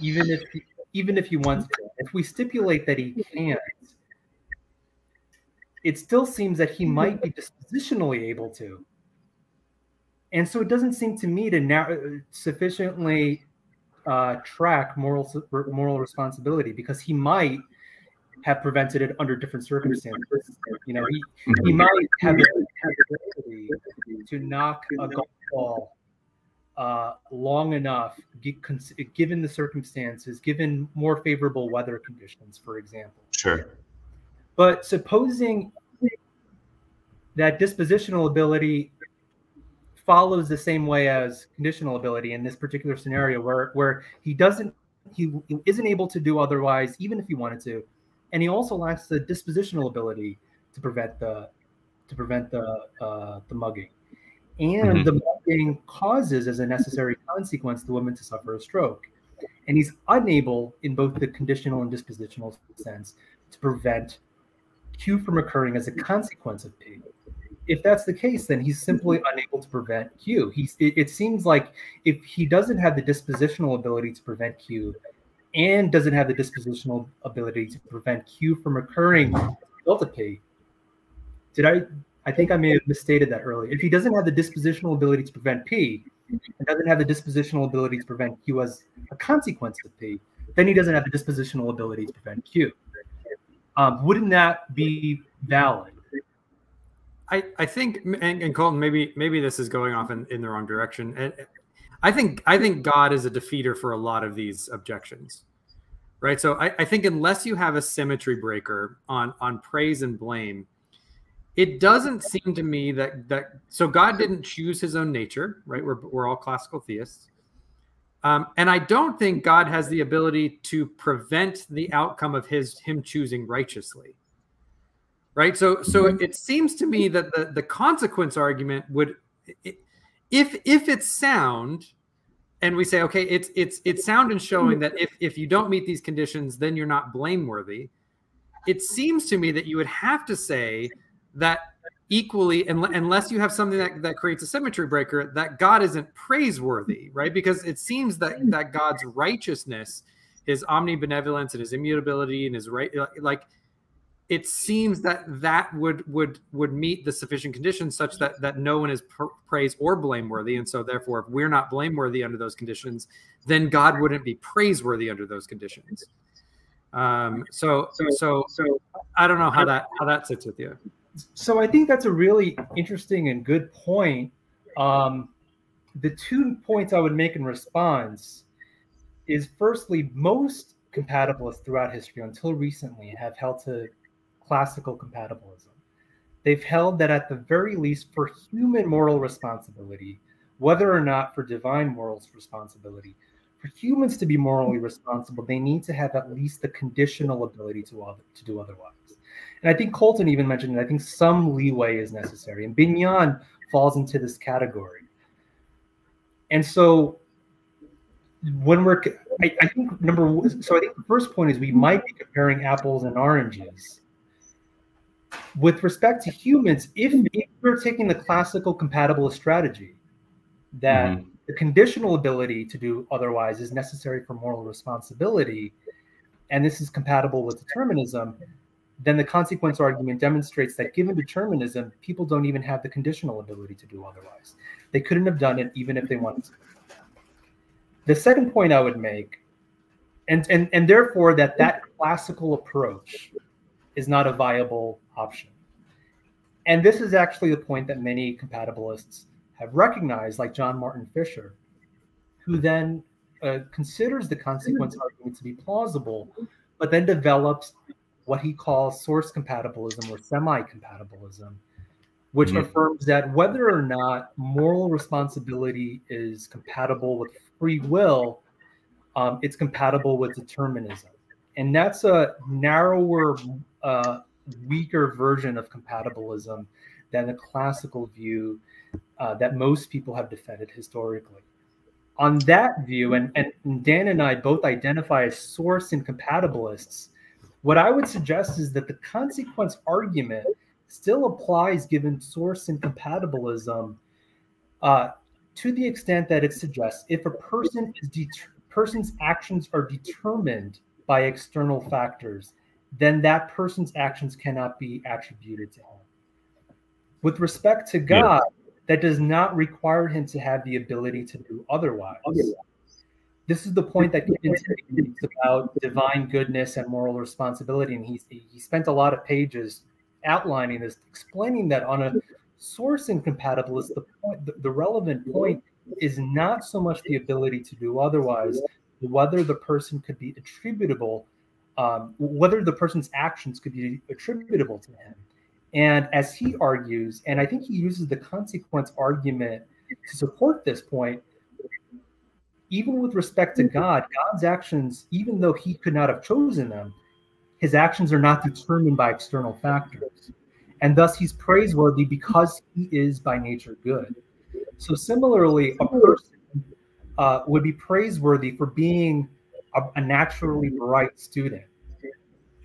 Even if he, even if he wants to. If we stipulate that he can't it still seems that he might be dispositionally able to and so it doesn't seem to me to now sufficiently uh, track moral moral responsibility because he might have prevented it under different circumstances. You know, he, he might have the the ability to knock a golf ball uh, long enough, given the circumstances, given more favorable weather conditions, for example. Sure. But supposing that dispositional ability follows the same way as conditional ability in this particular scenario where where he doesn't he, he isn't able to do otherwise even if he wanted to. And he also lacks the dispositional ability to prevent the to prevent the uh, the mugging. And Mhm. the mugging causes as a necessary consequence the woman to suffer a stroke. And he's unable in both the conditional and dispositional sense to prevent Q from occurring as a consequence of P. If that's the case, then he's simply mm-hmm. unable to prevent Q. He's, it, it seems like if he doesn't have the dispositional ability to prevent Q and doesn't have the dispositional ability to prevent Q from occurring as a result of P, did I? I think I may have misstated that earlier. If he doesn't have the dispositional ability to prevent P and doesn't have the dispositional ability to prevent Q as a consequence of P, then he doesn't have the dispositional ability to prevent Q. Um, wouldn't that be valid? I, I think and, and Colton maybe maybe this is going off in, in the wrong direction. And I think I think God is a defeater for a lot of these objections. Right. So I, I think unless you have a symmetry breaker on on praise and blame, it doesn't seem to me that that so God didn't choose his own nature, right? We're we're all classical theists. Um, and I don't think God has the ability to prevent the outcome of his him choosing righteously. Right? So so it seems to me that the the consequence argument would if if it's sound and we say okay it's it's it's sound in showing that if if you don't meet these conditions then you're not blameworthy. It seems to me that you would have to say that equally unless you have something that, that creates a symmetry breaker that god isn't praiseworthy right? Because it seems that that god's righteousness his omnibenevolence and his immutability and his right like it seems that that would would would meet the sufficient conditions such that that no one is pr- praise or blameworthy. And so therefore if we're not blameworthy under those conditions then god wouldn't be praiseworthy under those conditions. Um so so so i don't know how that how that sits with you So I think that's a really interesting and good point. Um, the two points I would make in response is firstly, most compatibilists throughout history until recently have held to classical compatibilism. They've held that at the very least, for human moral responsibility, whether or not for divine morals responsibility, for humans to be morally responsible, they need to have at least the conditional ability to, to do otherwise. And I think Colton even mentioned it. I think some leeway is necessary, and Bignon falls into this category. And so when we're, I, I think number one, so I think the first point is we might be comparing apples and oranges. With respect to humans, if, if we're taking the classical compatibilist strategy, that mm-hmm. the conditional ability to do otherwise is necessary for moral responsibility, and this is compatible with determinism, then the consequence argument demonstrates that given determinism, people don't even have the conditional ability to do otherwise. They couldn't have done it even if they wanted to. The second point I would make, and and and therefore that that classical approach is not a viable option. And this is actually the point that many compatibilists have recognized, like John Martin Fischer, who then uh, considers the consequence argument to be plausible, but then develops what he calls source compatibilism or semi compatibilism, which mm-hmm. affirms that whether or not moral responsibility is compatible with free will, um, it's compatible with determinism. And that's a narrower, uh, weaker version of compatibilism than the classical view uh, that most people have defended historically. On that view, and, and Dan and I both identify as source incompatibilists, what I would suggest is that the consequence argument still applies given source incompatibilism uh, to the extent that it suggests if a person is person's actions are determined by external factors, then that person's actions cannot be attributed to him. With respect to God, yeah. that does not require him to have the ability to do otherwise. This is the point that Gibbons makes about divine goodness and moral responsibility, and he he spent a lot of pages outlining this, explaining that on a source incompatibilist, the point, the, the relevant point is not so much the ability to do otherwise, whether the person could be attributable, um, whether the person's actions could be attributable to him. And as he argues, and I think he uses the consequence argument to support this point, even with respect to God, God's actions, even though he could not have chosen them, his actions are not determined by external factors. And thus he's praiseworthy because he is by nature good. So similarly, a person uh, would be praiseworthy for being a, a, naturally bright student,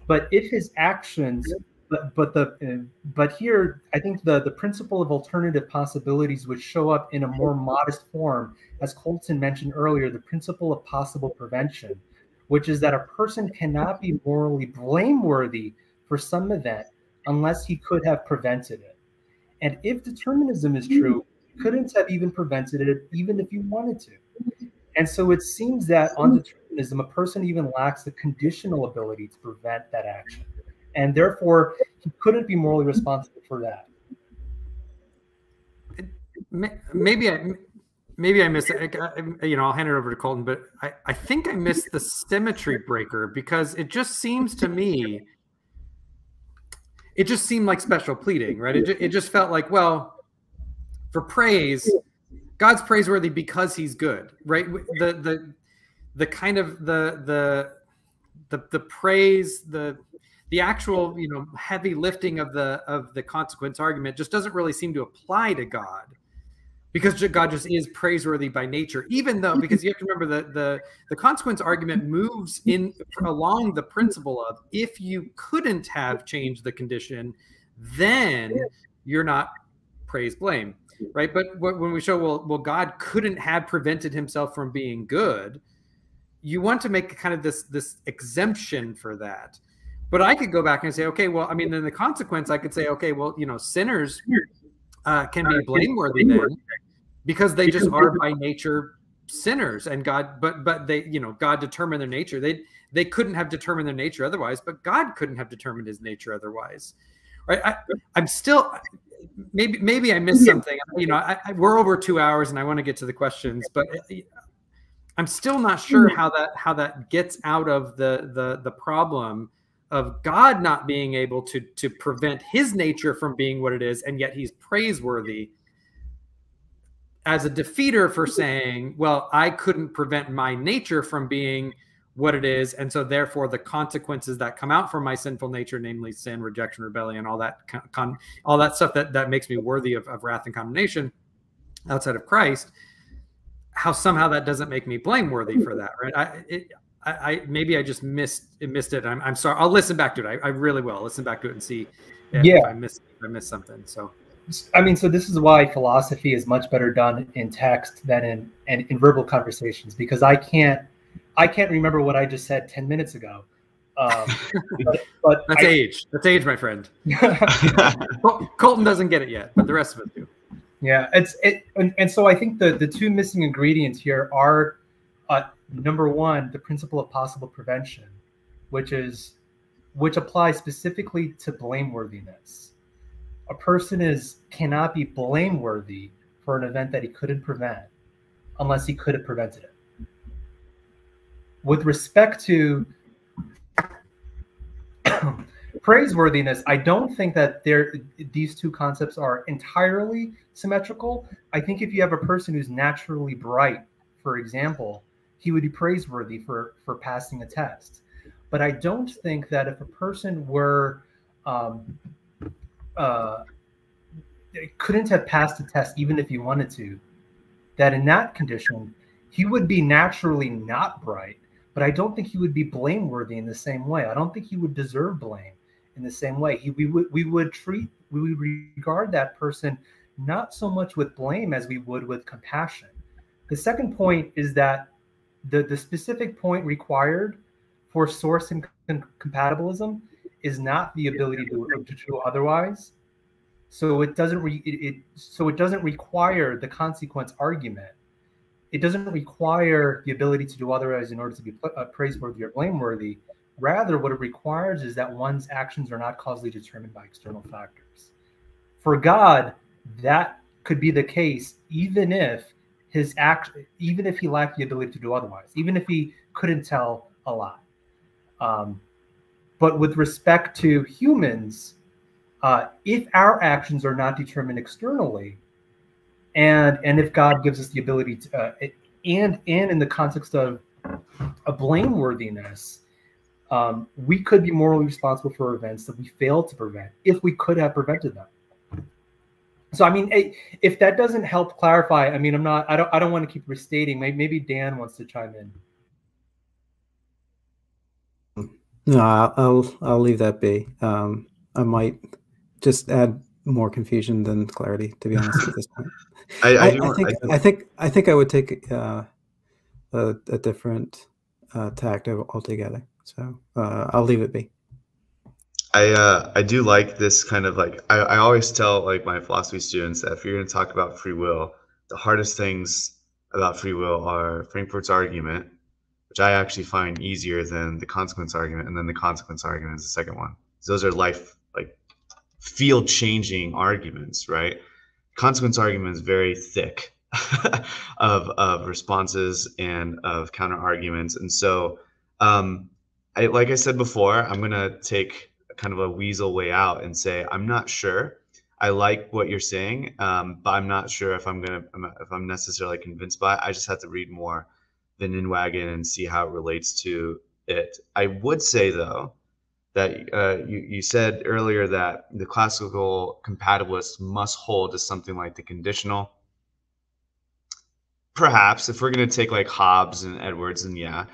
but if his actions, but but the but here I think the the principle of alternative possibilities would show up in a more modest form, as Colton mentioned earlier, the principle of possible prevention, which is that a person cannot be morally blameworthy for some event unless he could have prevented it. And if determinism is true, he couldn't have even prevented it, even if you wanted to. And so it seems that on determinism, a person even lacks the conditional ability to prevent that action. And therefore, he couldn't be morally responsible for that. Maybe I maybe I missed it. You know, I'll hand it over to Colton, but I, I think I missed the symmetry breaker because it just seems to me it just seemed like special pleading, right? It, it just felt like, well, for praise, God's praiseworthy because he's good, right? The the the kind of the the the the praise, the the actual, you know, heavy lifting of the of the consequence argument just doesn't really seem to apply to God because God just is praiseworthy by nature, even though because you have to remember that the the consequence argument moves in along the principle of if you couldn't have changed the condition, then you're not praise blame, right? But when we show well, well, God couldn't have prevented himself from being good, you want to make kind of this this exemption for that. But I could go back and say, okay, well, I mean, then the consequence, I could say, okay, well, you know, sinners uh, can be blameworthy then because they just are by nature sinners and god but but they you know god determined their nature. They they couldn't have determined their nature otherwise but god couldn't have determined his nature otherwise. Right? I, i'm still maybe maybe i missed something. You know I, I, we're over two hours and i want to get to the questions but I'm still not sure how that how that gets out of the the the problem of God not being able to to prevent his nature from being what it is, and yet he's praiseworthy as a defeater for saying, well, I couldn't prevent my nature from being what it is, and so therefore the consequences that come out from my sinful nature, namely sin, rejection, rebellion, all that con- all that stuff that that makes me worthy of, of wrath and condemnation outside of Christ, how somehow that doesn't make me blameworthy for that, right? I, it, I, I maybe I just missed missed it. I'm, I'm sorry. I'll listen back to it. I, I really will listen back to it and see if, yeah. I missed if I missed something. So. I mean, so this is why philosophy is much better done in text than in, in, in verbal conversations because I can't I can't remember what I just said ten minutes ago. Um, but, but, that's I, age. That's age, my friend. Colton doesn't get it yet, but the rest of us do. Yeah, it's it, and, and so I think the the two missing ingredients here are uh, number one, the principle of possible prevention, which is which applies specifically to blameworthiness. A person is cannot be blameworthy for an event that he couldn't prevent unless he could have prevented it. With respect to praiseworthiness, I don't think that there these two concepts are entirely symmetrical. I think if you have a person who's naturally bright, for example, he would be praiseworthy for for passing a test. But I don't think that if a person were um, uh, couldn't have passed a test even if he wanted to, that in that condition he would be naturally not bright. But I don't think he would be blameworthy in the same way. I don't think he would deserve blame in the same way. He, we would we would treat we would regard that person not so much with blame as we would with compassion. The second point is that the, the specific point required for source and compatibilism is not the ability to, to do otherwise. So it doesn't re, it, it so it doesn't require the consequence argument. It doesn't require the ability to do otherwise in order to be uh, praiseworthy or blameworthy. Rather, what it requires is that one's actions are not causally determined by external factors. For God, that could be the case even if his act, even if he lacked the ability to do otherwise, even if he couldn't tell a lie. Um, but with respect to humans, uh, if our actions are not determined externally, and and if God gives us the ability to, uh, and and in the context of a blameworthiness, um, we could be morally responsible for events that we failed to prevent if we could have prevented them. So I mean, if that doesn't help clarify, I mean, I'm not. I don't. I don't want to keep restating. Maybe Dan wants to chime in. No, I'll I'll leave that be. Um, I might just add more confusion than clarity, to be honest at this point. I, I, I, I, think I, think I think I would take uh, a, a different uh, tact altogether. So uh, I'll leave it be. I uh, I do like this kind of like I, I always tell like my philosophy students that if you're going to talk about free will, the hardest things about free will are Frankfurt's argument, which I actually find easier than the consequence argument, and then the consequence argument is the second one. So those are life like field changing arguments, right? Consequence argument is very thick of of responses and of counter arguments, and so um, I like I said before, I'm gonna take kind of a weasel way out and say, I'm not sure. I like what you're saying, um, but I'm not sure if I'm gonna if I'm necessarily convinced by it. I just have to read more Van Inwagen and see how it relates to it. I would say though that uh, you you said earlier that the classical compatibilist must hold to something like the conditional. Perhaps if we're gonna take like Hobbes and Edwards, and yeah,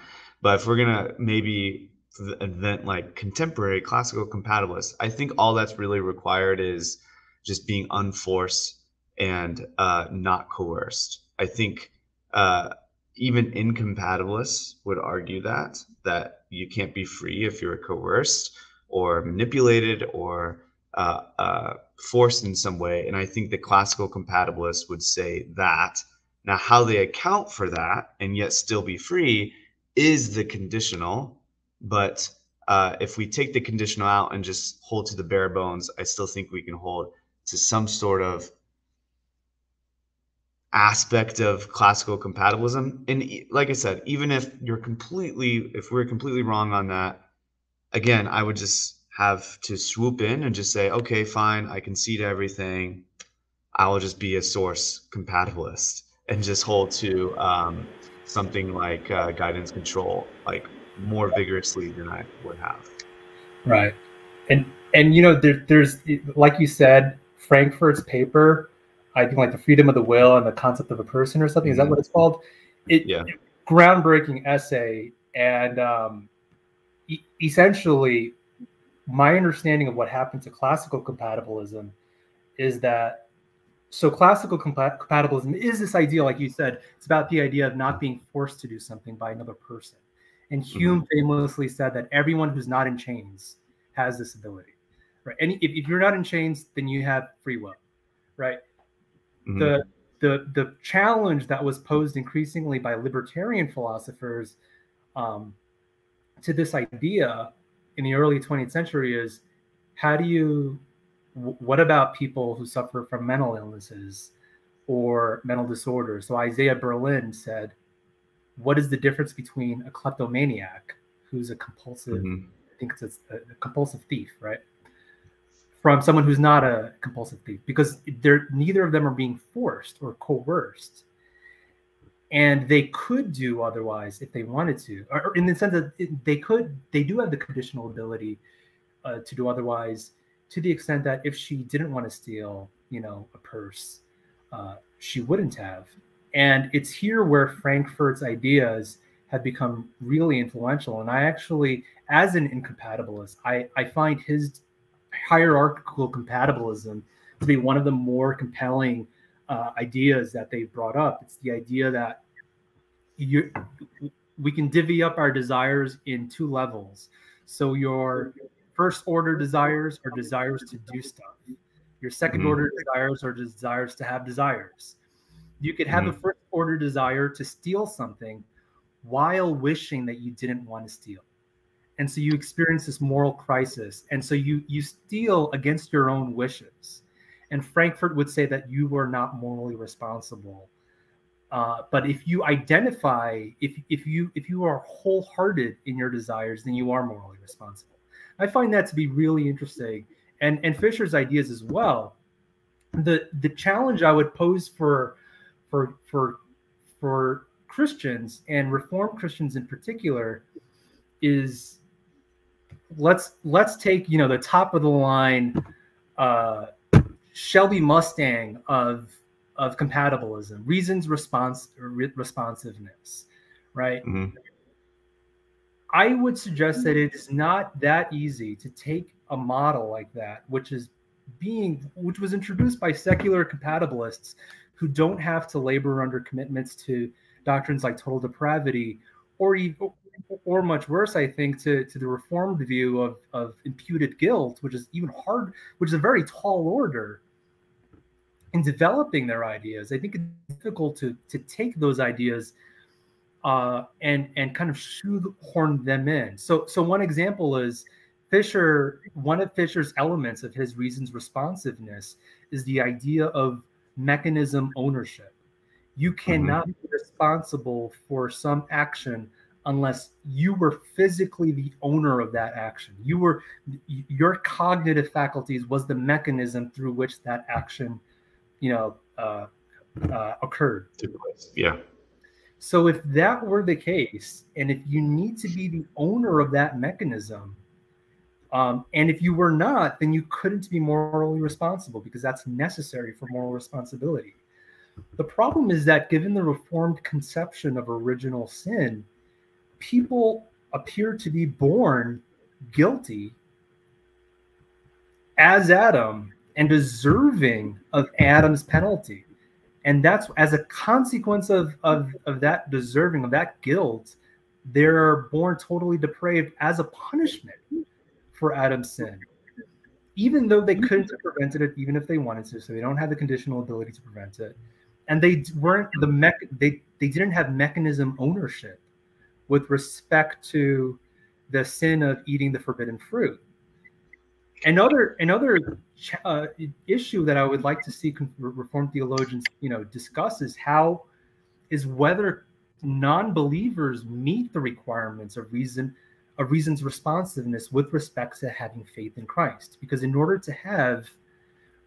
but if we're gonna maybe event like contemporary classical compatibilists. I think all that's really required is just being unforced and uh, not coerced. I think uh, even incompatibilists would argue that that you can't be free if you're coerced or manipulated or uh, uh forced in some way. And I think the classical compatibilists would say that. Now, how they account for that and yet still be free is the conditional but uh, if we take the conditional out and just hold to the bare bones, I still think we can hold to some sort of aspect of classical compatibilism. And like I said, even if you're completely, if we're completely wrong on that, again, I would just have to swoop in and just say, okay, fine, I concede everything. I will just be a source compatibilist and just hold to um, something like uh, guidance control, like more vigorously than I would have. Right, and and you know there, there's like you said, Frankfurt's paper I think like the freedom of the will and the concept of a person or something. Is that mm-hmm. what it's called? It, yeah. Groundbreaking essay, and um, e- essentially, my understanding of what happened to classical compatibilism is that so classical compa- compatibilism is this idea, like you said, it's about the idea of not being forced to do something by another person. And mm-hmm. Hume mm-hmm. famously said that everyone who's not in chains has this ability, right? And if, if you're not in chains, then you have free will, right? Mm-hmm. The the the challenge that was posed increasingly by libertarian philosophers um, to this idea in the early 20th century is how do you what about people who suffer from mental illnesses or mental disorders so isaiah berlin said what is the difference between a kleptomaniac who's a compulsive mm-hmm. i think it's a, a compulsive thief right from someone who's not a compulsive thief because they're neither of them are being forced or coerced and they could do otherwise if they wanted to or in the sense that they could they do have the conditional ability uh, to do otherwise to the extent that if she didn't want to steal you know a purse uh, she wouldn't have and it's here where frankfurt's ideas have become really influential and i actually as an incompatibilist i i find his hierarchical compatibilism to be one of the more compelling uh, ideas that they've brought up. It's the idea that you we can divvy up our desires in two levels. So your first order desires are desires to do stuff. Your 2nd mm-hmm. order desires are desires to have desires. You could have mm-hmm. a first order desire to steal something while wishing that you didn't want to steal. And so you experience this moral crisis. And so you you steal against your own wishes. And frankfurt would say that you were not morally responsible. Uh, but if you identify if if you if you are wholehearted in your desires then you are morally responsible. I find that to be really interesting. And and Fischer's ideas as well. The the challenge i would pose for for for for christians and reformed christians in particular is let's let's take you know the top of the line uh, Shelby Mustang of of compatibilism, reasons response re- responsiveness, right? Mm-hmm. I would suggest that it is not that easy to take a model like that, which is being which was introduced by secular compatibilists who don't have to labor under commitments to doctrines like total depravity or even or much worse, I think, to, to the reformed view of, of imputed guilt, which is even hard, which is a very tall order in developing their ideas. I think it's difficult to to take those ideas uh, and and kind of shoehorn them in. So so one example is Fischer. One of Fischer's elements of his reasons responsiveness is the idea of mechanism ownership. You cannot mm-hmm. be responsible for some action unless you were physically the owner of that action. You were your cognitive faculties was the mechanism through which that action, you know, uh, uh, occurred. Yeah. So if that were the case, and if you need to be the owner of that mechanism, um, and if you were not, then you couldn't be morally responsible because that's necessary for moral responsibility. The problem is that given the reformed conception of original sin, people appear to be born guilty as Adam and deserving of Adam's penalty. And that's as a consequence of, of, of that deserving, of that guilt, they're born totally depraved as a punishment for Adam's sin. Even though they couldn't have prevented it, even if they wanted to, so they don't have the conditional ability to prevent it. And they weren't the mech they, they didn't have mechanism ownership with respect to the sin of eating the forbidden fruit. another another uh, issue that I would like to see Reformed theologians, you know, discuss is how is whether non-believers meet the requirements of reason of reason's responsiveness with respect to having faith in Christ. Because in order to have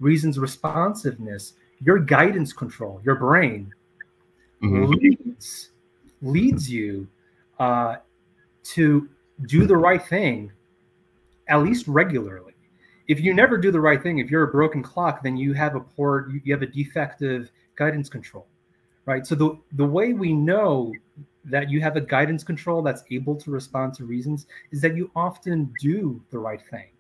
reason's responsiveness, your guidance control, your brain, mm-hmm. leads leads you uh, to do the right thing at least regularly. If you never do the right thing, if you're a broken clock, then you have a poor, you have a defective guidance control, right? So the the way we know that you have a guidance control that's able to respond to reasons is that you often do the right thing.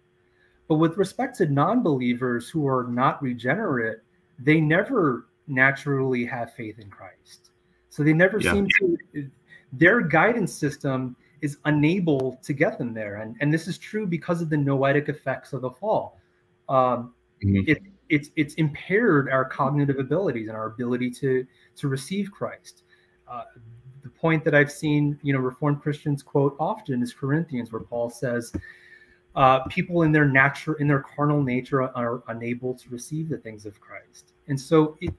But with respect to non-believers who are not regenerate, they never naturally have faith in Christ. So they never yeah. seem to their guidance system is unable to get them there. And, and this is true because of the noetic effects of the fall. Um, mm-hmm. it, it's, it's impaired our cognitive abilities and our ability to, to receive Christ. Uh, the point that I've seen, you know, Reformed Christians quote often is Corinthians, where Paul says, uh, people in their natural, in their carnal nature, are, are, unable to receive the things of Christ. And so, it,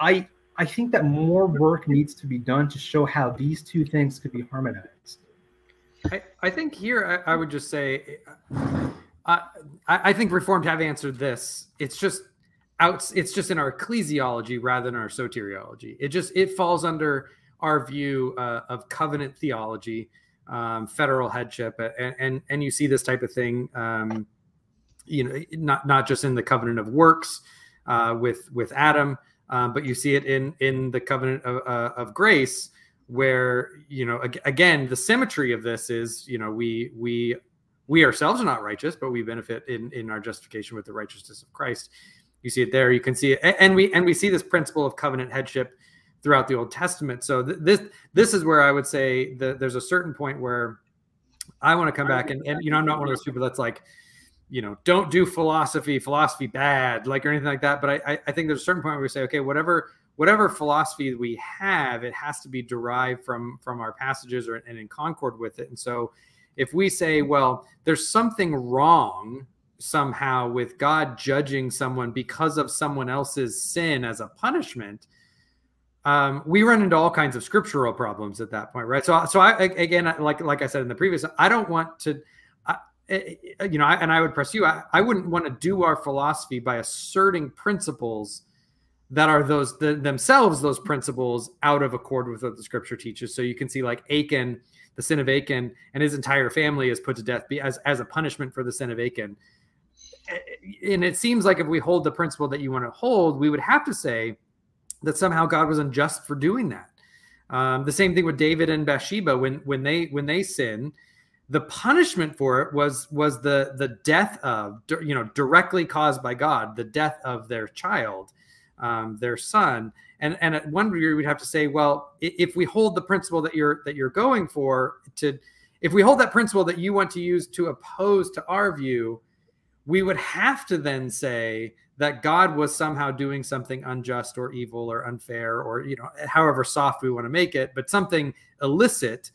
I, I think that more work needs to be done to show how these two things could be harmonized. I, I think here I, I would just say I, I think Reformed have answered this. It's just It's just in our ecclesiology rather than our soteriology. It just it falls under our view uh, of covenant theology, um, federal headship, and, and and you see this type of thing. Um, you know, not not just in the covenant of works uh, with with Adam, uh, but you see it in in the covenant of, uh, of grace where you know again the symmetry of this is you know we we we ourselves are not righteous but we benefit in in our justification with the righteousness of christ you see it there. You can see it. And we and we see this principle of covenant headship throughout the old testament. So th- this this is where i would say that there's a certain point where i want to come back and, and you know i'm not one of those people that's like you know don't do philosophy philosophy bad like or anything like that. But i i think there's a certain point where we say okay whatever whatever philosophy we have, it has to be derived from from our passages or and in concord with it. And so, if we say, well, there's something wrong somehow with God judging someone because of someone else's sin as a punishment, um, we run into all kinds of scriptural problems at that point, right? So, so I again, like like I said in the previous, I don't want to. you know, and I would press you. I, I wouldn't want to do our philosophy by asserting principles that are those the, themselves those principles out of accord with what the scripture teaches. So you can see like Achan, the sin of Achan, and his entire family is put to death as as a punishment for the sin of Achan. And it seems like if we hold the principle that you want to hold, we would have to say that somehow God was unjust for doing that. Um, the same thing with David and Bathsheba when when they when they sin, the punishment for it was was the the death of you know directly caused by God, the death of their child um, their son. And and at one degree, we'd have to say, well, if we hold the principle that you're that you're going for to, if we hold that principle that you want to use to oppose to our view, we would have to then say that God was somehow doing something unjust or evil or unfair or you know however soft we want to make it, but something illicit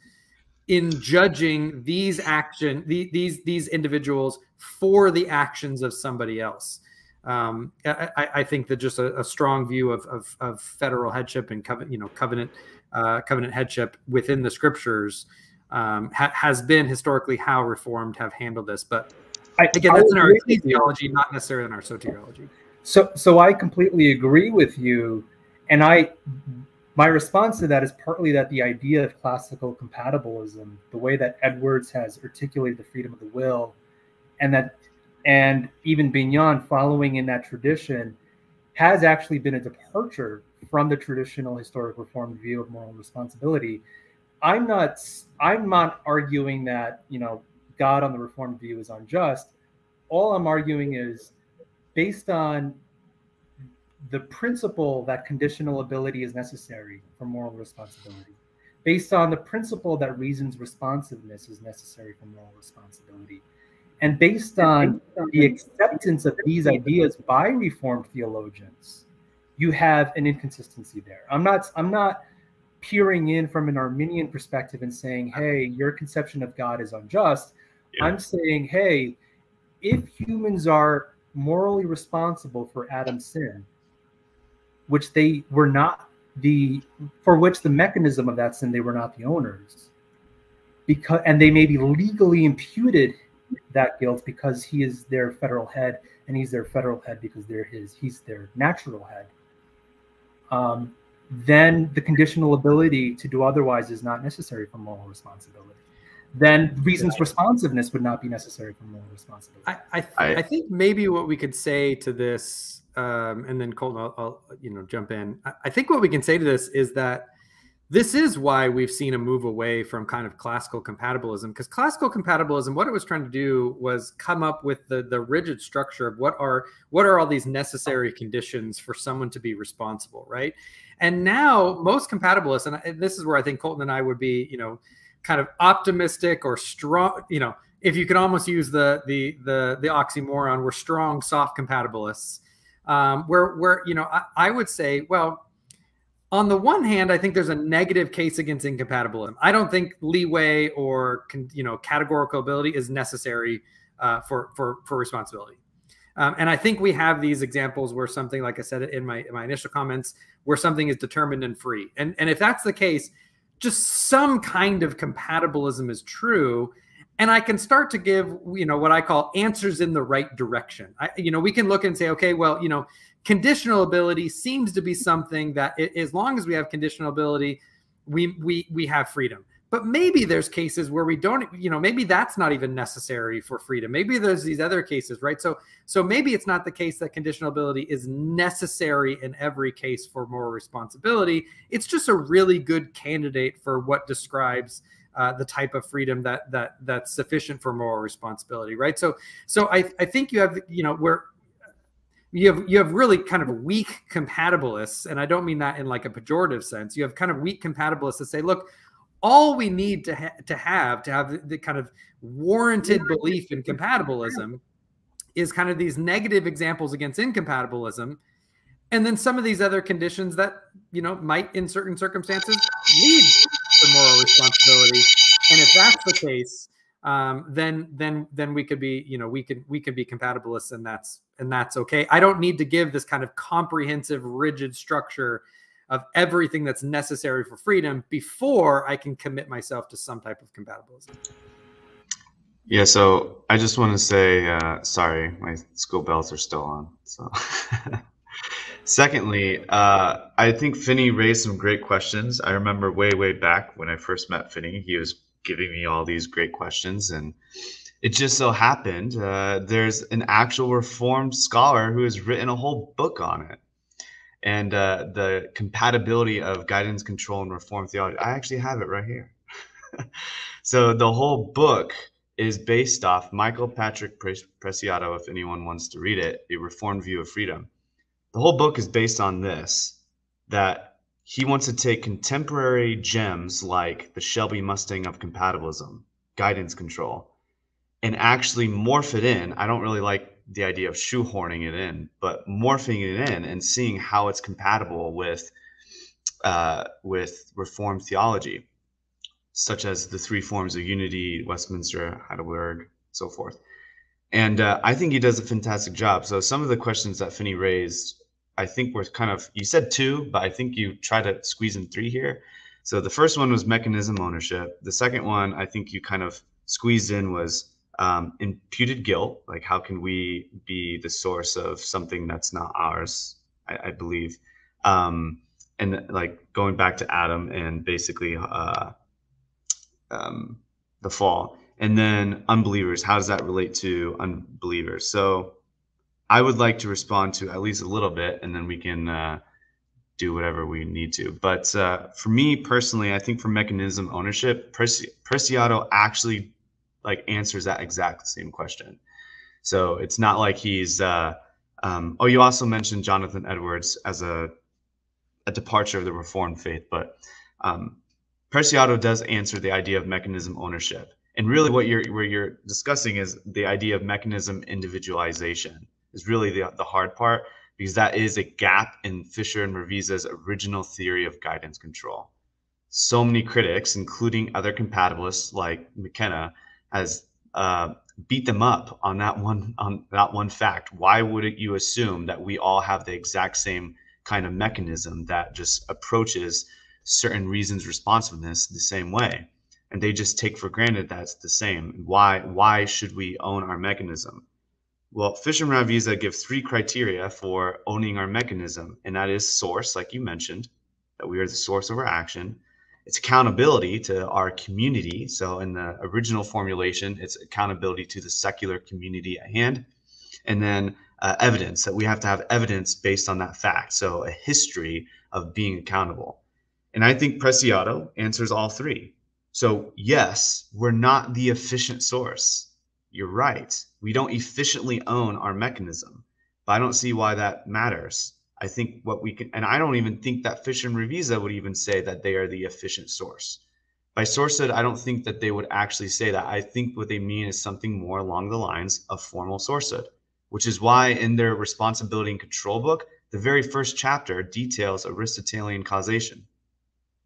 in judging these action these these individuals for the actions of somebody else um, I, I, think that just a, a strong view of, of, of, federal headship and covenant, you know, covenant, uh, covenant headship within the scriptures um, ha- has been historically how Reformed have handled this. But I, again, that's in our theology, not necessarily in our soteriology. So, so I completely agree with you, and I, my response to that is partly that the idea of classical compatibilism, the way that Edwards has articulated the freedom of the will, and that and even Bignon, following in that tradition, has actually been a departure from the traditional historic reformed view of moral responsibility. I'm not I'm not arguing that, you know, God on the reformed view is unjust. All I'm arguing is based on the principle that conditional ability is necessary for moral responsibility, based on the principle that reason's responsiveness is necessary for moral responsibility, and based on the acceptance of these ideas by Reformed theologians, you have an inconsistency there. I'm not I'm not peering in from an Arminian perspective and saying, hey, your conception of God is unjust. Yeah. I'm saying, hey, if humans are morally responsible for Adam's sin, which they were not the for which the mechanism of that sin they were not the owners because and they may be legally imputed that guilt because he is their federal head and he's their federal head because they're his he's their natural head um, then the conditional ability to do otherwise is not necessary for moral responsibility then reasons responsiveness would not be necessary for moral responsibility. I I, th- I, I think maybe what we could say to this um, and then colton I'll, I'll, you know jump in. I, I think what we can say to this is that this is why we've seen a move away from kind of classical compatibilism because classical compatibilism what it was trying to do was come up with the the rigid structure of what are what are all these necessary conditions for someone to be responsible right? And now most compatibilists and this is where i think colton and i would be you know kind of optimistic or strong you know if you could almost use the the the the oxymoron we're strong soft compatibilists um, where where you know I, I would say well on the one hand, I think there's a negative case against incompatibilism. I don't think leeway or you know categorical ability is necessary uh, for for for responsibility. Um, and I think we have these examples where something, like I said in my in my initial comments, where something is determined and free. And and if that's the case, just some kind of compatibilism is true. And I can start to give, you know, what I call answers in the right direction. I, you know, we can look and say, okay, well, you know, conditional ability seems to be something that it, as long as we have conditional ability we we we have freedom but maybe there's cases where we don't you know maybe that's not even necessary for freedom. Maybe there's these other cases right? So so maybe it's not the case that conditional ability is necessary in every case for moral responsibility. It's just a really good candidate for what describes uh, the type of freedom that that that's sufficient for moral responsibility right? So so i i think you have you know where you have you have really kind of weak compatibilists, and I don't mean that in like a pejorative sense. You have kind of weak compatibilists that say, look, all we need to ha- to have to have the, the kind of warranted belief in compatibilism is kind of these negative examples against incompatibilism and then some of these other conditions that you know might in certain circumstances lead to moral responsibility. And if that's the case um, then then then we could be you know we could we could be compatibilists and that's and that's okay. I don't need to give this kind of comprehensive rigid structure of everything that's necessary for freedom before i can commit myself to some type of compatibilism yeah so i just want to say uh, sorry my school bells are still on so secondly uh, i think finney raised some great questions i remember way way back when i first met finney he was giving me all these great questions. And it just so happened uh, there's an actual Reformed scholar who has written a whole book on it. And uh, the compatibility of guidance, control, and reform theology. I actually have it right here. so the whole book is based off Michael Patrick Preciado, if anyone wants to read it, A Reformed View of Freedom. The whole book is based on this that he wants to take contemporary gems like the Shelby Mustang of compatibilism, guidance control, and actually morph it in. I don't really like the idea of shoehorning it in, but morphing it in and seeing how it's compatible with uh, with Reformed theology, such as the three forms of unity, Westminster, Heidelberg, so forth. And uh, I think he does a fantastic job. So some of the questions that Finney raised I think we're kind of you said two, but I think you try to squeeze in three here. So the first one was mechanism ownership. The second one I think you kind of squeezed in was um, imputed guilt. Like how can we be the source of something that's not ours? I, I believe. Um, and like going back to Adam and basically uh, um, the fall, and then unbelievers. How does that relate to unbelievers? So I would like to respond to at least a little bit, and then we can uh, do whatever we need to. But uh, for me personally, I think for mechanism ownership, Preci- Preciado actually like answers that exact same question. So it's not like he's. Uh, um, oh, you also mentioned Jonathan Edwards as a a departure of the Reformed faith, but um, does answer the idea of mechanism ownership. And really, what you're where you're discussing is the idea of mechanism individualization is really the, the hard part because that is a gap in Fischer and Ravizza's original theory of guidance control. So many critics, including other compatibilists like McKenna, has uh, beat them up on that one on that one fact. Why wouldn't you assume that we all have the exact same kind of mechanism that just approaches certain reasons responsiveness the same way? And they just take for granted that's the same. Why why should we own our mechanism? Well, Fischer and Ravizza give three criteria for owning our mechanism, and that is source, like you mentioned, that we are the source of our action it's accountability to our community. So in the original formulation, it's accountability to the secular community at hand. And then uh, evidence that we have to have evidence based on that fact. So a history of being accountable. And I think Preciado answers all three. So, yes, we're not the efficient source. You're right. We don't efficiently own our mechanism, but I don't see why that matters. I think what we can, and I don't even think that Fish and Ravizza would even say that they are the efficient source. By sourcehood, I don't think that they would actually say that. I think what they mean is something more along the lines of formal sourcehood, which is why in their responsibility and control book, the very first chapter details Aristotelian causation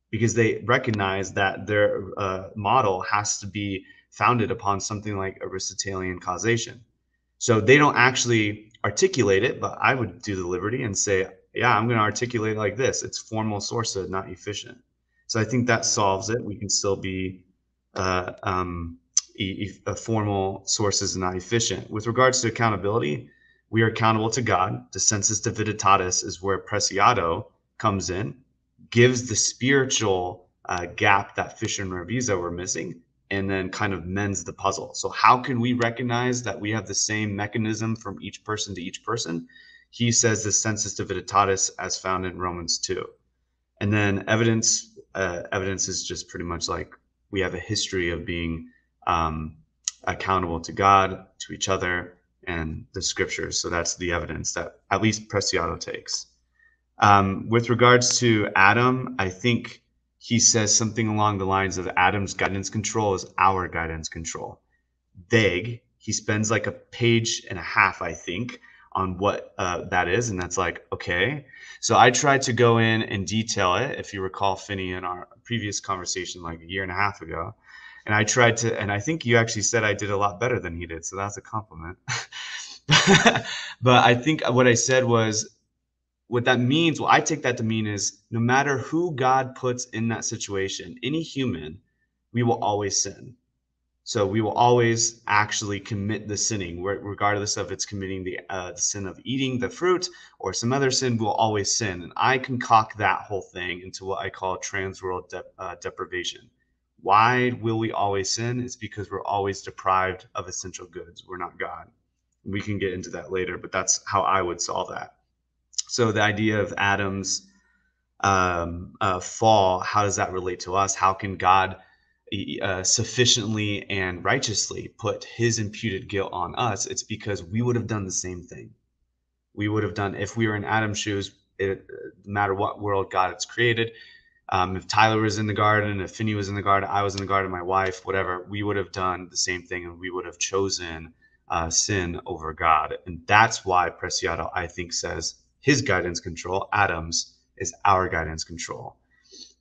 because they recognize that their uh, model has to be founded upon something like Aristotelian causation. So they don't actually articulate it, but I would do the liberty and say, yeah, I'm going to articulate like this. It's formal sourcehood, not efficient. So I think that solves it. We can still be uh, um, e- e- formal sources, not efficient. With regards to accountability, we are accountable to God. The sensus divinitatis is where Preciado comes in, gives the spiritual uh, gap that Fischer and Ravizza were missing, and then kind of mends the puzzle. So, how can we recognize that we have the same mechanism from each person to each person? He says the sensus divinitatis as found in Romans 2. And then evidence, uh, evidence is just pretty much like we have a history of being um, accountable to God, to each other, and the scriptures. So that's the evidence that at least Preciado takes. Um, with regards to Adam, I think he says something along the lines of Adam's guidance control is our guidance control. Vague. He spends like a page and a half, I think, on what uh, that is. And that's like, okay. So I tried to go in and detail it. If you recall, Finney, in our previous conversation like a year and a half ago. And I tried to, and I think you actually said I did a lot better than he did. So that's a compliment. but I think what I said was what that means, what I take that to mean is no matter who God puts in that situation, any human, we will always sin. So we will always actually commit the sinning, regardless of it's committing the, uh, the sin of eating the fruit or some other sin. We'll always sin, and I concoct that whole thing into what I call transworld de- uh, deprivation. Why will we always sin? It's because we're always deprived of essential goods. We're not God. We can get into that later, but that's how I would solve that. So the idea of Adam's um, uh, fall, how does that relate to us? How can God uh, sufficiently and righteously put His imputed guilt on us? It's because we would have done the same thing. We would have done if we were in Adam's shoes. It, no matter what world God has created, um, if Tyler was in the garden, if Finney was in the garden, I was in the garden, my wife, whatever, we would have done the same thing, and we would have chosen uh, sin over God. And that's why Preciado, I think, says his guidance control. Adams is our guidance control.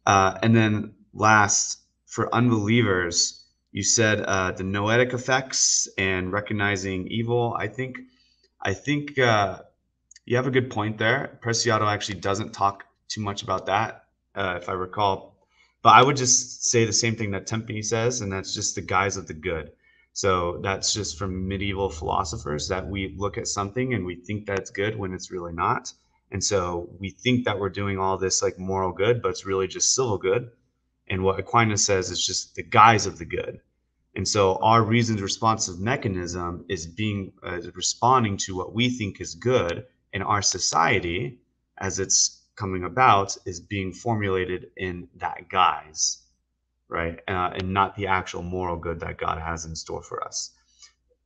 Uh, and then last, for unbelievers, you said uh, the noetic effects and recognizing evil. I think, I think uh, you have a good point there. Preciado actually doesn't talk too much about that, uh, if I recall. But I would just say the same thing that Tempany says, and that's just the guise of the good. So that's just from medieval philosophers that we look at something and we think that's good when it's really not. And so we think that we're doing all this like moral good, but it's really just civil good. And what Aquinas says is just the guise of the good. And so our reasons responsive mechanism is being uh, responding to what we think is good in our society as it's coming about is being formulated in that guise right? Uh, and not the actual moral good that God has in store for us.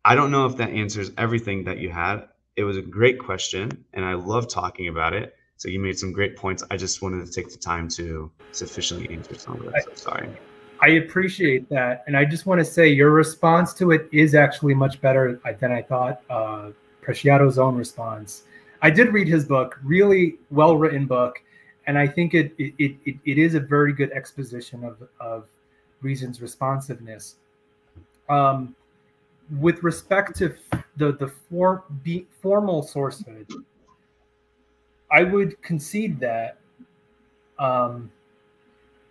I don't know if that answers everything that you had. It was a great question, and I love talking about it. So you made some great points. I just wanted to take the time to sufficiently answer some of it. So sorry. I appreciate that, and I just want to say your response to it is actually much better than I thought. Uh, Preciado's own response. I did read his book, really well written book, and I think it it, it it is a very good exposition of of reasons responsiveness. Um, with respect to the the for, be, formal sourcehood, I would concede that. Um,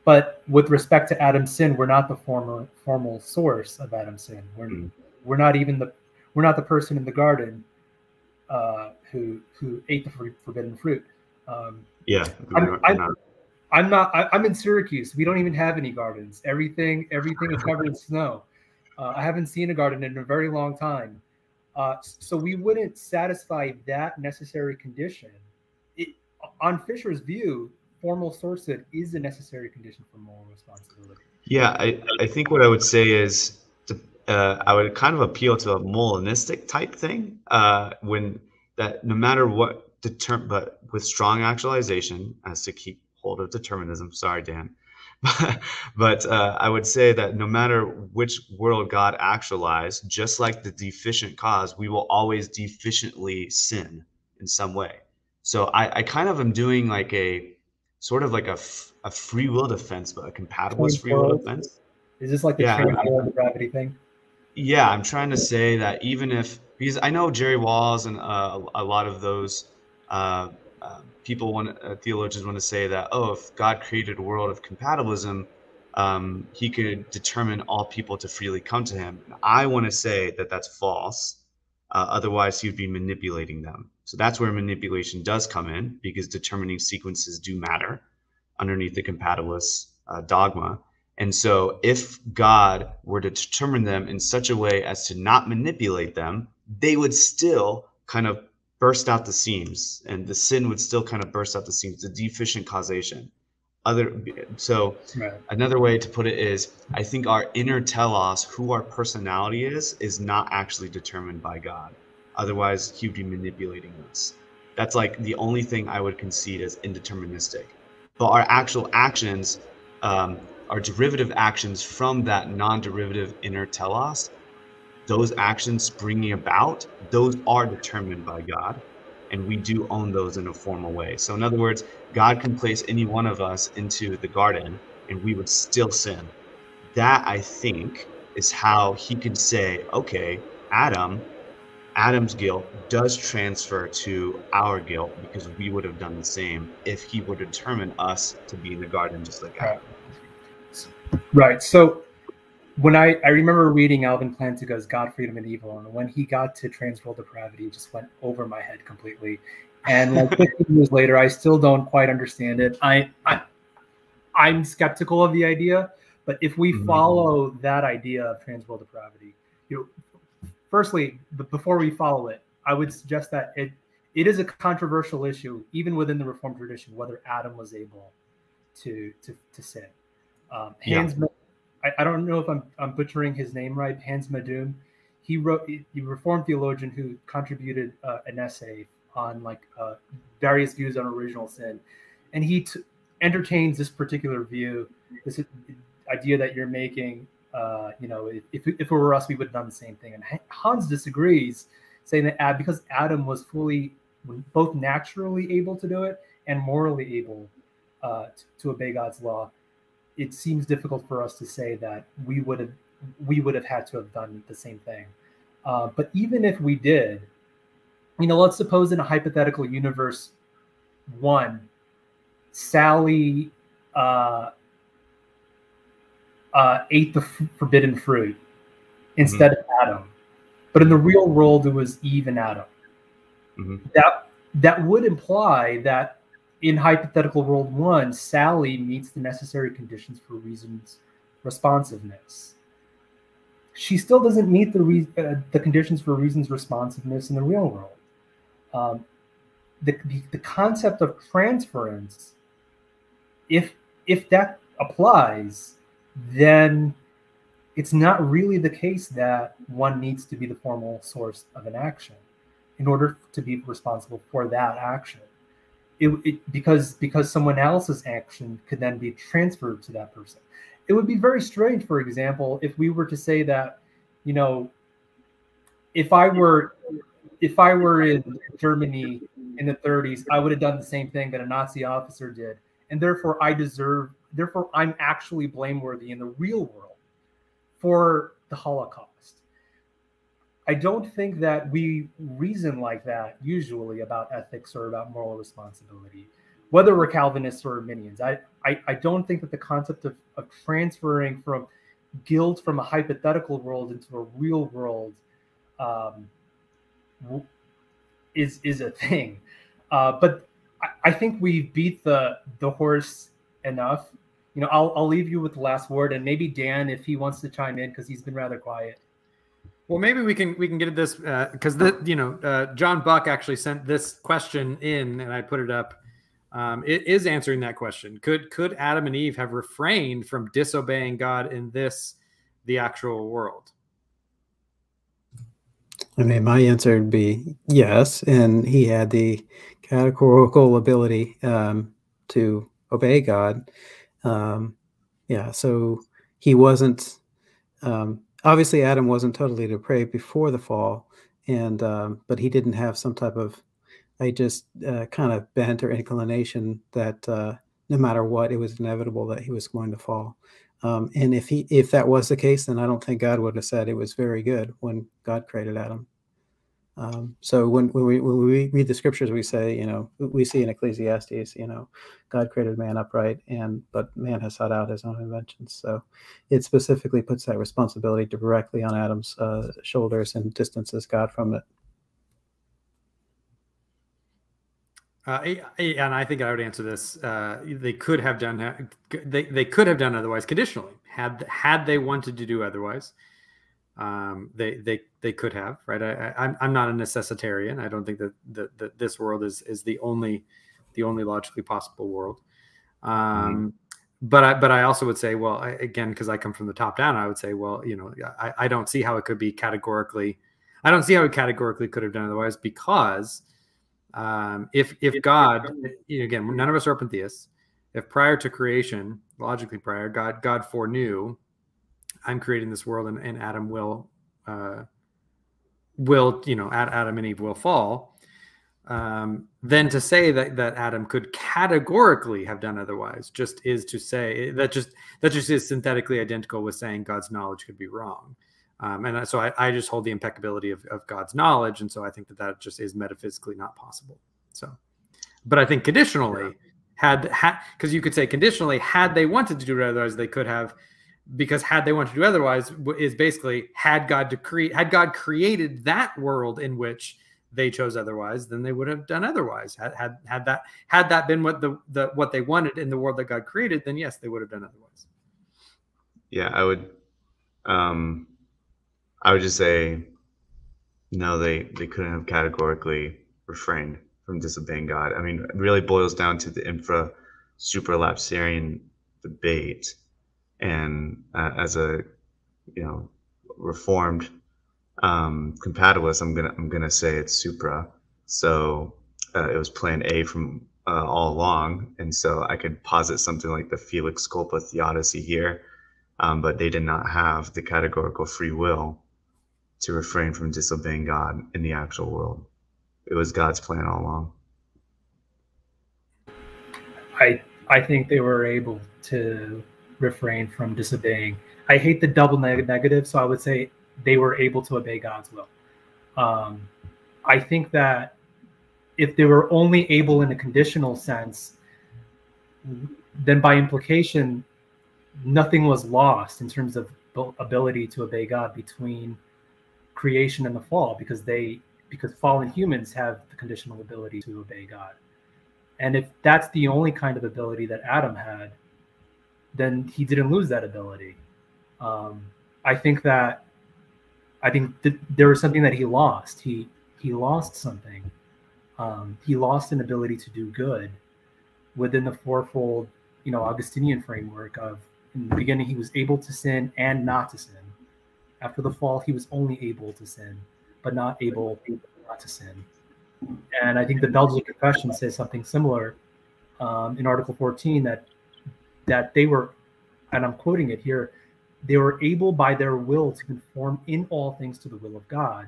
but with respect to Adam's sin, we're not the former formal source of Adam's sin. We're mm. we're not even the we're not the person in the garden uh, who who ate the forbidden fruit. Um, yeah, I'm, I'm, not. I'm not. I, am in Syracuse. We don't even have any gardens. Everything everything is covered in snow. Uh, I haven't seen a garden in a very long time. Uh, so we wouldn't satisfy that necessary condition. It, on Fischer's view, formal sourcehood is a necessary condition for moral responsibility. Yeah, I, I think what I would say is to, uh, I would kind of appeal to a Molinistic type thing uh, when that no matter what determ but with strong actualization as to keep hold of determinism. Sorry, Dan. but uh, I would say that no matter which world God actualized, just like the deficient cause, we will always deficiently sin in some way. So I, I kind of am doing like a sort of like a, f- a free will defense, but a compatibilist free will defense. Is this like the yeah, gravity thing? Yeah, I'm trying to say that even if because I know Jerry Walls and uh, a lot of those uh, uh, people want uh, theologians want to say that oh, if God created a world of compatibilism, um, He could determine all people to freely come to Him. I want to say that that's false. Uh, otherwise, He would be manipulating them. So that's where manipulation does come in because determining sequences do matter underneath the compatibilist uh, dogma. And so, if God were to determine them in such a way as to not manipulate them, they would still kind of burst out the seams and the sin would still kind of burst out the seams. The deficient causation. Other so right. another way to put it is i think our inner telos who our personality is is not actually determined by god. Otherwise he would be manipulating us. That's like the only thing i would concede as indeterministic. But our actual actions um, our derivative actions from that non-derivative inner telos those actions bringing about, those are determined by God. And we do own those in a formal way. So, in other words, God can place any one of us into the garden and we would still sin. That, I think, is how he could say, okay, Adam, Adam's guilt does transfer to our guilt because we would have done the same if he would determine us to be in the garden just like Adam. Right. So when I, I remember reading Alvin Plantinga's God, Freedom, and Evil, and when he got to transworld depravity, it just went over my head completely. And like 15 years later, I still don't quite understand it. I, I I'm skeptical of the idea, but if we mm-hmm. follow that idea of transworld depravity, you know, firstly, before we follow it, I would suggest that it it is a controversial issue, even within the Reformed tradition, whether Adam was able to to to sin. Um, Hans yeah. I, I don't know if I'm, I'm butchering his name right, Hans Medun. He wrote, he reformed theologian who contributed uh, an essay on like uh, various views on original sin, and he t- entertains this particular view, this idea that you're making. Uh, you know, if, if it were us, we would have done the same thing. And Hans disagrees, saying that because Adam was fully, both naturally able to do it and morally able uh, to, to obey God's law, it seems difficult for us to say that we would have we would have had to have done the same thing. Uh, but even if we did, you know, let's suppose in a hypothetical universe one, Sally uh, uh, ate the f- forbidden fruit instead mm-hmm. of Adam, but in the real world it was Eve and Adam. Mm-hmm. That that would imply that in hypothetical world one, Sally meets the necessary conditions for reasons responsiveness. She still doesn't meet the re- uh, the conditions for reasons responsiveness in the real world. Um, the, the, the concept of transference, if if that applies, then it's not really the case that one needs to be the formal source of an action in order to be responsible for that action it, it, because because someone else's action could then be transferred to that person. It would be very strange, for example, if we were to say that, you know, if I were if I were in Germany in the 30s, I would have done the same thing that a Nazi officer did, and therefore I deserve, therefore I'm actually blameworthy in the real world for the Holocaust. I don't think that we reason like that usually about ethics or about moral responsibility, whether we're Calvinists or Arminians. I, I, I don't think that the concept of, of transferring from guilt from a hypothetical world into a real world um, is is a thing. Uh, but I, I think we beat the the horse enough. You know, I'll I'll leave you with the last word, and maybe Dan, if he wants to chime in, because he's been rather quiet. Well, maybe we can we can get at this because uh, the you know uh, John Buck actually sent this question in, and I put it up. Um, it is answering that question. Could could Adam and Eve have refrained from disobeying God in this the actual world? I mean, my answer would be yes, and he had the categorical ability um, to obey God. Um, yeah, so he wasn't um, obviously Adam wasn't totally depraved before the fall, and um, but he didn't have some type of I just uh, kind of bent or inclination that uh, no matter what, it was inevitable that he was going to fall. Um, and if he if that was the case, then I don't think God would have said it was very good when God created Adam. Um, so when, when we when we read the scriptures, we say, you know, we see in Ecclesiastes, you know, God created man upright, and but man has sought out his own inventions. So it specifically puts that responsibility directly on Adam's uh, shoulders and distances God from it. Uh, and I think I would answer this. Uh, they could have done they they could have done otherwise conditionally had had they wanted to do otherwise. Um, they they they could have right. I, I'm I'm not a necessitarian. I don't think that that, that this world is is the only the only logically possible world. Um, mm-hmm. But I but I also would say, well, I, again, because I come from the top down, I would say, well, you know, I, I don't see how it could be categorically. I don't see how it categorically could have done otherwise because um, if if God, again, none of us are open theists. If prior to creation, logically prior, God God foreknew I'm creating this world and, and Adam will uh, will you know Adam and Eve will fall. Um, then to say that that Adam could categorically have done otherwise just is to say that just that just is synthetically identical with saying God's knowledge could be wrong. Um, and so I, I, just hold the impeccability of, of God's knowledge, and so I think that that just is metaphysically not possible. So, but I think conditionally, had had because you could say conditionally, had they wanted to do it otherwise, they could have because had they wanted to do otherwise is basically had God decree had God created that world in which they chose otherwise, then they would have done otherwise. Had had, had that had that been what the, the what they wanted in the world that God created, then yes, they would have done otherwise. Yeah, I would um I would just say no, they they couldn't have categorically refrained from disobeying God. I mean, it really boils down to the infra supralapsarian debate and uh, as a you know reformed um, compatibilist, I'm gonna I'm gonna say it's supra. So uh, it was Plan A from uh, all along, and so I could posit something like the Felix culpa theodicy here, um, but they did not have the categorical free will to refrain from disobeying God in the actual world. It was God's plan all along. I I think they were able to refrain from disobeying. I hate the double neg- negative, so I would say they were able to obey God's will. Um, I think that if they were only able in a conditional sense, then by implication, nothing was lost in terms of ability to obey God between creation and the fall, because they because fallen humans have the conditional ability to obey God. And if that's the only kind of ability that Adam had, then he didn't lose that ability. Um, I think that I think th- there was something that he lost. He he lost something. Um, he lost an ability to do good within the fourfold, you know, Augustinian framework of in the beginning he was able to sin and not to sin. After the fall, he was only able to sin, but not able not to sin. And I think the Belgian Confession says something similar um, in Article 14 that that they were, and I'm quoting it here, they were able by their will to conform in all things to the will of God.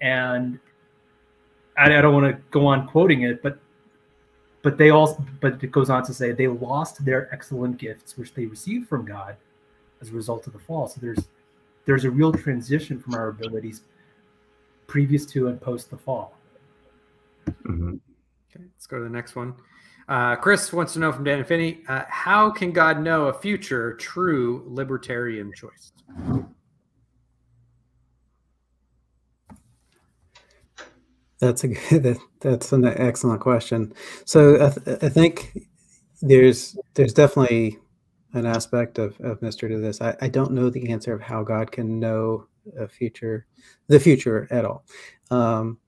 And I, I don't want to go on quoting it, but but they also but it goes on to say they lost their excellent gifts which they received from God as a result of the fall. So there's there's a real transition from our abilities previous to and post the fall. Mm-hmm. Okay, let's go to the next one. Uh, Chris wants to know from Dan Finney, uh, how can God know a future true libertarian choice? That's a that, that's an excellent question. So I, th- I think there's there's definitely an aspect of, of mystery to this. I, I don't know the answer of how God can know a future, the future at all. Um,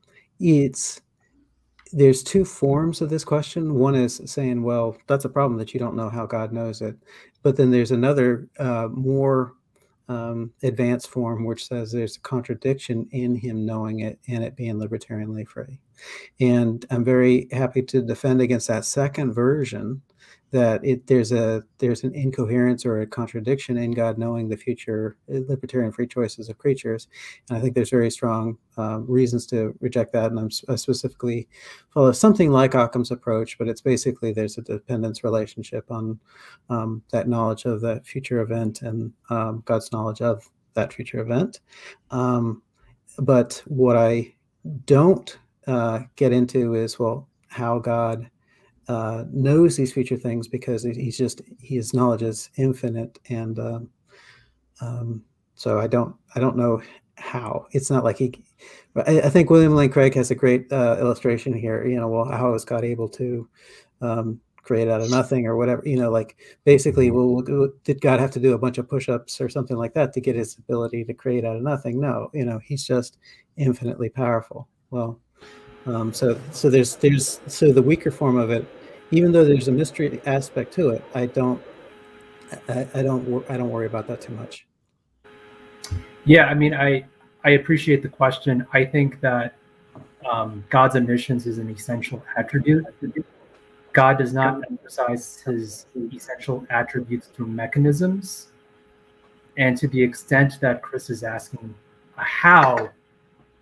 it's there's two forms of this question. One is saying, well, that's a problem that you don't know how God knows it. But then there's another uh, more um, advanced form which says there's a contradiction in him knowing it and it being libertarianly free. And I'm very happy to defend against that second version that it there's a there's an incoherence or a contradiction in God knowing the future uh, libertarian free choices of creatures, and I think there's very strong um, reasons to reject that. And I'm I specifically follow something like Occam's approach, but it's basically there's a dependence relationship on um, that knowledge of that future event and um, God's knowledge of that future event. Um, but what I don't uh, get into is well how God uh, knows these future things because he's just his knowledge is infinite and um, um, so I don't I don't know how. It's not like he I, I think William Lane Craig has a great uh, illustration here you know well how is God able to um, create out of nothing or whatever you know like basically mm-hmm. well did God have to do a bunch of push-ups or something like that to get his ability to create out of nothing? No you know he's just infinitely powerful. Well um, so so there's there's so the weaker form of it, even though there's a mystery aspect to it, I don't I, I don't I don't worry about that too much. Yeah, I mean, I I appreciate the question. I think that um, God's omniscience is an essential attribute. God does not emphasize his essential attributes through mechanisms. And to the extent that Chris is asking how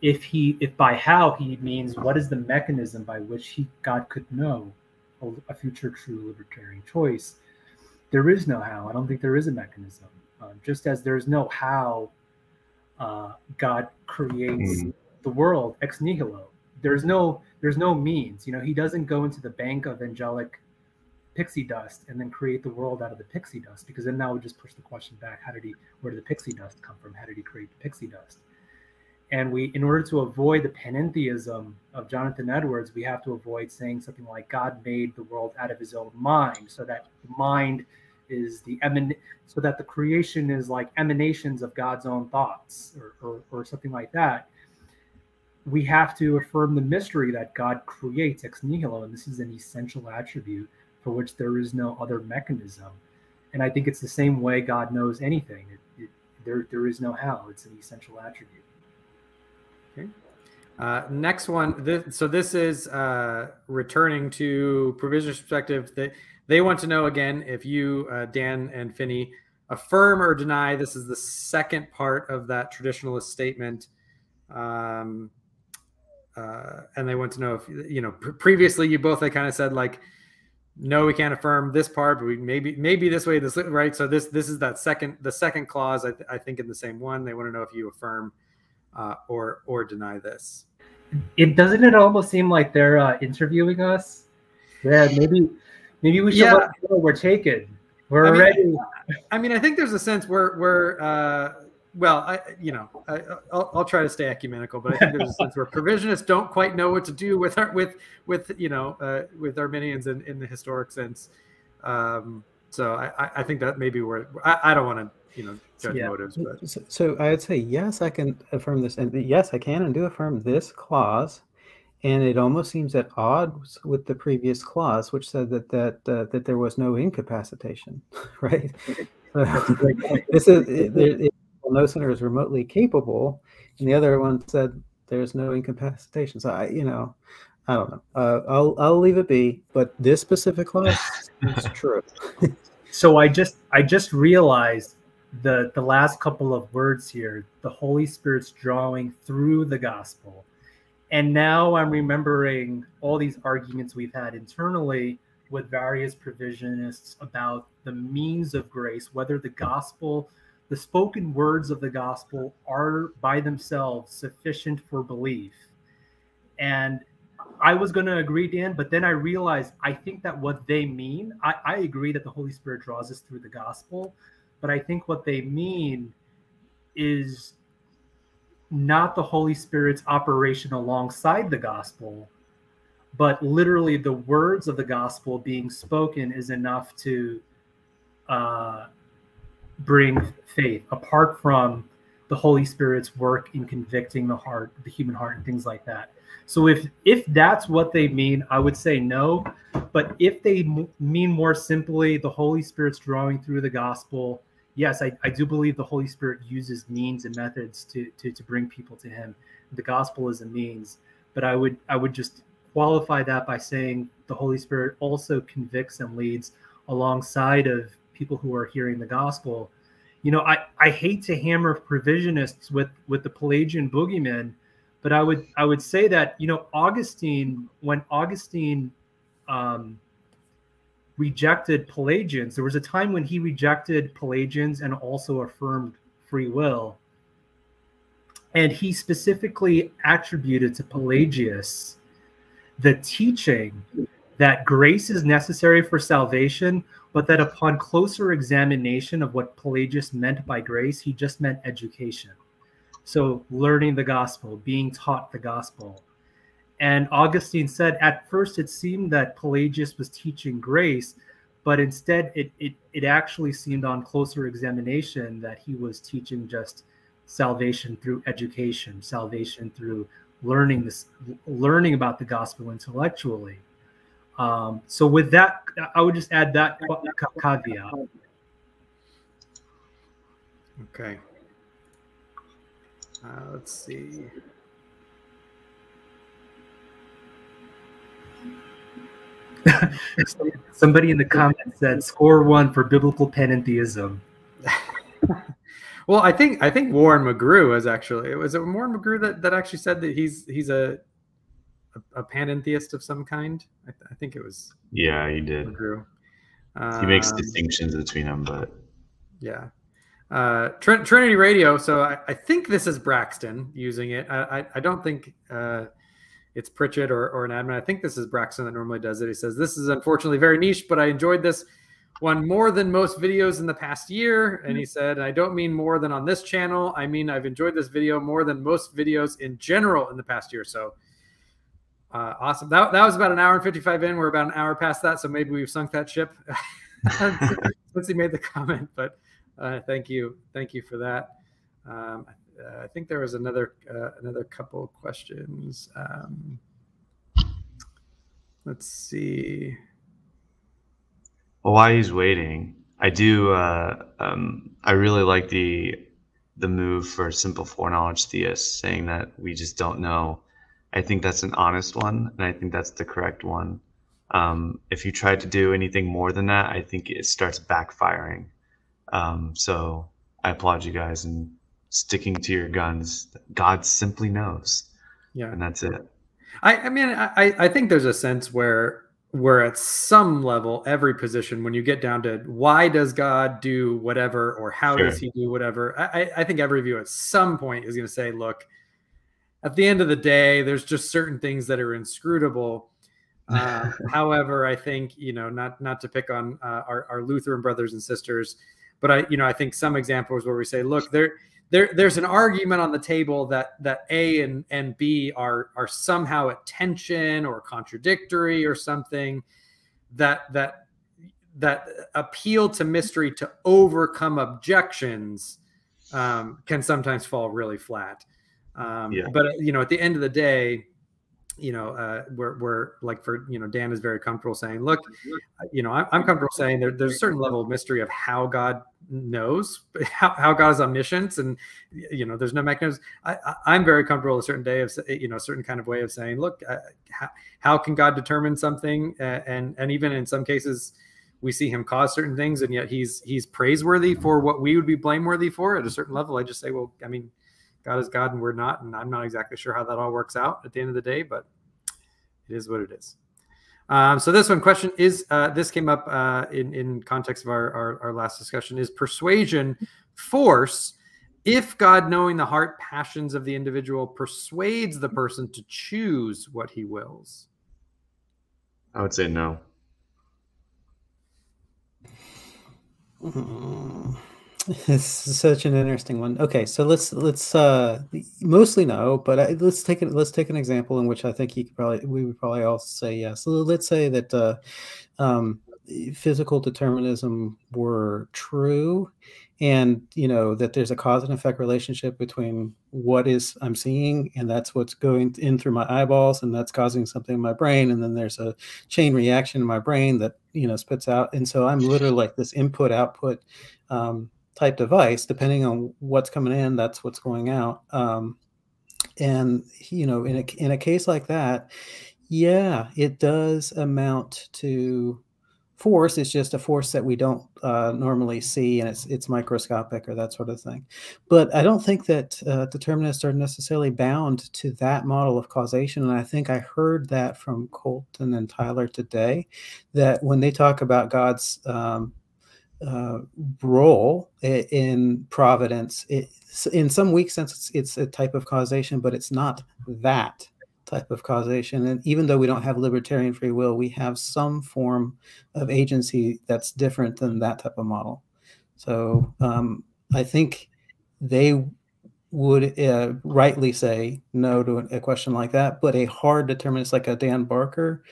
if he if by how he means what is the mechanism by which he God could know a, future true libertarian choice, there is no how. I don't think there is a mechanism. Um, just as there's no how uh, God creates mm. the world ex nihilo. There's no there's no means. You know, he doesn't go into the bank of angelic pixie dust and then create the world out of the pixie dust because then that would just push the question back. How did he? Where did the pixie dust come from? How did he create the pixie dust? And we in order to avoid the panentheism of jonathan edwards we have to avoid saying something like god made the world out of his own mind so that the mind is the emin so that the creation is like emanations of god's own thoughts or, or, or something like that. We have to affirm the mystery that god creates ex nihilo and this is an essential attribute for which there is no other mechanism. And i think it's the same way god knows anything. It, it, there, there is no how it's an essential attribute Okay. Uh, next one. This, so this is uh, returning to provisional perspective. They, they want to know again if you, uh, Dan and Finney, affirm or deny. This is the second part of that traditionalist statement. Um, uh, and they want to know if, you know, previously you both, they kind of said like, no, we can't affirm this part, but we maybe, maybe this way, this right. So this, this is that second, the second clause, I, th- I think in the same one, they want to know if you affirm uh, or or deny this. It doesn't it almost seem like they're uh, interviewing us? Yeah, maybe maybe we should yeah. let we're taken. We're I mean, ready. I mean, I think there's a sense where where uh, well, I you know, I, will I'll try to stay ecumenical, but I think there's a sense where provisionists don't quite know what to do with our with with you know uh, with Arminians in, in the historic sense. Um, so I, I think that maybe where I, I don't want to you know judge yeah. motives. But so, so I would say yes, I can affirm this, and yes, I can and do affirm this clause. And it almost seems at odds with the previous clause, which said that that uh, that there was no incapacitation, right? this is it, it, no center is remotely capable, and the other one said there's no incapacitation. So I, you know, I don't know. Uh, I'll I'll leave it be. But this specific clause is true. so I just I just realized the the last couple of words here the holy spirit's drawing through the gospel and now i'm remembering all these arguments we've had internally with various provisionists about the means of grace whether the gospel the spoken words of the gospel are by themselves sufficient for belief. And I was going to agree, Dan, but then I realized I think that what they mean, I, I agree that the Holy Spirit draws us through the gospel, but I think what they mean is not the Holy Spirit's operation alongside the gospel, but literally the words of the gospel being spoken is enough to uh, bring faith apart from the Holy Spirit's work in convicting the heart, the human heart, and things like that. So if if that's what they mean, I would say no. But if they mean more simply, the Holy Spirit's drawing through the gospel, yes, I, I do believe the Holy Spirit uses means and methods to, to to bring people to Him. The gospel is a means, but I would I would just qualify that by saying the Holy Spirit also convicts and leads alongside of people who are hearing the gospel. You know, I, I hate to hammer provisionists with with the Pelagian boogeyman, but I would I would say that you know Augustine when Augustine um, rejected Pelagians, there was a time when he rejected Pelagians and also affirmed free will. And he specifically attributed to Pelagius the teaching that grace is necessary for salvation, but that upon closer examination of what Pelagius meant by grace, he just meant education. So, learning the gospel, being taught the gospel. And Augustine said at first it seemed that Pelagius was teaching grace, but instead it, it, it actually seemed on closer examination that he was teaching just salvation through education, salvation through learning this, learning about the gospel intellectually. Um, so with that, I would just add that caveat. Okay. Uh, let's see. Somebody in the comments said score one for biblical panentheism. well, I think I think Warren McGrew is actually it was it Warren McGrew that, that actually said that he's he's a a, a panentheist of some kind. I, th- I, think it was. Yeah, he did. McGrew. Um, he makes um, distinctions between them, but yeah. Uh, Tr- Trinity Radio. So I, I, think this is Braxton using it. I, I, I don't think uh, it's Pritchett or, or an admin. I think this is Braxton that normally does it. He says, This is unfortunately very niche, but I enjoyed this one more than most videos in the past year. And he said, I don't mean more than on this channel. I mean, I've enjoyed this video more than most videos in general in the past year. So uh, awesome. That, that was about an hour and 55 in. We're about an hour past that. So maybe we've sunk that ship since he made the comment. But uh, thank you. Thank you for that. Um, I, I think there was another uh, another couple questions. Um, let's see. He's waiting, I do. Uh, um, I really like the the move for simple foreknowledge theists, saying that we just don't know I think that's an honest one, and I think that's the correct one. Um, if you try to do anything more than that, I think it starts backfiring. Um, so I applaud you guys and sticking to your guns. God simply knows. Yeah, and that's it. I, I mean, I, I think there's a sense where where at some level every position when you get down to why does god do whatever or how sure. does he do whatever I, I think every view at some point is going to say look at the end of the day, there's just certain things that are inscrutable. Uh, however, I think you know not not to pick on uh, our, our Lutheran brothers and sisters, but I you know I think some examples where we say, look, there there there's an argument on the table that that A and and B are are somehow at tension or contradictory or something that that that appeal to mystery to overcome objections um, can sometimes fall really flat. Um, yeah. But you know, at the end of the day, you know, uh, we're, we're like for you know, Dan is very comfortable saying, look, uh, you know, I'm, I'm comfortable saying there, there's a certain level of mystery of how God knows, how, how God is omniscient, and you know, there's no mechanism. I, I, am very comfortable a certain day of you know, a certain kind of way of saying, look, uh, how, how can God determine something, uh, and and even in some cases we see him cause certain things and yet he's he's praiseworthy for what we would be blameworthy for at a certain level. I just say well i mean God is God and we're not. And I'm not exactly sure how that all works out at the end of the day, but it is what it is. Um, so this one question is uh, this came up uh, in in context of our, our, our last discussion is persuasion force if God knowing the heart passions of the individual persuades the person to choose what he wills. I would say no. Mm, This is such an interesting one. Okay, so let's let's uh mostly no, but I, let's take it. Let's take an example in which I think you could probably we would probably all say yes. So let's say that uh, um, physical determinism were true, and you know that there's a cause and effect relationship between what is I'm seeing, and that's what's going in through my eyeballs, and that's causing something in my brain, and then there's a chain reaction in my brain that you know spits out, and so I'm literally like this input output. Um, type device depending on what's coming in that's what's going out. Um, and you know in a, in a case like that yeah it does amount to force. It's just a force that we don't uh, normally see and it's it's microscopic or that sort of thing. But i don't think that uh, determinists are necessarily bound to that model of causation and i think i heard that from colton and tyler today that when they talk about god's um, uh, role in providence. In some weak sense, it's, it's, a type of causation, but it's not that type of causation. And even though we don't have libertarian free will, we have some form of agency that's different than that type of model. So um, I think they would uh, rightly say no to a question like that, but a hard determinist like a Dan Barker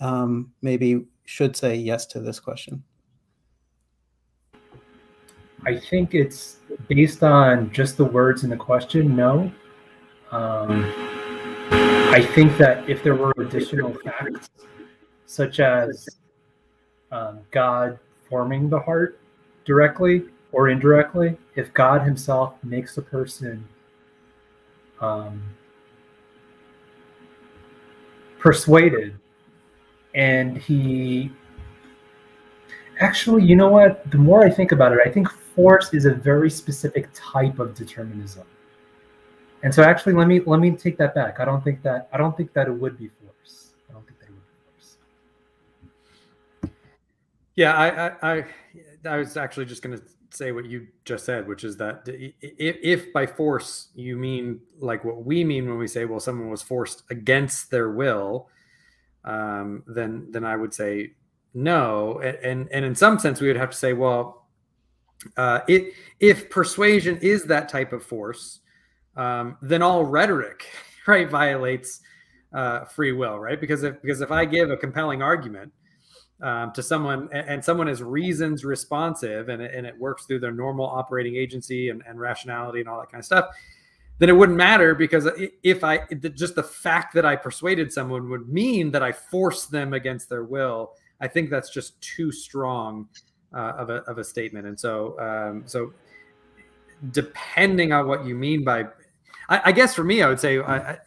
um, maybe should say yes to this question. I think it's based on just the words in the question. No. Um, I think that if there were additional facts, such as um, God forming the heart directly or indirectly, if God Himself makes a person um, persuaded and He actually, you know what? The more I think about it, I think force is a very specific type of determinism. And so actually let me let me take that back. I don't think that I don't think that it would be force. I don't think that it would be force. Yeah, I I I, I was actually just going to say what you just said, which is that if, if by force you mean like what we mean when we say, well, someone was forced against their will, um, then then I would say no. And and in some sense, we would have to say, well, uh, it, if persuasion is that type of force, um, then all rhetoric, right, violates uh, free will, right? Because if because if I give a compelling argument um, to someone and, and, someone is reasons responsive and, and it works through their normal operating agency and, and rationality and all that kind of stuff, then it wouldn't matter because if I just the fact that I persuaded someone would mean that I forced them against their will. I think that's just too strong uh, of, a, of a statement. And so, um, so depending on what you mean by, I, I guess for me, I would say, I, I,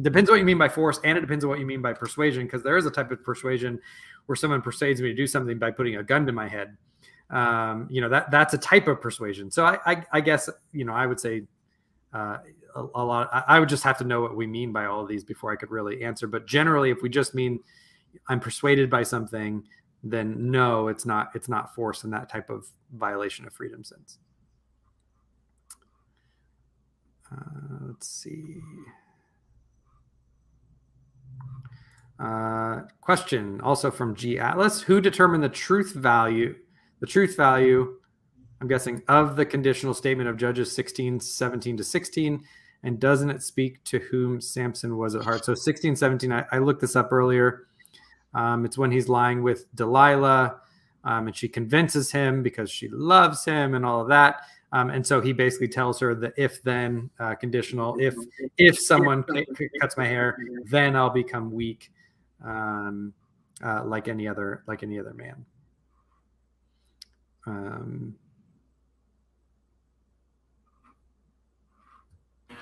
depends what you mean by force and it depends on what you mean by persuasion because there is a type of persuasion where someone persuades me to do something by putting a gun to my head. Um, you know that that's a type of persuasion. So i i, I guess you know i would say uh, a, a, lot I, I would just have to know what we mean by all of these before i could really answer. But generally if we just mean i'm persuaded by something then no, it's not it's not force in that type of violation of freedom sense. Uh, let's see. Uh, question also from G Atlas: Who determined the truth value? The truth value, I'm guessing, of the conditional statement of Judges 16, 17 to 16, and doesn't it speak to whom Samson was at heart? So 16, 17. I, I looked this up earlier. Um, it's when he's lying with Delilah, um, and she convinces him because she loves him and all of that. Um, and so he basically tells her the if then uh, conditional if if someone cuts my hair then i'll become weak um, uh, like any other like any other man um,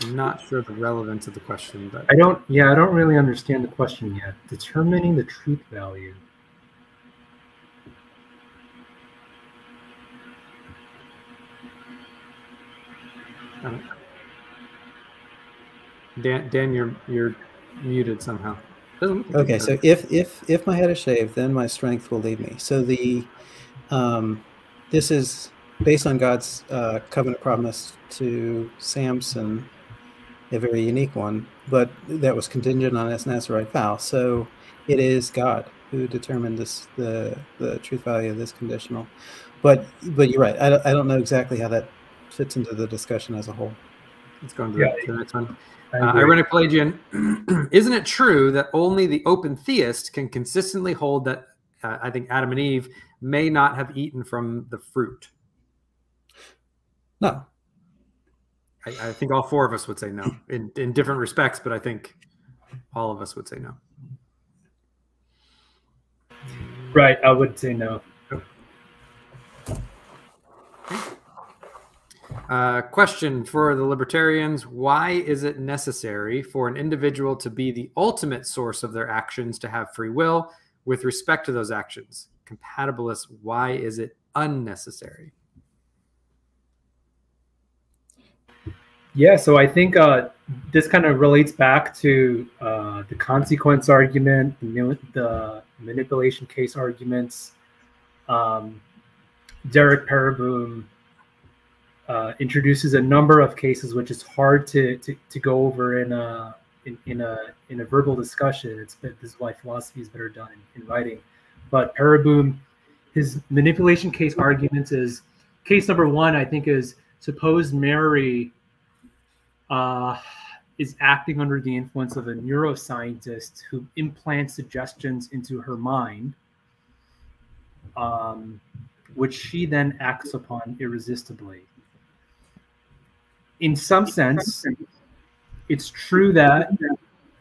I'm not sure the relevance of the question, but I don't. Yeah, I don't really understand the question yet. Determining the truth value. Dan, Dan, you're you're muted somehow. Okay, so if if if my head is shaved, then my strength will leave me. So the um, this is based on God's uh, covenant promise to Samson, a very unique one, but that was contingent on his Nazarite vow. So it is God who determined this the the truth value of this conditional. But but you're right. I don't, I don't know exactly how that fits into the discussion as a whole. Let's go on to, yeah. the, to the next one. Uh, Irenic Pelagian, isn't it true that only the open theist can consistently hold that uh, I think Adam and Eve may not have eaten from the fruit? No. I, I think all four of us would say no in, in different respects, but I think all of us would say no. Right. I would say no. Uh, question for the libertarians Why is it necessary for an individual to be the ultimate source of their actions to have free will with respect to those actions? Compatibilists, why is it unnecessary? Yeah, so I think uh, this kind of relates back to uh, the consequence argument, the, the manipulation case arguments. Um, Derek Pereboom uh, introduces a number of cases which is hard to, to, to go over in a in, in, a in a verbal discussion. It's this is why philosophy is better done in, in writing. But Pereboom, his manipulation case arguments is case number one. I think is suppose Mary uh, is acting under the influence of a neuroscientist who implants suggestions into her mind. Um, which she then acts upon irresistibly in some sense, it's true that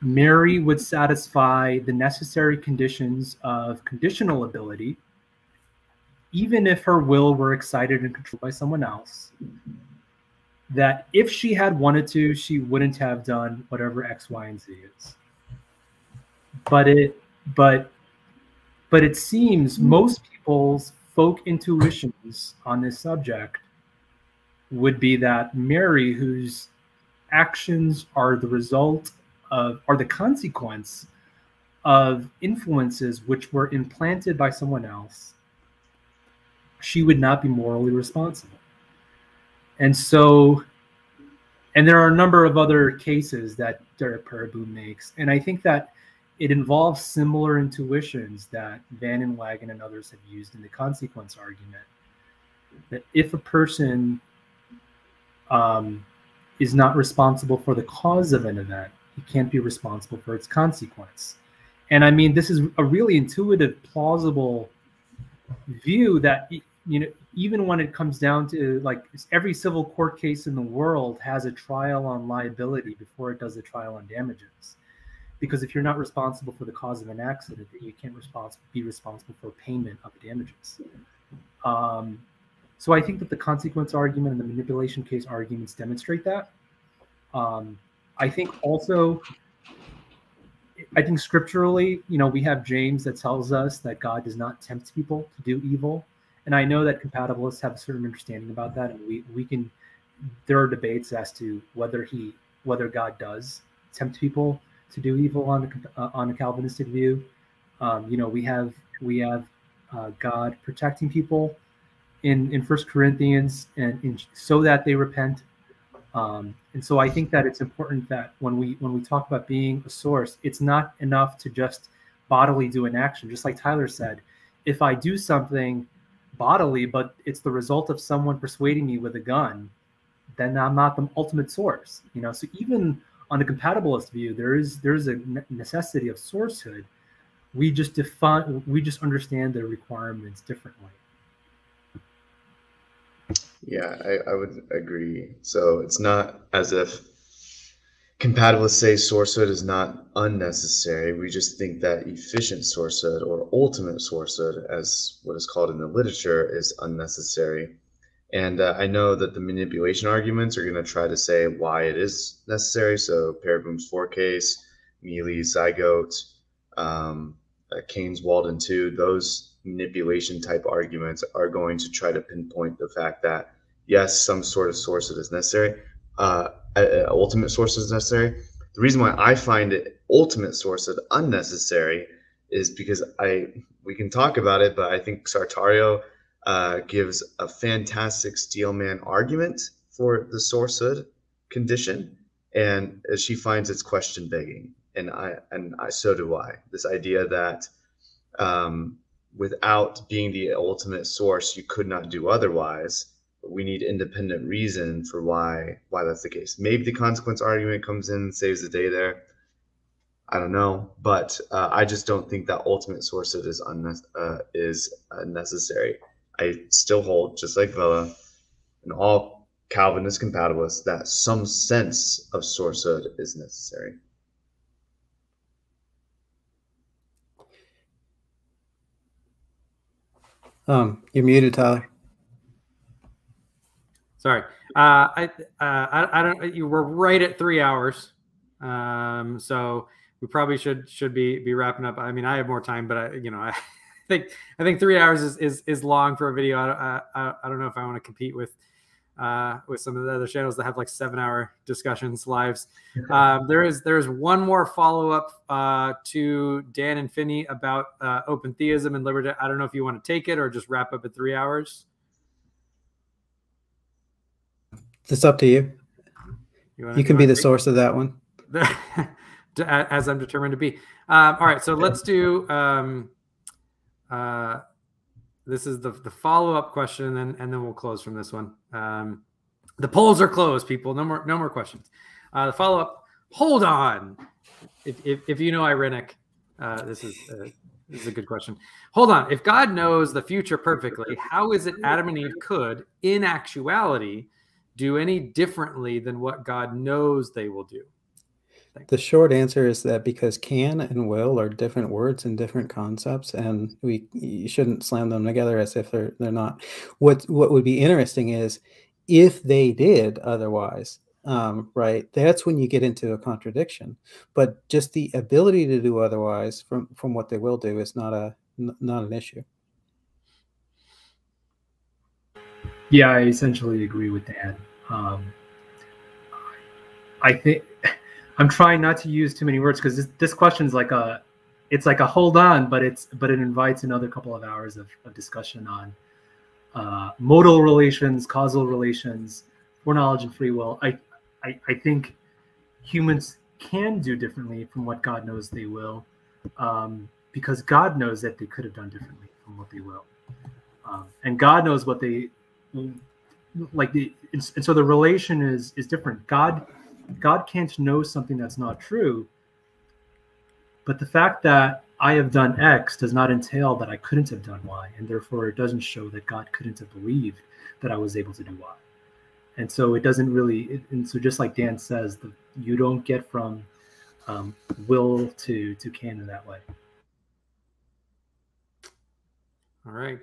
Mary would satisfy the necessary conditions of conditional ability, even if her will were excited and controlled by someone else. That if she had wanted to, she wouldn't have done whatever X, Y, and Z is. But it, but, but it seems most people's folk intuitions on this subject would be that Mary, whose actions are the result of, are the consequence of influences which were implanted by someone else, she would not be morally responsible. And so, and there are a number of other cases that Derek Pereboom makes. And I think that it involves similar intuitions that Van Inwagen and others have used in the consequence argument. That if a person um, is not responsible for the cause of an event. He can't be responsible for its consequence. And I mean, this is a really intuitive, plausible view that you know, even when it comes down to like every civil court case in the world has a trial on liability before it does a trial on damages. Because if you're not responsible for the cause of an accident, you can't respons- be responsible for payment of damages. Um, so I think that the consequence argument and the manipulation case arguments demonstrate that. Um, I think also, I think scripturally, you know, we have James that tells us that God does not tempt people to do evil. And I know that compatibilists have a certain understanding about that, and we we can. There are debates as to whether he whether God does tempt people to do evil on a uh, on a Calvinistic view. Um, you know, we have we have uh, God protecting people in in First Corinthians, and in, so that they repent. Um, and so I think that it's important that when we when we talk about being a source, it's not enough to just bodily do an action. Just like Tyler said, if I do something bodily, but it's the result of someone persuading me with a gun, then I'm not the ultimate source. You know, so even on the compatibilist view, there is there is a necessity of sourcehood. We just define we just understand the requirements differently. Yeah, I, I would agree. So it's not as if compatibilists say sourcehood is not unnecessary. We just think that efficient sourcehood or ultimate sourcehood, as what is called in the literature, is unnecessary. And uh, I know that the manipulation arguments are going to try to say why it is necessary. So Pereboom's four case, Mele's zygote, um, uh, Kane's Walden 2, those manipulation type arguments are going to try to pinpoint the fact that yes, some sort of source is necessary, uh, ultimate source is necessary. The reason why I find it ultimate sourcehood unnecessary is because I we can talk about it, but I think Sartorio uh, gives a fantastic Steelman argument for the sourcehood condition, and she finds its question begging, and I and I so do I. This idea that um, without being the ultimate source, you could not do otherwise. We need independent reason for why why that's the case. Maybe the consequence argument comes in and saves the day there. I don't know, but uh, I just don't think that ultimate source is unne- uh, is uh, necessary. I still hold, just like Villa, and all Calvinist compatibilists, that some sense of sourcehood is necessary. Um, you're muted, Tyler. Sorry. Uh, I, uh, I, I don't. You were right at three hours. Um, so we probably should should be be wrapping up. I mean, I have more time, but I, you know, I think I think three hours is is, is long for a video. I, I, I don't know if I want to compete with uh, with some of the other channels that have like seven hour discussions lives. Um, there is there is one more follow up uh, to Dan and Finney about uh, open theism and liberty. I don't know if you want to take it or just wrap up at three hours. It's up to you. You, wanna, you can you be the source of that one. as I'm determined to be. Um, all right, so let's do. Um, uh, this is the the follow up question, and then and then we'll close from this one. Um, the polls are closed, people. No more no more questions. Uh, the follow up. Hold on. If, if, if you know Irenic, uh, this is uh, this is a good question. Hold on. If God knows the future perfectly, how is it Adam and Eve could, in actuality, do any differently than what God knows they will do? The short answer is that because can and will are different words and different concepts, and we you shouldn't slam them together as if they're they're not. What what would be interesting is if they did otherwise, um, right? That's when you get into a contradiction. But just the ability to do otherwise from from what they will do is not a not an issue. Yeah, I essentially agree with Dan. Um, I think I'm trying not to use too many words because this, this question is like a, it's like a hold on, but it's but it invites another couple of hours of, of discussion on uh, modal relations, causal relations, foreknowledge and free will. I, I I think humans can do differently from what God knows they will, um, because God knows that they could have done differently from what they will, um, and God knows what they like. The and so the relation is is different. God God can't know something that's not true. But the fact that I have done X does not entail that I couldn't have done Y, and therefore it doesn't show that God couldn't have believed that I was able to do Y. And so it doesn't really. It, and so just like Dan says, the, you don't get from um, will to to can in that way. All right.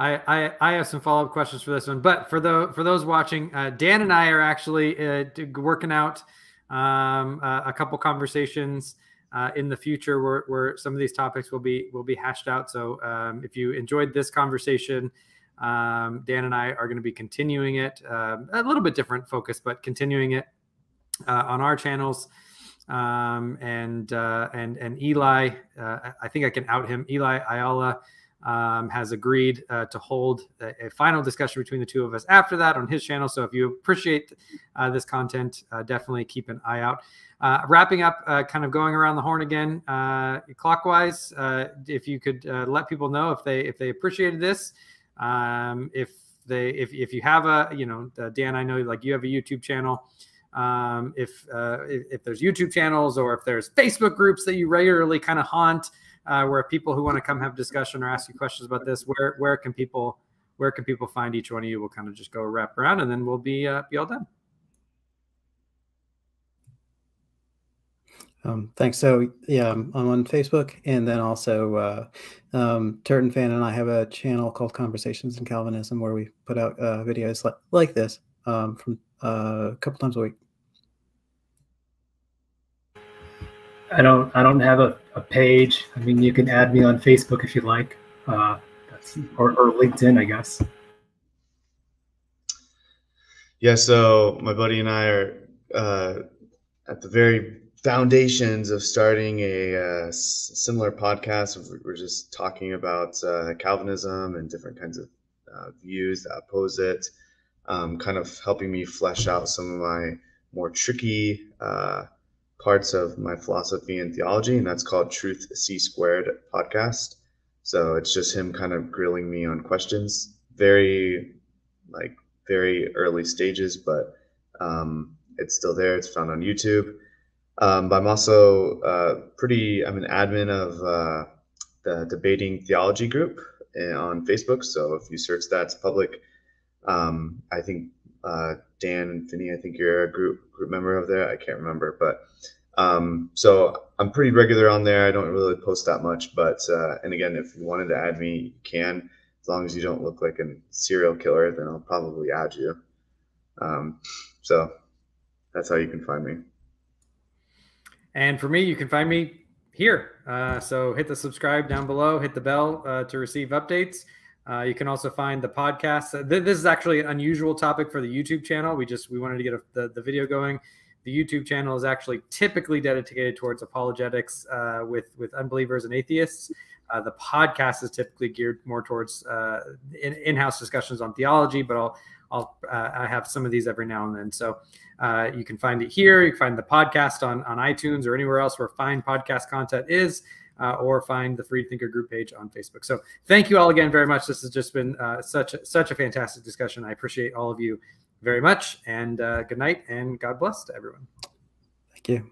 I, I, I have some follow up questions for this one, but for the for those watching, uh, Dan and I are actually uh, working out um, uh, a couple conversations uh, in the future where, where some of these topics will be will be hashed out. So um, if you enjoyed this conversation, um, Dan and I are going to be continuing it um, a little bit different focus, but continuing it uh, on our channels. Um, and uh, and and Eli, I think I can out him. Eli Ayala um, has agreed uh, to hold a, a, final discussion between the two of us after that on his channel. So if you appreciate uh, this content, uh, definitely keep an eye out. Uh, wrapping up, uh, kind of going around the horn again, uh, clockwise. if you could let people know if they if they appreciated this, um, if they if if you have a you know Dan, I know like you have a YouTube channel. Um, if, if if there's YouTube channels or if there's Facebook groups that you regularly kind of haunt uh, where people who want to come have discussion or ask you questions about this, where where can people where can people find each one of you? We'll kind of just go wrap around, and then we'll be uh, be all done. Um, thanks. So yeah, I'm on Facebook, and then also uh, um, TurretinFan and I have a channel called Conversations in Calvinism where we put out uh, videos like like this um, from uh, a couple times a week. I don't I don't have a, a page. I mean, you can add me on Facebook if you like, uh, or, or LinkedIn, I guess. Yeah, so my buddy and I are uh, at the very foundations of starting a uh, similar podcast. We're just talking about uh, Calvinism and different kinds of uh, views that oppose it, um, kind of helping me flesh out some of my more tricky uh, parts of my philosophy and theology, and that's called Truth C Squared podcast. So it's just him kind of grilling me on questions, very like very early stages, but um, it's still there. It's found on YouTube. Um, but I'm also uh, pretty. I'm an admin of uh, the debating theology group eh, on Facebook. So if you search that, it's public. Um, I think uh, Dan and Finney, I think you're a group group member of there. I can't remember, but um, so I'm pretty regular on there. I don't really post that much, but uh, and again, if you wanted to add me, you can. As long as you don't look like a serial killer, then I'll probably add you. Um, so that's how you can find me. And for me, you can find me here. Uh, so hit the subscribe down below, hit the bell uh, to receive updates. Uh, you can also find the podcast. Uh, this is actually an unusual topic for the YouTube channel. We just we wanted to get a, the, the video going. The YouTube channel is actually typically dedicated towards apologetics uh, with with unbelievers and atheists. Uh, the podcast is typically geared more towards uh, in, in-house discussions on theology, but I'll I'll uh, I have some of these every now and then. So you can find it here. You can find the podcast on on iTunes or anywhere else where fine podcast content is uh, or find the Freed Thinker group page on Facebook. So thank you all again very much. This has just been uh, such a, such a fantastic discussion. I appreciate all of you very much, and uh, good night and God bless to everyone. Thank you.